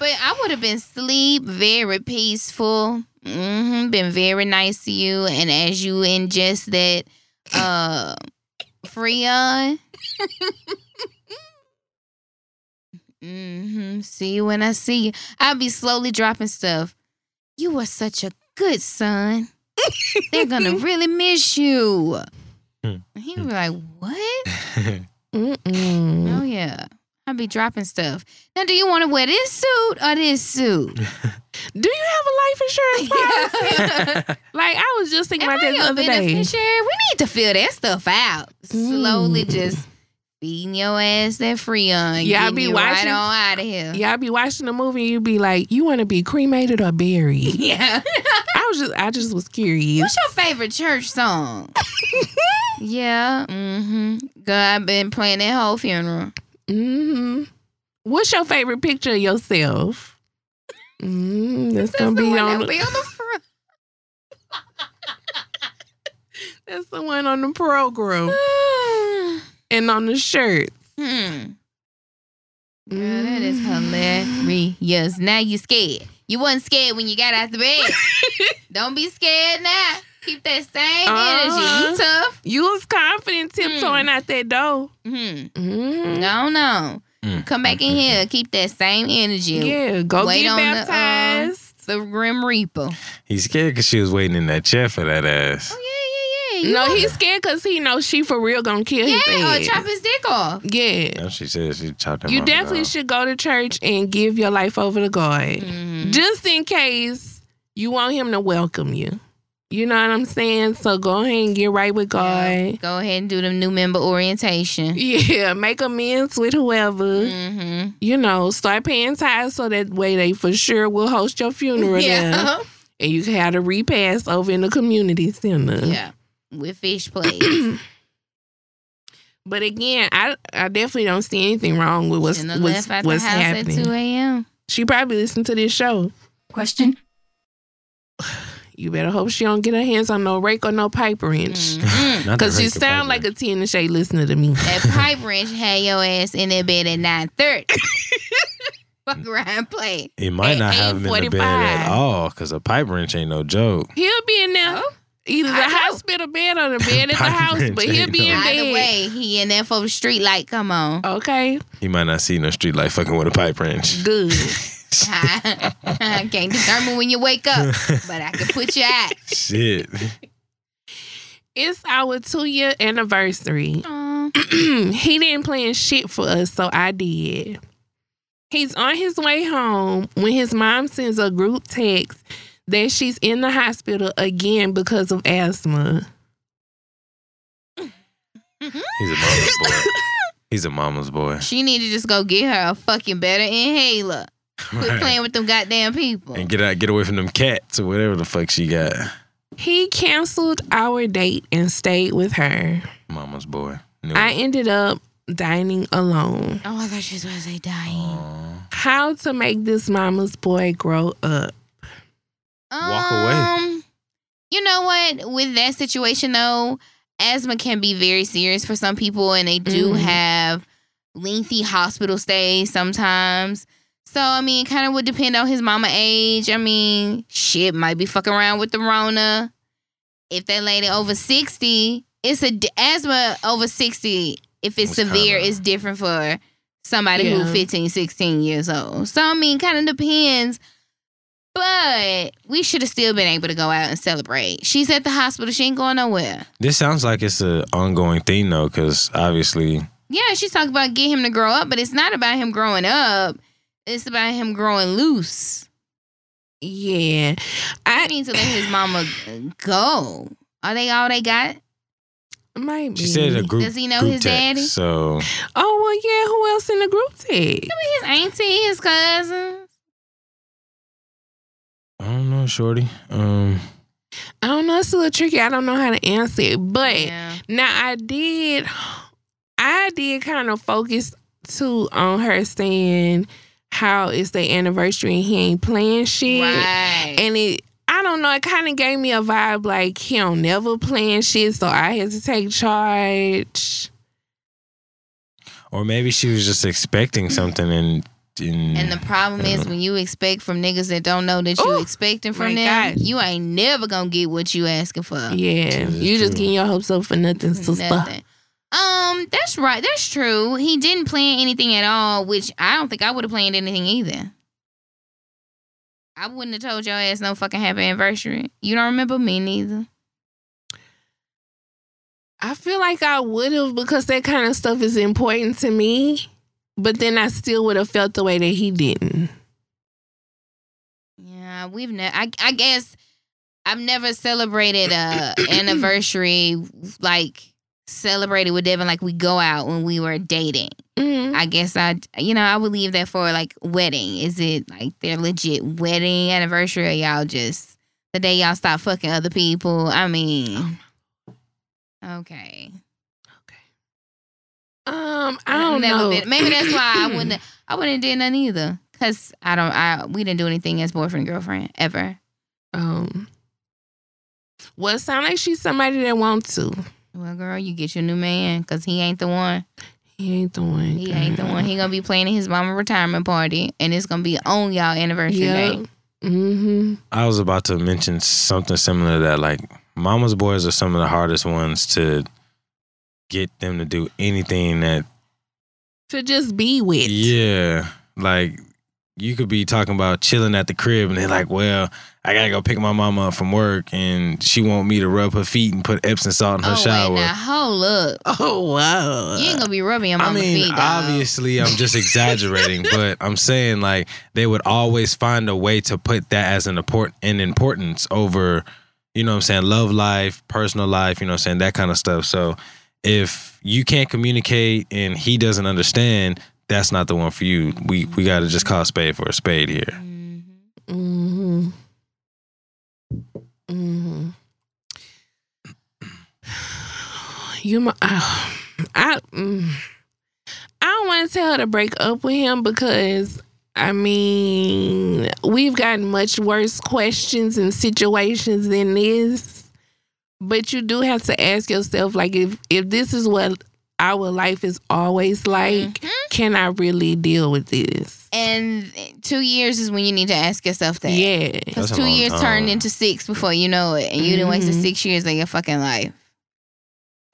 [SPEAKER 3] But I would have been sleep, very peaceful, hmm been very nice to you. And as you ingest that uh, Freon, hmm see you when I see you. I'll be slowly dropping stuff. You were such a good son. They're gonna (laughs) really miss you.
[SPEAKER 6] Hmm.
[SPEAKER 3] And he was like, "What? (laughs)
[SPEAKER 2] Mm-mm.
[SPEAKER 3] Oh yeah." I'll be dropping stuff. Now, do you want to wear this suit or this suit? (laughs)
[SPEAKER 2] Do you have a life insurance policy? like I was just thinking
[SPEAKER 3] Am
[SPEAKER 2] about
[SPEAKER 3] I
[SPEAKER 2] that the other day.
[SPEAKER 3] We need to fill that stuff out. Slowly,
[SPEAKER 2] Mm.
[SPEAKER 3] just feeding your ass that freon. Getting
[SPEAKER 2] be
[SPEAKER 3] you
[SPEAKER 2] watching-
[SPEAKER 3] right on out of here.
[SPEAKER 2] Y'all be watching the movie and you be like, you want to be cremated or buried? (laughs)
[SPEAKER 3] Yeah.
[SPEAKER 2] I was just I just was curious.
[SPEAKER 3] What's your favorite church song? (laughs) yeah. Mm-hmm. God I've been playing that whole funeral.
[SPEAKER 2] Mm hmm What's your favorite picture of yourself? Mm, that's,
[SPEAKER 3] That's
[SPEAKER 2] gonna be on. The,
[SPEAKER 3] be on the front. (laughs)
[SPEAKER 2] that's the one on the program (sighs) and on the shirt.
[SPEAKER 3] hmm. Girl, that is
[SPEAKER 2] Mm.
[SPEAKER 3] hilarious. Now you scared. You wasn't scared when you got out the bed. (laughs) Don't be scared now. Keep that same energy.
[SPEAKER 2] Uh-huh.
[SPEAKER 3] You tough.
[SPEAKER 2] You was confident tiptoeing out that door.
[SPEAKER 3] Hmm.
[SPEAKER 2] hmm
[SPEAKER 3] No, no.
[SPEAKER 6] Mm.
[SPEAKER 3] Come back in here. Keep that same energy.
[SPEAKER 2] Yeah, go
[SPEAKER 3] Wait
[SPEAKER 2] get
[SPEAKER 3] on the, um,
[SPEAKER 2] baptized.
[SPEAKER 3] The Grim Reaper.
[SPEAKER 6] He's scared because she was waiting in that chair for that ass.
[SPEAKER 3] Oh yeah, yeah, yeah. You
[SPEAKER 2] no,
[SPEAKER 3] want-
[SPEAKER 2] he's scared because he knows she for real gonna kill his
[SPEAKER 3] yeah, or chop his dick off.
[SPEAKER 2] yeah.
[SPEAKER 6] No, she said she chopped him
[SPEAKER 2] You definitely
[SPEAKER 6] at
[SPEAKER 2] should go to church and give your life over to God.
[SPEAKER 3] Mhm.
[SPEAKER 2] Just in case you want him to welcome you. You know what I'm saying? So go ahead and get right with
[SPEAKER 3] Yeah.
[SPEAKER 2] God.
[SPEAKER 3] Go ahead and do the new member orientation.
[SPEAKER 2] Yeah, (laughs) make amends with whoever.
[SPEAKER 3] Mm-hmm.
[SPEAKER 2] You know, start paying tithes so that way they for sure will host your funeral (laughs) there.
[SPEAKER 3] Yeah.
[SPEAKER 2] And you can have a repast over in the community center.
[SPEAKER 3] yeah. With fish plates. (clears throat)
[SPEAKER 2] But again, I I definitely don't see anything wrong with what's
[SPEAKER 3] Shouldn't
[SPEAKER 2] what's,
[SPEAKER 3] left
[SPEAKER 2] what's
[SPEAKER 3] the house
[SPEAKER 2] happening.
[SPEAKER 3] at 2 a.m.
[SPEAKER 2] She probably listened to this show.
[SPEAKER 5] Question. (sighs)
[SPEAKER 2] You better hope she don't get her hands on no rake or no pipe wrench. (laughs)
[SPEAKER 6] Not the
[SPEAKER 2] Cause she
[SPEAKER 6] rake the
[SPEAKER 2] sound like a T in the shade listener to me.
[SPEAKER 3] That (laughs) pipe wrench had your ass in that bed at 9.30. (laughs) Fuck around and play.
[SPEAKER 6] He might
[SPEAKER 2] At
[SPEAKER 6] not have him in the bed at all because a pipe wrench ain't no joke.
[SPEAKER 2] He'll be in there.
[SPEAKER 3] Oh,
[SPEAKER 2] Either the
[SPEAKER 3] I know.
[SPEAKER 2] hospital bed or the bed at (laughs) the house, but he'll
[SPEAKER 6] ain't
[SPEAKER 2] be in
[SPEAKER 6] no-
[SPEAKER 2] bed.
[SPEAKER 3] Way, he in there for the street light. Come on.
[SPEAKER 2] Okay,
[SPEAKER 6] He might not see no street light fucking with a pipe wrench.
[SPEAKER 2] good. (laughs)
[SPEAKER 3] I can't determine when you wake up, but I can put you out. (laughs)
[SPEAKER 6] Shit.
[SPEAKER 2] It's our two year anniversary.
[SPEAKER 3] Aw. (clears throat)
[SPEAKER 2] he didn't plan shit for us, so I did. He's on his way home when his mom sends a group text that she's in the hospital again because of asthma.
[SPEAKER 6] He's a mama's boy. (laughs) He's a mama's boy.
[SPEAKER 3] She need to just go get her a fucking better inhaler. Quit
[SPEAKER 6] Right.
[SPEAKER 3] playing with them goddamn people.
[SPEAKER 6] And get out, get away from them cats or whatever the fuck she got.
[SPEAKER 2] He canceled our date and stayed with her.
[SPEAKER 6] Mama's boy. Knew
[SPEAKER 2] I
[SPEAKER 6] it.
[SPEAKER 2] ended up dining alone.
[SPEAKER 3] Oh, I thought she was going to say dying.
[SPEAKER 6] Aw.
[SPEAKER 2] How to make this mama's boy grow up.
[SPEAKER 6] Walk away.
[SPEAKER 3] Um, You know what? With that situation though, asthma can be very serious for some people, and they do
[SPEAKER 2] Mhm.
[SPEAKER 3] have lengthy hospital stays sometimes. So I mean, it kind of would depend on his mama age. I mean, shit might be fucking around with the Rona. If that lady over sixty, it's a d- asthma over sixty. If it's
[SPEAKER 6] It's
[SPEAKER 3] severe,
[SPEAKER 6] kinda-
[SPEAKER 3] it's different for somebody
[SPEAKER 2] Yeah.
[SPEAKER 3] who 15, 16 years old. So I mean, kind of depends. But we should have still been able to go out and celebrate. She's at the hospital. She ain't going nowhere.
[SPEAKER 6] This sounds like it's an ongoing thing though, because obviously,
[SPEAKER 3] Yeah, she's talking about get him to grow up, but it's not about him growing up. It's about him growing loose.
[SPEAKER 2] Yeah.
[SPEAKER 3] I
[SPEAKER 2] I
[SPEAKER 3] need to let his mama go. Are they all they got?
[SPEAKER 2] might be.
[SPEAKER 6] She said a group.
[SPEAKER 3] Does he know his
[SPEAKER 6] text,
[SPEAKER 3] daddy?
[SPEAKER 6] So
[SPEAKER 2] Oh well yeah, who else in the group text?
[SPEAKER 3] His auntie, his cousins.
[SPEAKER 6] I don't know, Shorty. Um,
[SPEAKER 2] I don't know, it's a little tricky. I don't know how to answer it. But
[SPEAKER 3] Yeah.
[SPEAKER 2] now I did I did kind of focus too on her saying how it's their anniversary and he ain't playing shit.
[SPEAKER 3] Right.
[SPEAKER 2] And it I don't know, it kind of gave me a vibe like he don't never playing shit, so I had to take charge.
[SPEAKER 6] or maybe she was just expecting something and. And,
[SPEAKER 3] And the problem is when you expect from niggas that don't know that you
[SPEAKER 2] Ooh,
[SPEAKER 3] expecting from
[SPEAKER 2] my
[SPEAKER 3] them,
[SPEAKER 2] gosh.
[SPEAKER 3] you ain't never gonna get what you asking for.
[SPEAKER 2] Yeah.
[SPEAKER 6] That is
[SPEAKER 2] You just
[SPEAKER 6] true.
[SPEAKER 2] getting your hopes up for nothing, sister.
[SPEAKER 3] Nothing. Um, that's right. That's true. He didn't plan anything at all, which I don't think I would have planned anything either. I wouldn't have told your ass no fucking happy anniversary. You don't remember me neither.
[SPEAKER 2] I feel like I would have because that kind of stuff is important to me. But then I still would have felt the way that he didn't.
[SPEAKER 3] Yeah, we've never. I, I guess I've never celebrated a (coughs) anniversary like celebrated with Devin like we go out when we were dating.
[SPEAKER 2] Mhm.
[SPEAKER 3] I guess I, you know, I would leave that for like wedding. Is it like their legit wedding anniversary or y'all just the day y'all stop fucking other people? I mean, okay.
[SPEAKER 2] Um, I don't
[SPEAKER 3] Never
[SPEAKER 2] know.
[SPEAKER 3] been- maybe that's why I wouldn't. (clears throat) I wouldn't have did none either. Cause I don't. I we didn't do anything as boyfriend girlfriend ever.
[SPEAKER 2] Um, well, it sound like she's somebody that wants to.
[SPEAKER 3] Well, girl, you get your new man because he ain't the one.
[SPEAKER 2] He ain't the one.
[SPEAKER 3] He ain't the one. He gonna be planning his mama retirement party, and it's gonna be on y'all anniversary
[SPEAKER 2] Yeah.
[SPEAKER 3] day.
[SPEAKER 2] Mm-hmm.
[SPEAKER 6] I was about to mention something similar to that. Like, mama's boys are some of the hardest ones to get them to do anything that,
[SPEAKER 2] To just be with.
[SPEAKER 6] yeah, like you could be talking about chilling at the crib, and they're like, "Well, I gotta go pick my mama up from work, and she want me to rub her feet and put Epsom salt in her
[SPEAKER 3] oh
[SPEAKER 6] shower."
[SPEAKER 3] wait, now hold up. (laughs)
[SPEAKER 2] Oh wow.
[SPEAKER 3] You ain't gonna be rubbing your
[SPEAKER 6] I
[SPEAKER 3] mama
[SPEAKER 6] mean,
[SPEAKER 3] feet, dog.
[SPEAKER 6] obviously, I'm just exaggerating, (laughs) but I'm saying like they would always find a way to put that as an important an importance over, you know, what I'm saying love life, personal life, you know, what I'm saying that kind of stuff. So if you can't communicate and he doesn't understand, that's not the one for you. We we got to just call spade for a spade here.
[SPEAKER 3] Mhm.
[SPEAKER 2] Mm-hmm. You, my, uh, I, mm, I don't want to tell her to break up with him because I mean we've gotten much worse questions and situations than this. But you do have to ask yourself, like, if if this is what our life is always like,
[SPEAKER 3] Mhm.
[SPEAKER 2] can I really deal with this?
[SPEAKER 3] And two years is when you need to ask yourself that.
[SPEAKER 2] Yeah.
[SPEAKER 3] Because two years
[SPEAKER 6] time.
[SPEAKER 3] turned into six before you know it, and you didn't waste six years of your fucking life.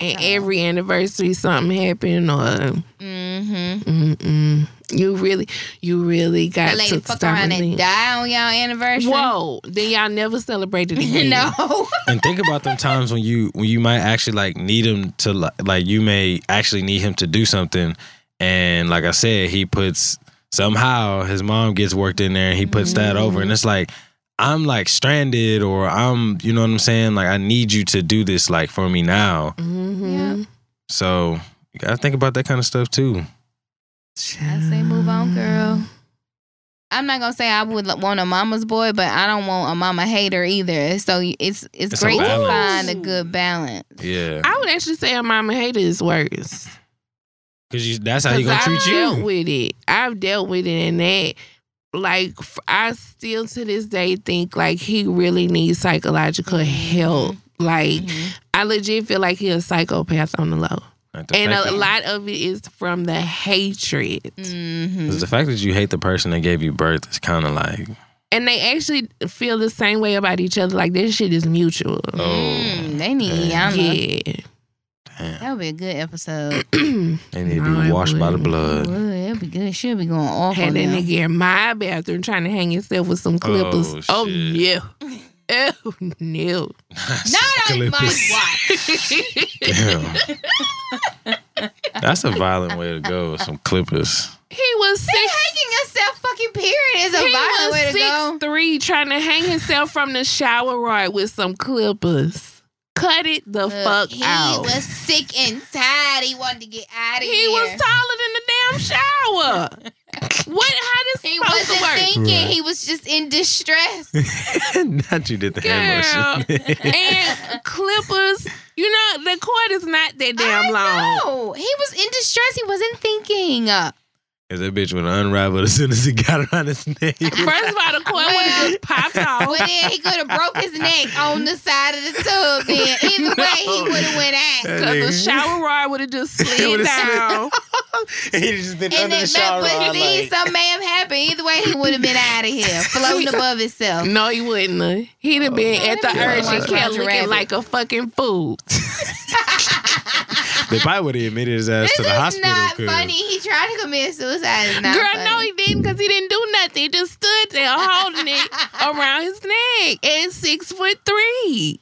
[SPEAKER 2] And every anniversary, something happened, or
[SPEAKER 3] Mm-hmm.
[SPEAKER 2] mm-mm. you really, you really got
[SPEAKER 3] That lady
[SPEAKER 2] to
[SPEAKER 3] fuck
[SPEAKER 2] stop
[SPEAKER 3] around
[SPEAKER 2] and
[SPEAKER 3] and die on y'all anniversary.
[SPEAKER 2] Whoa! Then y'all never celebrated it (laughs) again.
[SPEAKER 3] no.
[SPEAKER 6] And think about them times when you when you might actually like need him to li- like you may actually need him to do something, and like I said, he puts somehow his mom gets worked in there and he puts that over, and it's like I'm like stranded or I'm you know what I'm saying like I need you to do this like for me now.
[SPEAKER 2] Mm-hmm.
[SPEAKER 6] So you gotta think about that kind of stuff too.
[SPEAKER 3] I say move on, girl. I'm not gonna say I would want a mama's boy, but I don't want a mama hater either. So it's it's,
[SPEAKER 6] It's
[SPEAKER 3] great to find a good balance.
[SPEAKER 6] Yeah,
[SPEAKER 2] I would actually say a mama hater is worse.
[SPEAKER 6] because you that's how he
[SPEAKER 2] 'Cause
[SPEAKER 6] gonna
[SPEAKER 2] I've
[SPEAKER 6] treat
[SPEAKER 2] dealt with it. I've dealt with it, and that, like, I still to this day think like he really needs psychological help. Like,
[SPEAKER 3] Mhm.
[SPEAKER 2] I legit feel like he's a psychopath on the low, and a
[SPEAKER 6] that-
[SPEAKER 2] lot of it is from the hatred.
[SPEAKER 3] Mhm.
[SPEAKER 6] 'cause the fact that you hate the person that gave you birth is kind of like
[SPEAKER 2] And they actually feel the same way about each other. Like this shit is mutual.
[SPEAKER 6] oh
[SPEAKER 3] Mm, they need
[SPEAKER 6] damn.
[SPEAKER 3] Iyanla.
[SPEAKER 2] Yeah.
[SPEAKER 3] That would be a good episode. (clears throat)
[SPEAKER 6] they need to be
[SPEAKER 2] it
[SPEAKER 6] washed by the
[SPEAKER 2] wouldn't.
[SPEAKER 6] blood.
[SPEAKER 3] Would it'd be good. She'll be going off
[SPEAKER 2] Had
[SPEAKER 3] on
[SPEAKER 2] that
[SPEAKER 3] them.
[SPEAKER 2] nigga in my bathroom trying to hang himself with some clippers.
[SPEAKER 6] Oh,
[SPEAKER 2] Oh,
[SPEAKER 6] shit.
[SPEAKER 2] no. Oh no. (laughs)
[SPEAKER 3] Not on my watch.
[SPEAKER 6] Damn. That's a violent way to go. With some clippers.
[SPEAKER 2] he was
[SPEAKER 3] They
[SPEAKER 2] six.
[SPEAKER 3] hanging yourself fucking period is is a
[SPEAKER 2] he
[SPEAKER 3] violent way to
[SPEAKER 2] six
[SPEAKER 3] go.
[SPEAKER 2] three trying to hang himself from the shower rod with some clippers. Cut it the
[SPEAKER 3] Look,
[SPEAKER 2] fuck
[SPEAKER 3] he
[SPEAKER 2] out.
[SPEAKER 3] He was sick and tired. He wanted to get out of
[SPEAKER 2] he
[SPEAKER 3] here.
[SPEAKER 2] He was taller than the damn shower. (laughs) what? How this
[SPEAKER 3] he
[SPEAKER 2] supposed
[SPEAKER 3] wasn't
[SPEAKER 2] to work?
[SPEAKER 3] thinking.
[SPEAKER 6] Right.
[SPEAKER 3] He was just in distress. (laughs)
[SPEAKER 6] Not you did the hand
[SPEAKER 2] Girl.
[SPEAKER 6] motion. (laughs)
[SPEAKER 2] and clippers. You know the cord is not that damn
[SPEAKER 3] I
[SPEAKER 2] long.
[SPEAKER 3] know. He was in distress. He wasn't thinking.
[SPEAKER 6] Cause that bitch would unravel as soon as he got around his neck.
[SPEAKER 2] First of all, the cord would have just popped off.
[SPEAKER 3] Well, then he could have broke his neck on the side of the tub. Then either way, he would have went out.
[SPEAKER 2] Because the shower rod would have just (laughs)
[SPEAKER 6] It
[SPEAKER 2] slid
[SPEAKER 6] would've slid.
[SPEAKER 2] down. (laughs)
[SPEAKER 6] and he'd just been
[SPEAKER 3] And
[SPEAKER 6] under
[SPEAKER 3] then,
[SPEAKER 6] the shower
[SPEAKER 3] but
[SPEAKER 6] rod.
[SPEAKER 3] see,
[SPEAKER 6] Like,
[SPEAKER 3] something may have happened. Either way, he would have been out of here, floating above himself.
[SPEAKER 2] No, he wouldn't. have. He'd have been
[SPEAKER 3] Oh,
[SPEAKER 2] at the
[SPEAKER 3] that
[SPEAKER 2] urgent
[SPEAKER 3] bitch
[SPEAKER 2] care looking
[SPEAKER 3] rabbit.
[SPEAKER 2] like a fucking fool. (laughs)
[SPEAKER 6] they probably would have admitted his ass
[SPEAKER 3] This
[SPEAKER 6] to the
[SPEAKER 3] is
[SPEAKER 6] hospital.
[SPEAKER 3] not
[SPEAKER 6] 'cause-
[SPEAKER 3] funny. He tried to commit suicide. Not
[SPEAKER 2] Girl,
[SPEAKER 3] funny.
[SPEAKER 2] no, he didn't because he didn't do nothing. He just stood there holding it (laughs) around his neck at six foot three.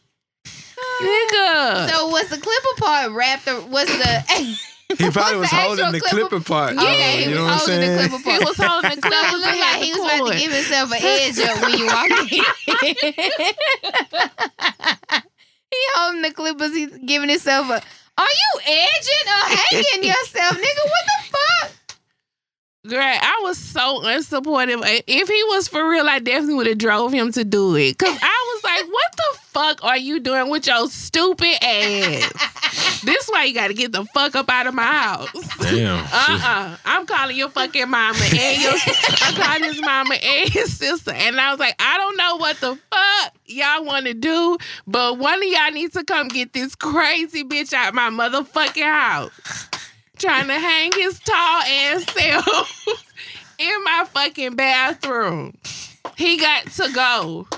[SPEAKER 2] Nigga.
[SPEAKER 3] So was the clipper part wrapped? Or was the? (laughs) (laughs)
[SPEAKER 6] He probably was
[SPEAKER 3] What's the
[SPEAKER 6] holding the
[SPEAKER 3] clipper-
[SPEAKER 6] clipper part.
[SPEAKER 3] Okay,
[SPEAKER 6] though,
[SPEAKER 3] he
[SPEAKER 6] you
[SPEAKER 3] was
[SPEAKER 6] know what
[SPEAKER 3] holding the
[SPEAKER 6] saying?
[SPEAKER 3] clipper
[SPEAKER 2] he was holding the
[SPEAKER 3] So
[SPEAKER 2] clippers
[SPEAKER 3] it looked like he was about to give himself an edge up when you walk in. he holding the clippers. He's giving himself a. Are you edging or hanging yourself, nigga? What the fuck?
[SPEAKER 2] Girl, I was so unsupportive. If he was for real, I definitely would have drove him to do it. Cause I was like, what the fuck are you doing with your stupid ass? (laughs) This why you gotta get the fuck up out of my house.
[SPEAKER 6] Damn. (laughs)
[SPEAKER 2] Uh-uh. I'm calling your fucking mama and your I'm calling his mama and his sister. And I was like, I don't know what the fuck y'all want to do, but one of y'all needs to come get this crazy bitch out my motherfucking house. Trying to hang his tall ass self (laughs) in my fucking bathroom. He got to go. (laughs)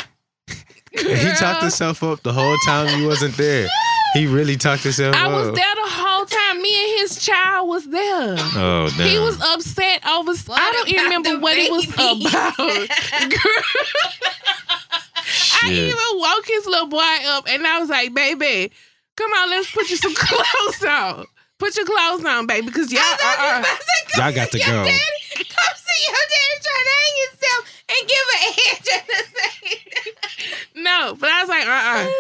[SPEAKER 6] He talked himself up the whole time he wasn't there. He really talked himself
[SPEAKER 2] I
[SPEAKER 6] up.
[SPEAKER 2] was there the whole time. Me and his child was there.
[SPEAKER 6] Oh damn.
[SPEAKER 2] He was upset over. I don't even remember
[SPEAKER 3] the
[SPEAKER 2] what it was about. (laughs) (laughs) Girl. I even woke his little boy up, and I was like, "Baby, come on, let's put you some (laughs) clothes on. Put your clothes on, baby, because y'all." Uh, uh,
[SPEAKER 6] Y'all got to
[SPEAKER 3] your
[SPEAKER 6] go.
[SPEAKER 3] Daddy, come see your daddy trying to hang himself and (laughs) give an edge the same
[SPEAKER 2] no, but I was like, "Uh, uh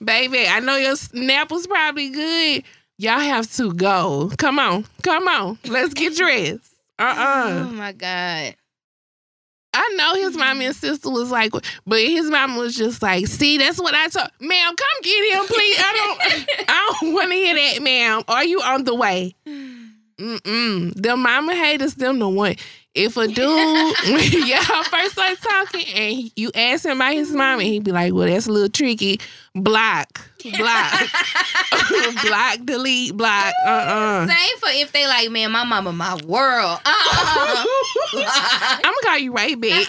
[SPEAKER 2] (sighs) baby, I know your nap was probably good. Y'all have to go. Come on, come on, let's get dressed." Uh, uh
[SPEAKER 3] Oh my god.
[SPEAKER 2] I know his mom and sister was like, but his mom was just like, see, that's what I told. Ma'am, come get him, please. I don't, I don't want to hear that, ma'am. Are you on the way? (sighs) Mm-mm. Them mama haters, them the one. If a dude, (laughs) when y'all first start talking and he- you ask him about his mom, and he'd be like, well, that's a little tricky. Block, block, (laughs) block, delete, block. Uh-uh.
[SPEAKER 3] Same for if they like, man, my mama, my world. Uh-uh. (laughs)
[SPEAKER 2] I'm gonna call you right back.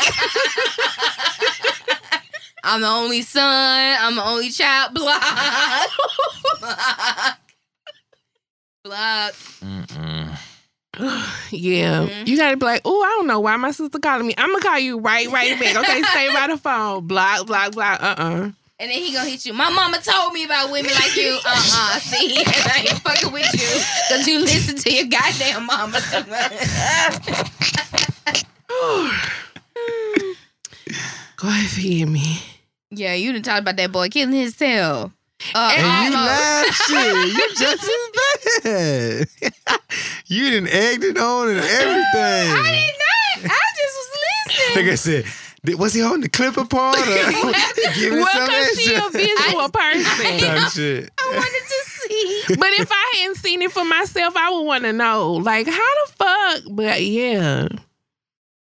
[SPEAKER 3] I'm the only son. I'm the only child. Block. Block. Block.
[SPEAKER 6] Mm-mm. (gasps)
[SPEAKER 2] Yeah,
[SPEAKER 3] Mhm.
[SPEAKER 2] you gotta be like, oh, I don't know why my sister calling me. I'm gonna call you right, right (laughs) back. Okay, stay by the phone. Block, block, block. Uh, uh
[SPEAKER 3] And then he gonna hit you. My mama told me about women like you. (laughs) Uh-uh. See, (laughs) and I ain't fucking with you because you listen to your goddamn mama. (sighs)
[SPEAKER 2] Go ahead, forgive me.
[SPEAKER 3] yeah, you done talked about that boy killing himself. Uh,
[SPEAKER 6] And you
[SPEAKER 3] almost.
[SPEAKER 6] laugh shit. You (laughs) just as bad. (laughs) you didn't egg it on and everything.
[SPEAKER 3] I did not. I just was listening.
[SPEAKER 6] Like I said, was he holding the clipper part or (laughs) giving
[SPEAKER 2] Well,
[SPEAKER 6] some
[SPEAKER 2] cause she a
[SPEAKER 6] extra?
[SPEAKER 2] visual person.
[SPEAKER 6] Type shit.
[SPEAKER 3] I wanted to see.
[SPEAKER 2] but if I hadn't seen it for myself, I would want to know, like, how the fuck? But yeah,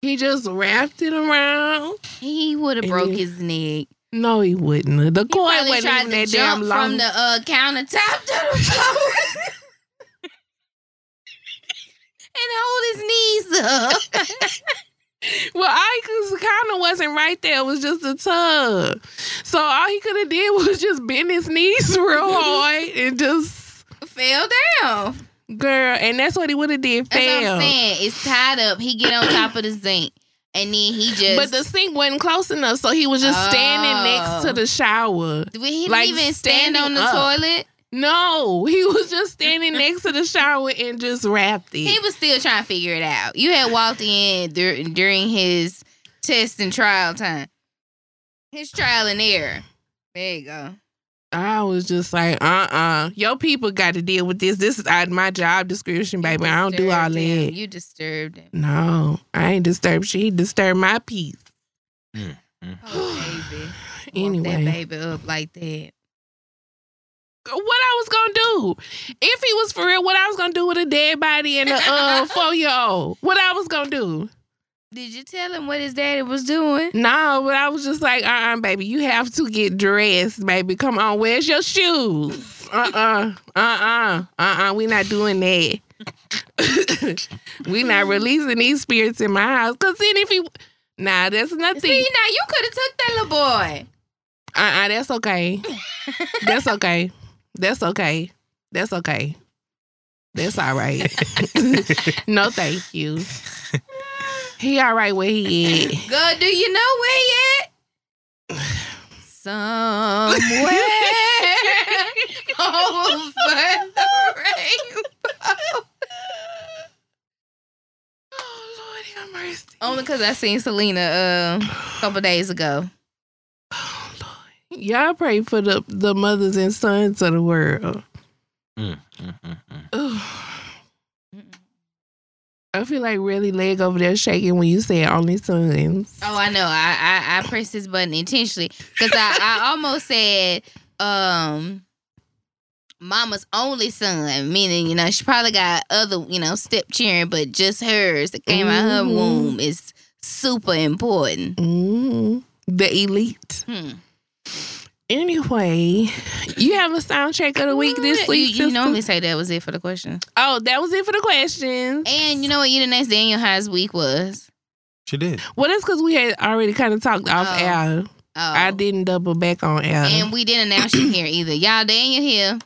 [SPEAKER 2] he just wrapped it around.
[SPEAKER 3] He would have broke
[SPEAKER 2] you-
[SPEAKER 3] his neck.
[SPEAKER 2] No, he wouldn't. The
[SPEAKER 3] probably
[SPEAKER 2] wasn't
[SPEAKER 3] tried
[SPEAKER 2] even
[SPEAKER 3] to
[SPEAKER 2] that
[SPEAKER 3] jump
[SPEAKER 2] damn long.
[SPEAKER 3] from the uh, countertop to the (laughs) floor and hold his knees up. (laughs)
[SPEAKER 2] Well, I kind of wasn't right there. It was just a tub. So all he could have did (laughs) was just bend his knees real hard and just
[SPEAKER 3] Fell down.
[SPEAKER 2] girl. And that's what he would have did.
[SPEAKER 3] That's what I'm saying. It's tied up. He get on top of the zinc, and then he just.
[SPEAKER 2] But the sink wasn't close enough, so he was just standing next to
[SPEAKER 3] Oh.
[SPEAKER 2] the shower.
[SPEAKER 3] Did he
[SPEAKER 2] like,
[SPEAKER 3] even stand on the
[SPEAKER 2] up.
[SPEAKER 3] toilet.
[SPEAKER 2] No, he was just standing next to the shower and just wrapped it.
[SPEAKER 3] He was still trying to figure it out. You had walked in dur- during his test and trial time. His trial and error. There you go.
[SPEAKER 2] I was just like, uh uh Your people got to deal with this. This is out of my job description, baby. I don't do all
[SPEAKER 3] disturbed him.
[SPEAKER 2] that.
[SPEAKER 3] You disturbed him.
[SPEAKER 2] No, I ain't disturbed. She disturbed my peace.
[SPEAKER 3] Oh, baby. (sighs) Woke
[SPEAKER 2] Anyway.
[SPEAKER 3] that baby up like that.
[SPEAKER 2] What I was gonna do? If he was for real, what I was gonna do with a dead body and a uh, (laughs) four year old? What I was gonna do?
[SPEAKER 3] Did you tell him what his daddy was doing?
[SPEAKER 2] No, but I was just like, uh uh baby, you have to get dressed, baby. Come on, where's your shoes? Uh uh, uh uh, uh uh, we not doing that. we not releasing these spirits in my house. Cause then if he, nah, that's nothing.
[SPEAKER 3] See, now you could have took that little boy.
[SPEAKER 2] Uh uh, that's okay. That's okay. That's okay. That's okay. That's all right. (laughs) no, thank you. He all right where he (laughs) at.
[SPEAKER 3] Good, do you know where yet? Somewhere over the rainbow.
[SPEAKER 2] Oh Lord, have mercy.
[SPEAKER 3] Only because I seen Selena uh, a couple days ago.
[SPEAKER 2] Oh Lord. Y'all pray for the the mothers and sons of the world.
[SPEAKER 6] Mm, mm, mm, mm.
[SPEAKER 2] Ugh. I feel like really leg over there shaking when you said only sons.
[SPEAKER 3] Oh, I know. I I, I pressed this button intentionally because I, I almost said um mama's only son, meaning you know she probably got other you know step cheering, but just hers that came out of her
[SPEAKER 2] Mhm.
[SPEAKER 3] womb is super important.
[SPEAKER 2] mm The elite.
[SPEAKER 3] Hmm.
[SPEAKER 2] Anyway, you have a soundtrack of the week this week.
[SPEAKER 3] you
[SPEAKER 2] sister?
[SPEAKER 3] normally say that was it for the question,
[SPEAKER 2] oh, that was it for the questions.
[SPEAKER 3] and you know what? You didn't ask Daniel how his week was.
[SPEAKER 6] She did.
[SPEAKER 2] Well, that's because we had already kind of talked off
[SPEAKER 3] Oh.
[SPEAKER 2] air.
[SPEAKER 3] Oh,
[SPEAKER 2] I didn't double back on air.
[SPEAKER 3] and we didn't announce you here either. Y'all, Daniel here.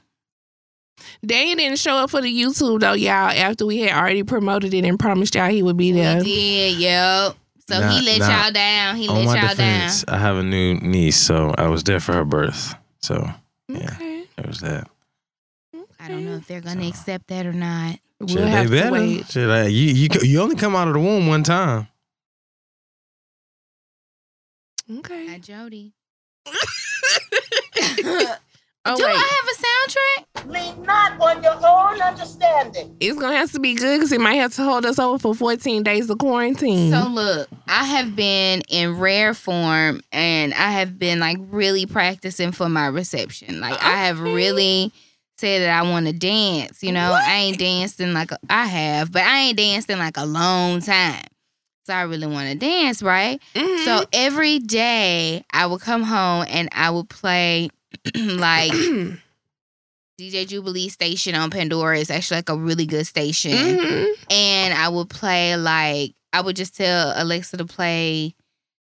[SPEAKER 2] Daniel didn't show up for the YouTube though, y'all. After we had already promoted it and promised y'all he would be there.
[SPEAKER 3] He did, yep. So
[SPEAKER 6] Nah,
[SPEAKER 3] he let
[SPEAKER 6] nah.
[SPEAKER 3] y'all down. He let y'all
[SPEAKER 6] defense, I have a new niece, so I was there for her birth. So Yeah.
[SPEAKER 2] Okay.
[SPEAKER 6] there was that.
[SPEAKER 3] down. I don't know if they're gonna
[SPEAKER 6] So-
[SPEAKER 3] accept that or not.
[SPEAKER 2] We'll
[SPEAKER 6] Shit,
[SPEAKER 2] have
[SPEAKER 6] they
[SPEAKER 2] to
[SPEAKER 6] better.
[SPEAKER 2] wait.
[SPEAKER 6] Shit, like, you, you you only come out of the womb one time. Okay.
[SPEAKER 3] Hi,
[SPEAKER 2] Okay.
[SPEAKER 3] Jody. (laughs) (laughs)
[SPEAKER 2] Oh
[SPEAKER 3] Do
[SPEAKER 2] wait,
[SPEAKER 3] I have a soundtrack?
[SPEAKER 4] Lean not on your own understanding.
[SPEAKER 2] it's gonna have to be good because it might have to hold us over for 14 days of quarantine.
[SPEAKER 3] So look, I have been in rare form and I have been like really practicing for my reception. Like I have really said that I want to dance. You know, I ain't danced in like a, I have, but I ain't danced in like a long time. So I really want to dance, right?
[SPEAKER 2] Mhm.
[SPEAKER 3] So every day I would come home and I would play (clears throat) like (clears throat) DJ Jubilee station on Pandora is actually like a really good station.
[SPEAKER 2] Mhm.
[SPEAKER 3] And I would play like I would just tell Alexa to play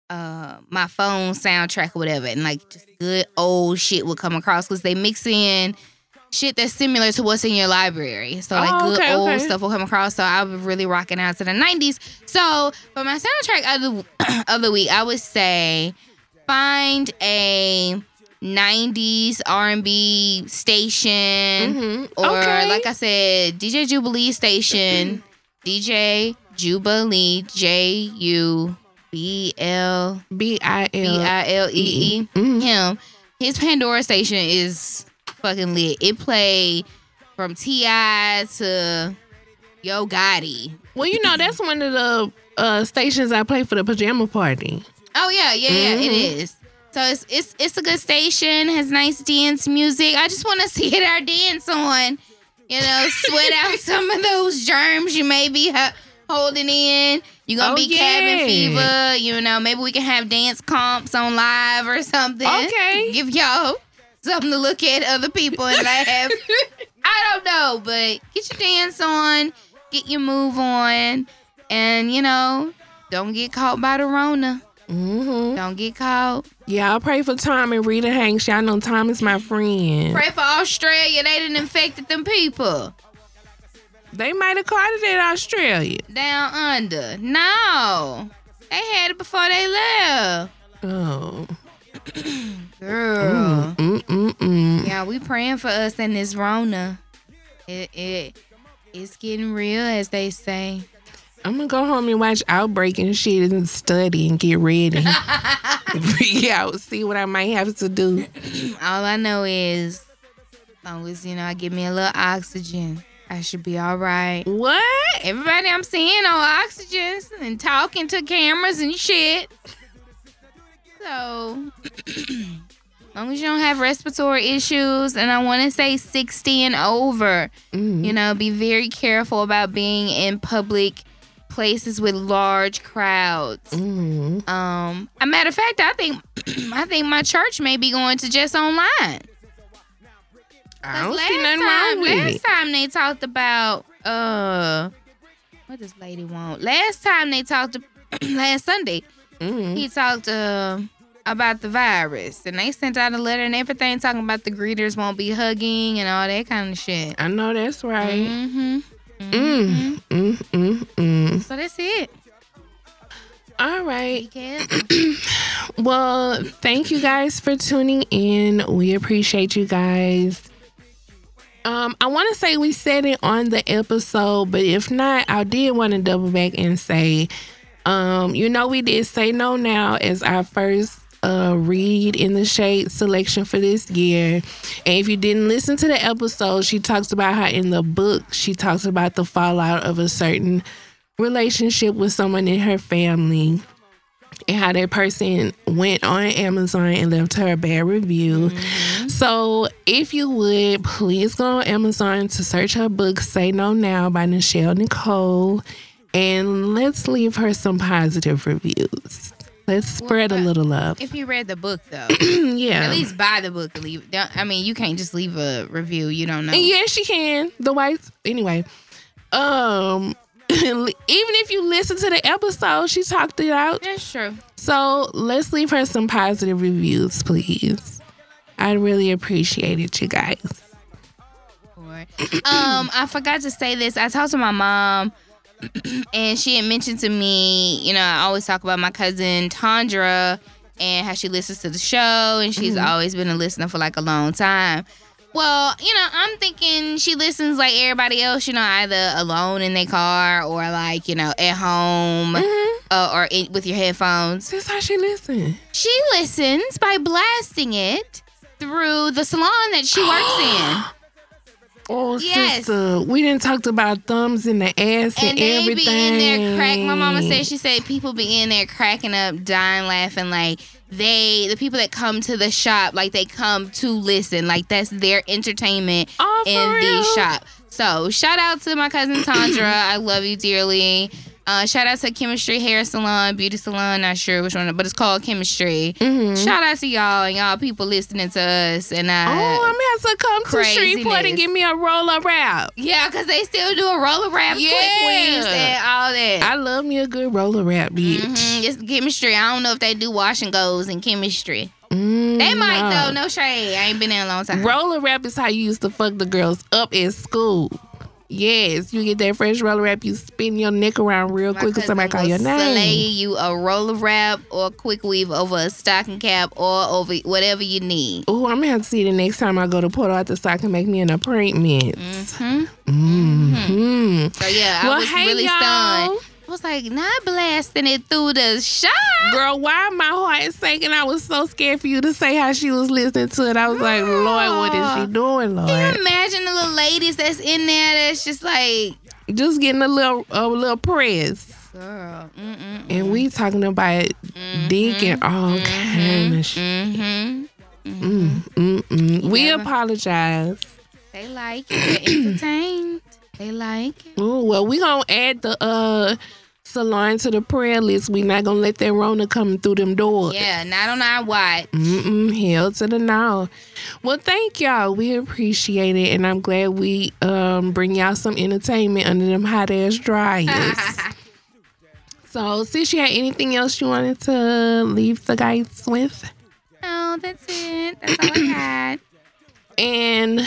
[SPEAKER 3] uh my phone soundtrack or whatever and like just good old shit would come across because they mix in shit that's similar to what's in your library. So like
[SPEAKER 2] Oh,
[SPEAKER 3] good
[SPEAKER 2] okay,
[SPEAKER 3] old
[SPEAKER 2] okay.
[SPEAKER 3] stuff will come across. So I was really rocking out to the nineties. So for my soundtrack of the (clears throat) of the week, I would say find a 90s R&B station
[SPEAKER 2] Mhm.
[SPEAKER 3] or
[SPEAKER 2] okay.
[SPEAKER 3] like I said, DJ Jubilee station, DJ Jubilee J U B L
[SPEAKER 2] B I
[SPEAKER 3] B
[SPEAKER 2] L
[SPEAKER 3] I L E E. Him, his Pandora station is fucking lit. It played from T.I. to Yo Gotti.
[SPEAKER 2] Well, you know that's one of the uh, stations I play for the pajama party.
[SPEAKER 3] Oh yeah, yeah, yeah, it is. So it's it's it's a good station. Has nice dance music. I just want to (laughs) see it our dance on. You know, sweat out (laughs) some of those germs you may be ha- holding in. You're gonna
[SPEAKER 2] Oh,
[SPEAKER 3] be cabin fever. You know, maybe we can have dance comps on live or something.
[SPEAKER 2] Okay.
[SPEAKER 3] Give y'all something to look at other people and laugh. (laughs) I don't know, but get your dance on, get your move on, and you know, don't get caught by the Rona.
[SPEAKER 2] Hmm
[SPEAKER 3] Don't get caught.
[SPEAKER 2] Yeah, I pray for Tom and Rita Hanks. Y'all know Tom is my friend.
[SPEAKER 3] Pray for Australia. They didn't infected them people
[SPEAKER 2] They might have caught it in Australia.
[SPEAKER 3] down under. No, they had it before they left.
[SPEAKER 2] Oh. (clears throat)
[SPEAKER 3] Girl,
[SPEAKER 2] Mm, mm, mm.
[SPEAKER 3] yeah, we praying for us and this Rona. It it it's getting real, as they say.
[SPEAKER 2] I'm gonna go home and watch Outbreak and shit and study and get ready. (laughs) (laughs) yeah, see what I might have to do.
[SPEAKER 3] All I know is, as long as you know, I give me a little oxygen, I should be all right.
[SPEAKER 2] What?
[SPEAKER 3] Everybody I'm seeing on oxygen and talking to cameras and shit. So, as long as you don't have respiratory issues, and I want to say 60 and over,
[SPEAKER 2] Mm.
[SPEAKER 3] you know, be very careful about being in public places with large crowds.
[SPEAKER 2] Mm.
[SPEAKER 3] Um, a matter of fact, I think (clears throat) I think my church may be going to just online.
[SPEAKER 2] I don't
[SPEAKER 3] last
[SPEAKER 2] see nothing
[SPEAKER 3] time,
[SPEAKER 2] wrong with
[SPEAKER 3] last
[SPEAKER 2] it.
[SPEAKER 3] time they talked about uh, what does lady want? Last time they talked, (clears throat) last Sunday
[SPEAKER 2] Mm.
[SPEAKER 3] he talked uh, about the virus, and they sent out a letter and everything talking about the greeters won't be hugging and all that kind of shit.
[SPEAKER 2] I know that's right.
[SPEAKER 3] Mm-hmm.
[SPEAKER 2] Mm. Mm. Mm. Mm.
[SPEAKER 3] So that's it.
[SPEAKER 2] All right. (clears throat) Well, thank you guys for tuning in. We appreciate you guys. Um, I want to say we said it on the episode, but if not, I did want to double back and say, um, you know, we did say no now as our first uh read in the shade selection for this year. And if you didn't listen to the episode, she talks about how in the book she talks about the fallout of a certain relationship with someone in her family and how that person went on Amazon and left her a bad review. So, if you would, please go on Amazon to search her book, Say No Now by Nichelle Nicole, and let's leave her some positive reviews. Let's spread a
[SPEAKER 3] uh,
[SPEAKER 2] little love.
[SPEAKER 3] if you read the book though, (clears throat)
[SPEAKER 2] yeah.
[SPEAKER 3] at least buy the book leave. I mean, you can't just leave a review. You don't know.
[SPEAKER 2] And yes, she can. The whites. Anyway, um, (clears throat) even if you listen to the episode, she talked it out.
[SPEAKER 3] That's true.
[SPEAKER 2] So let's leave her some positive reviews, please. I'd really appreciate it, you guys.
[SPEAKER 3] um, I forgot to say this. I talked to my mom, and she had mentioned to me, you know, I always talk about my cousin Tandra and how she listens to the show, and she's always been a listener for like a long time. Well, you know, I'm thinking she listens like everybody else, you know, either alone in their car or like, you know, at home uh, or in, with your headphones.
[SPEAKER 2] That's how she listens.
[SPEAKER 3] She listens by blasting it through the salon that she works in. (gasps) (gasps)
[SPEAKER 2] Oh,
[SPEAKER 3] Yes.
[SPEAKER 2] sister, we didn't talk about thumbs in the ass and,
[SPEAKER 3] and they
[SPEAKER 2] everything.
[SPEAKER 3] be in there crack. My mama said she said people be in there cracking up, dying, laughing. Like they, the people that come to the shop, like they come to listen. Like that's their entertainment
[SPEAKER 2] Oh,
[SPEAKER 3] in
[SPEAKER 2] real?
[SPEAKER 3] the shop. So shout out to my cousin Tandra. (clears throat) I love you dearly. Uh, shout out to Chemistry Hair Salon, Beauty Salon. Not sure which one, but it's called Chemistry.
[SPEAKER 2] Mhm.
[SPEAKER 3] Shout out to y'all and y'all people listening to us. And uh,
[SPEAKER 2] Oh, I'm gonna have to come to Shreveport and give me a roller wrap.
[SPEAKER 3] yeah, because they still do a roller wrap, quick
[SPEAKER 2] Yeah.
[SPEAKER 3] weaves, and all that.
[SPEAKER 2] I love me a good roller wrap, bitch.
[SPEAKER 3] Mm-hmm. It's chemistry. I don't know if they do wash and goes in chemistry.
[SPEAKER 2] Mm,
[SPEAKER 3] They might
[SPEAKER 2] no.
[SPEAKER 3] though. No shade. I ain't been there a long time.
[SPEAKER 2] Roller wrap is how you used to fuck the girls up in school. Yes, you get that fresh roller wrap, you spin your neck around real
[SPEAKER 3] My
[SPEAKER 2] quick because somebody call your
[SPEAKER 3] will slay
[SPEAKER 2] name.
[SPEAKER 3] you a roller wrap or a quick weave over a stocking cap or over whatever you need.
[SPEAKER 2] Oh, I'm gonna have to see the next time I go to Port Arthur so I can make me an appointment.
[SPEAKER 3] hmm
[SPEAKER 2] Mm-hmm.
[SPEAKER 3] So yeah, I
[SPEAKER 2] Well,
[SPEAKER 3] was
[SPEAKER 2] hey,
[SPEAKER 3] really
[SPEAKER 2] y'all.
[SPEAKER 3] stunned. I was like, not blasting it through the shop.
[SPEAKER 2] Girl, why my heart sinking? I was so scared for you to say how she was listening to it. I was like, Lord, what is she doing, Lord?
[SPEAKER 3] Can you imagine the little ladies that's in there that's just like,
[SPEAKER 2] Just getting a little a little press.
[SPEAKER 3] girl.
[SPEAKER 2] And we talking about dick and all kind of shit.
[SPEAKER 3] Mm-hmm.
[SPEAKER 2] Mm, mm, mm. We apologize.
[SPEAKER 3] They like entertained. They like it.
[SPEAKER 2] Ooh, well, we gonna add the uh salon to the prayer list. We not gonna let that Rona come through them doors.
[SPEAKER 3] Yeah, not on our watch.
[SPEAKER 2] Mm-mm, hell to the no. Well, thank y'all. We appreciate it, and I'm glad we um bring y'all some entertainment under them hot ass dryers. (laughs) so, since you had anything else you wanted to leave the guys with,
[SPEAKER 3] oh, that's it. That's all I had. (clears throat)
[SPEAKER 2] and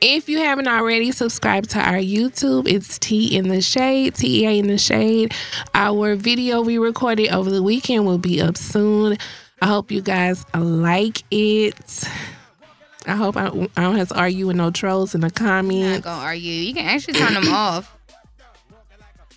[SPEAKER 2] if you haven't already, subscribe to our YouTube. It's Tea in the Shade, T E A in the Shade. Our video we recorded over the weekend will be up soon. I hope you guys like it. I hope I, I don't have to argue with no trolls in the comments.
[SPEAKER 3] Not gonna argue. You can actually turn them off.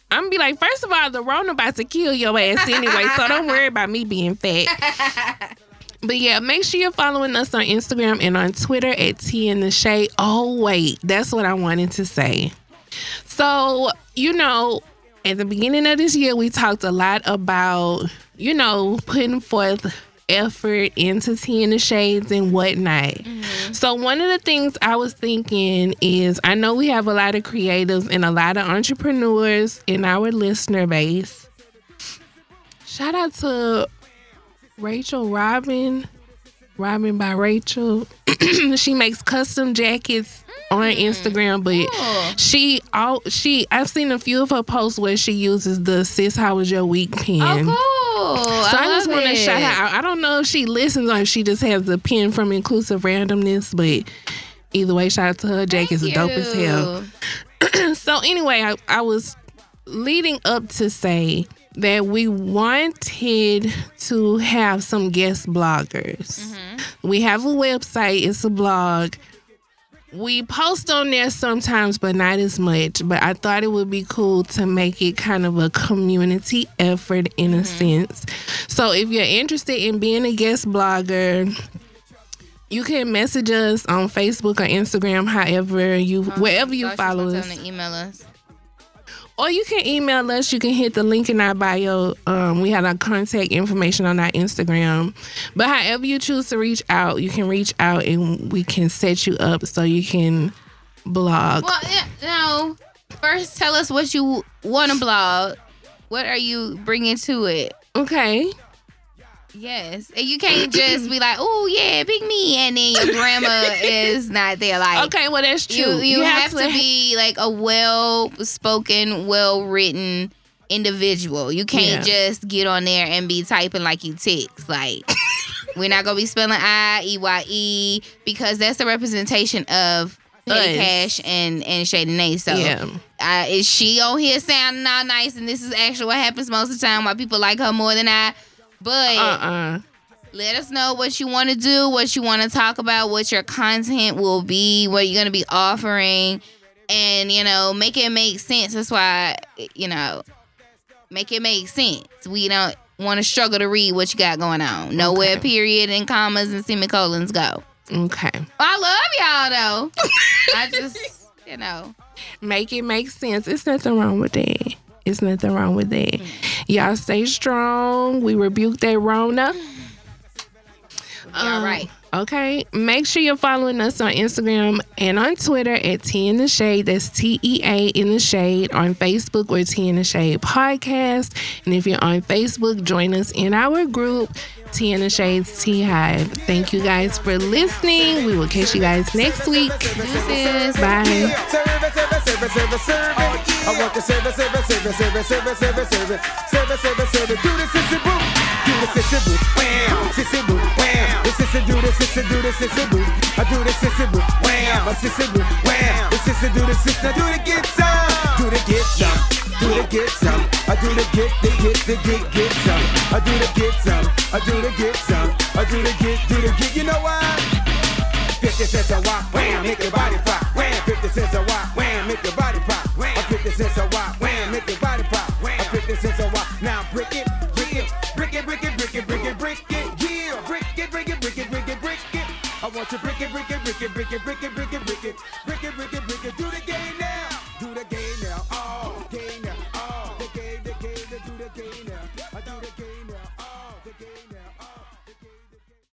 [SPEAKER 2] I'm gonna be like, first of all, the Rona about to kill your ass anyway, so don't worry about me being fat. (laughs) But yeah, make sure you're following us on Instagram and on Twitter at Tea in the Shade. Oh wait, that's what I wanted to say. So you know, at the beginning of this year, we talked a lot about you know putting forth effort into Tea in the Shades and whatnot. Mm-hmm. So one of the things I was thinking is I know we have a lot of creatives and a lot of entrepreneurs in our listener base. Shout out to Rachel Robin, Robin by Rachel. (clears throat) she makes custom jackets on Instagram, but
[SPEAKER 3] Cool.
[SPEAKER 2] she all she I've seen a few of her posts where she uses the sis how was your week pen.
[SPEAKER 3] Oh, cool.
[SPEAKER 2] So I, just
[SPEAKER 3] want
[SPEAKER 2] to shout her out. I don't know if she listens or if she just has the pen from Inclusive Randomness, but either way, shout out to her. Jacket's are dope as hell. (clears throat) so anyway, I, I was leading up to say that we wanted to have some guest bloggers. Mm-hmm. We have a website, it's a blog. We post on there sometimes, but not as much. But I thought it would be cool to make it kind of a community effort in a mm-hmm. sense. So if you're interested in being a guest blogger, you can message us on Facebook or Instagram, however you, um, wherever you follow us.
[SPEAKER 3] email us.
[SPEAKER 2] Or you can email us. You can hit the link in our bio. Um, we have our contact information on our Instagram. But however you choose to reach out, you can reach out and we can set you up so you can blog.
[SPEAKER 3] Well, yeah, no. First, tell us what you want to blog. What are you bringing to it?
[SPEAKER 2] Okay.
[SPEAKER 3] Yes, and you can't just be like, "Oh yeah, pick me," and then your grandma is not there. Like,
[SPEAKER 2] Okay, well that's
[SPEAKER 3] you
[SPEAKER 2] true.
[SPEAKER 3] you, have, to be like a well spoken, well written individual. You can't
[SPEAKER 2] Yeah.
[SPEAKER 3] just get on there and be typing like you text. Like, (laughs) we're not gonna be spelling I E Y E because that's the representation of. Petty Cash and and Nate. So
[SPEAKER 2] Yeah.
[SPEAKER 3] uh, is she on here sounding all nice? And this is actually what happens most of the time. Why people like her more than I. But
[SPEAKER 2] Uh-uh.
[SPEAKER 3] let us know what you want to do, what you want to talk about, what your content will be, what you're going to be offering, and you know, make it make sense. That's why you know, make it make sense. We don't want to struggle to read what you got going on. Nowhere
[SPEAKER 2] Okay.
[SPEAKER 3] period and commas and semicolons go.
[SPEAKER 2] Okay.
[SPEAKER 3] I love y'all though. (laughs) I just you know.
[SPEAKER 2] Make it make sense. It's nothing wrong with that. It's nothing wrong with that. Y'all stay strong. We rebuke that Rona.
[SPEAKER 3] All
[SPEAKER 2] Um,
[SPEAKER 3] right.
[SPEAKER 2] Okay. Make sure you're following us on Instagram and on Twitter at Tea in the Shade. That's T E A in the Shade. On Facebook or Tea in the Shade Podcast. And if you're on Facebook, join us in our group, Tea in the Shades T Hive. Thank you guys for listening. We will catch you guys next week.
[SPEAKER 3] Deuces.
[SPEAKER 2] Bye.
[SPEAKER 7] Serve it, serve it, serve it, serve it, serve it. I want to serve it, serve it, serve it, serve it, serve it, serve it, serve it, serve it, serve it, serve it. Do the sissy boo, do the sissy boo, wham, sissy boo, wham. The sissy do the sissy do the sissy boo. I do the sissy boo, wham, a sissy boo, wham. The sissy do the sissy, now do the get some, do the get some, do the get some. I do the get, the get, the get, get some. I do the get some, I do the get some, I do the get, do the get. You know why? 50 cents a wop, wham, make your body pop. Wham, 50 cents a wop, wham, make your body pop. Wham, 50 cents a wop, wham, make your body pop. Wham, 50 cents a wop. Now brick it, brick it, brick it, brick it, brick it, brick it, brick it, yeah. Brick it, brick it, brick it, brick it, brick it. I want you brick it, brick it, brick it, brick it, brick it, brick it, brick it,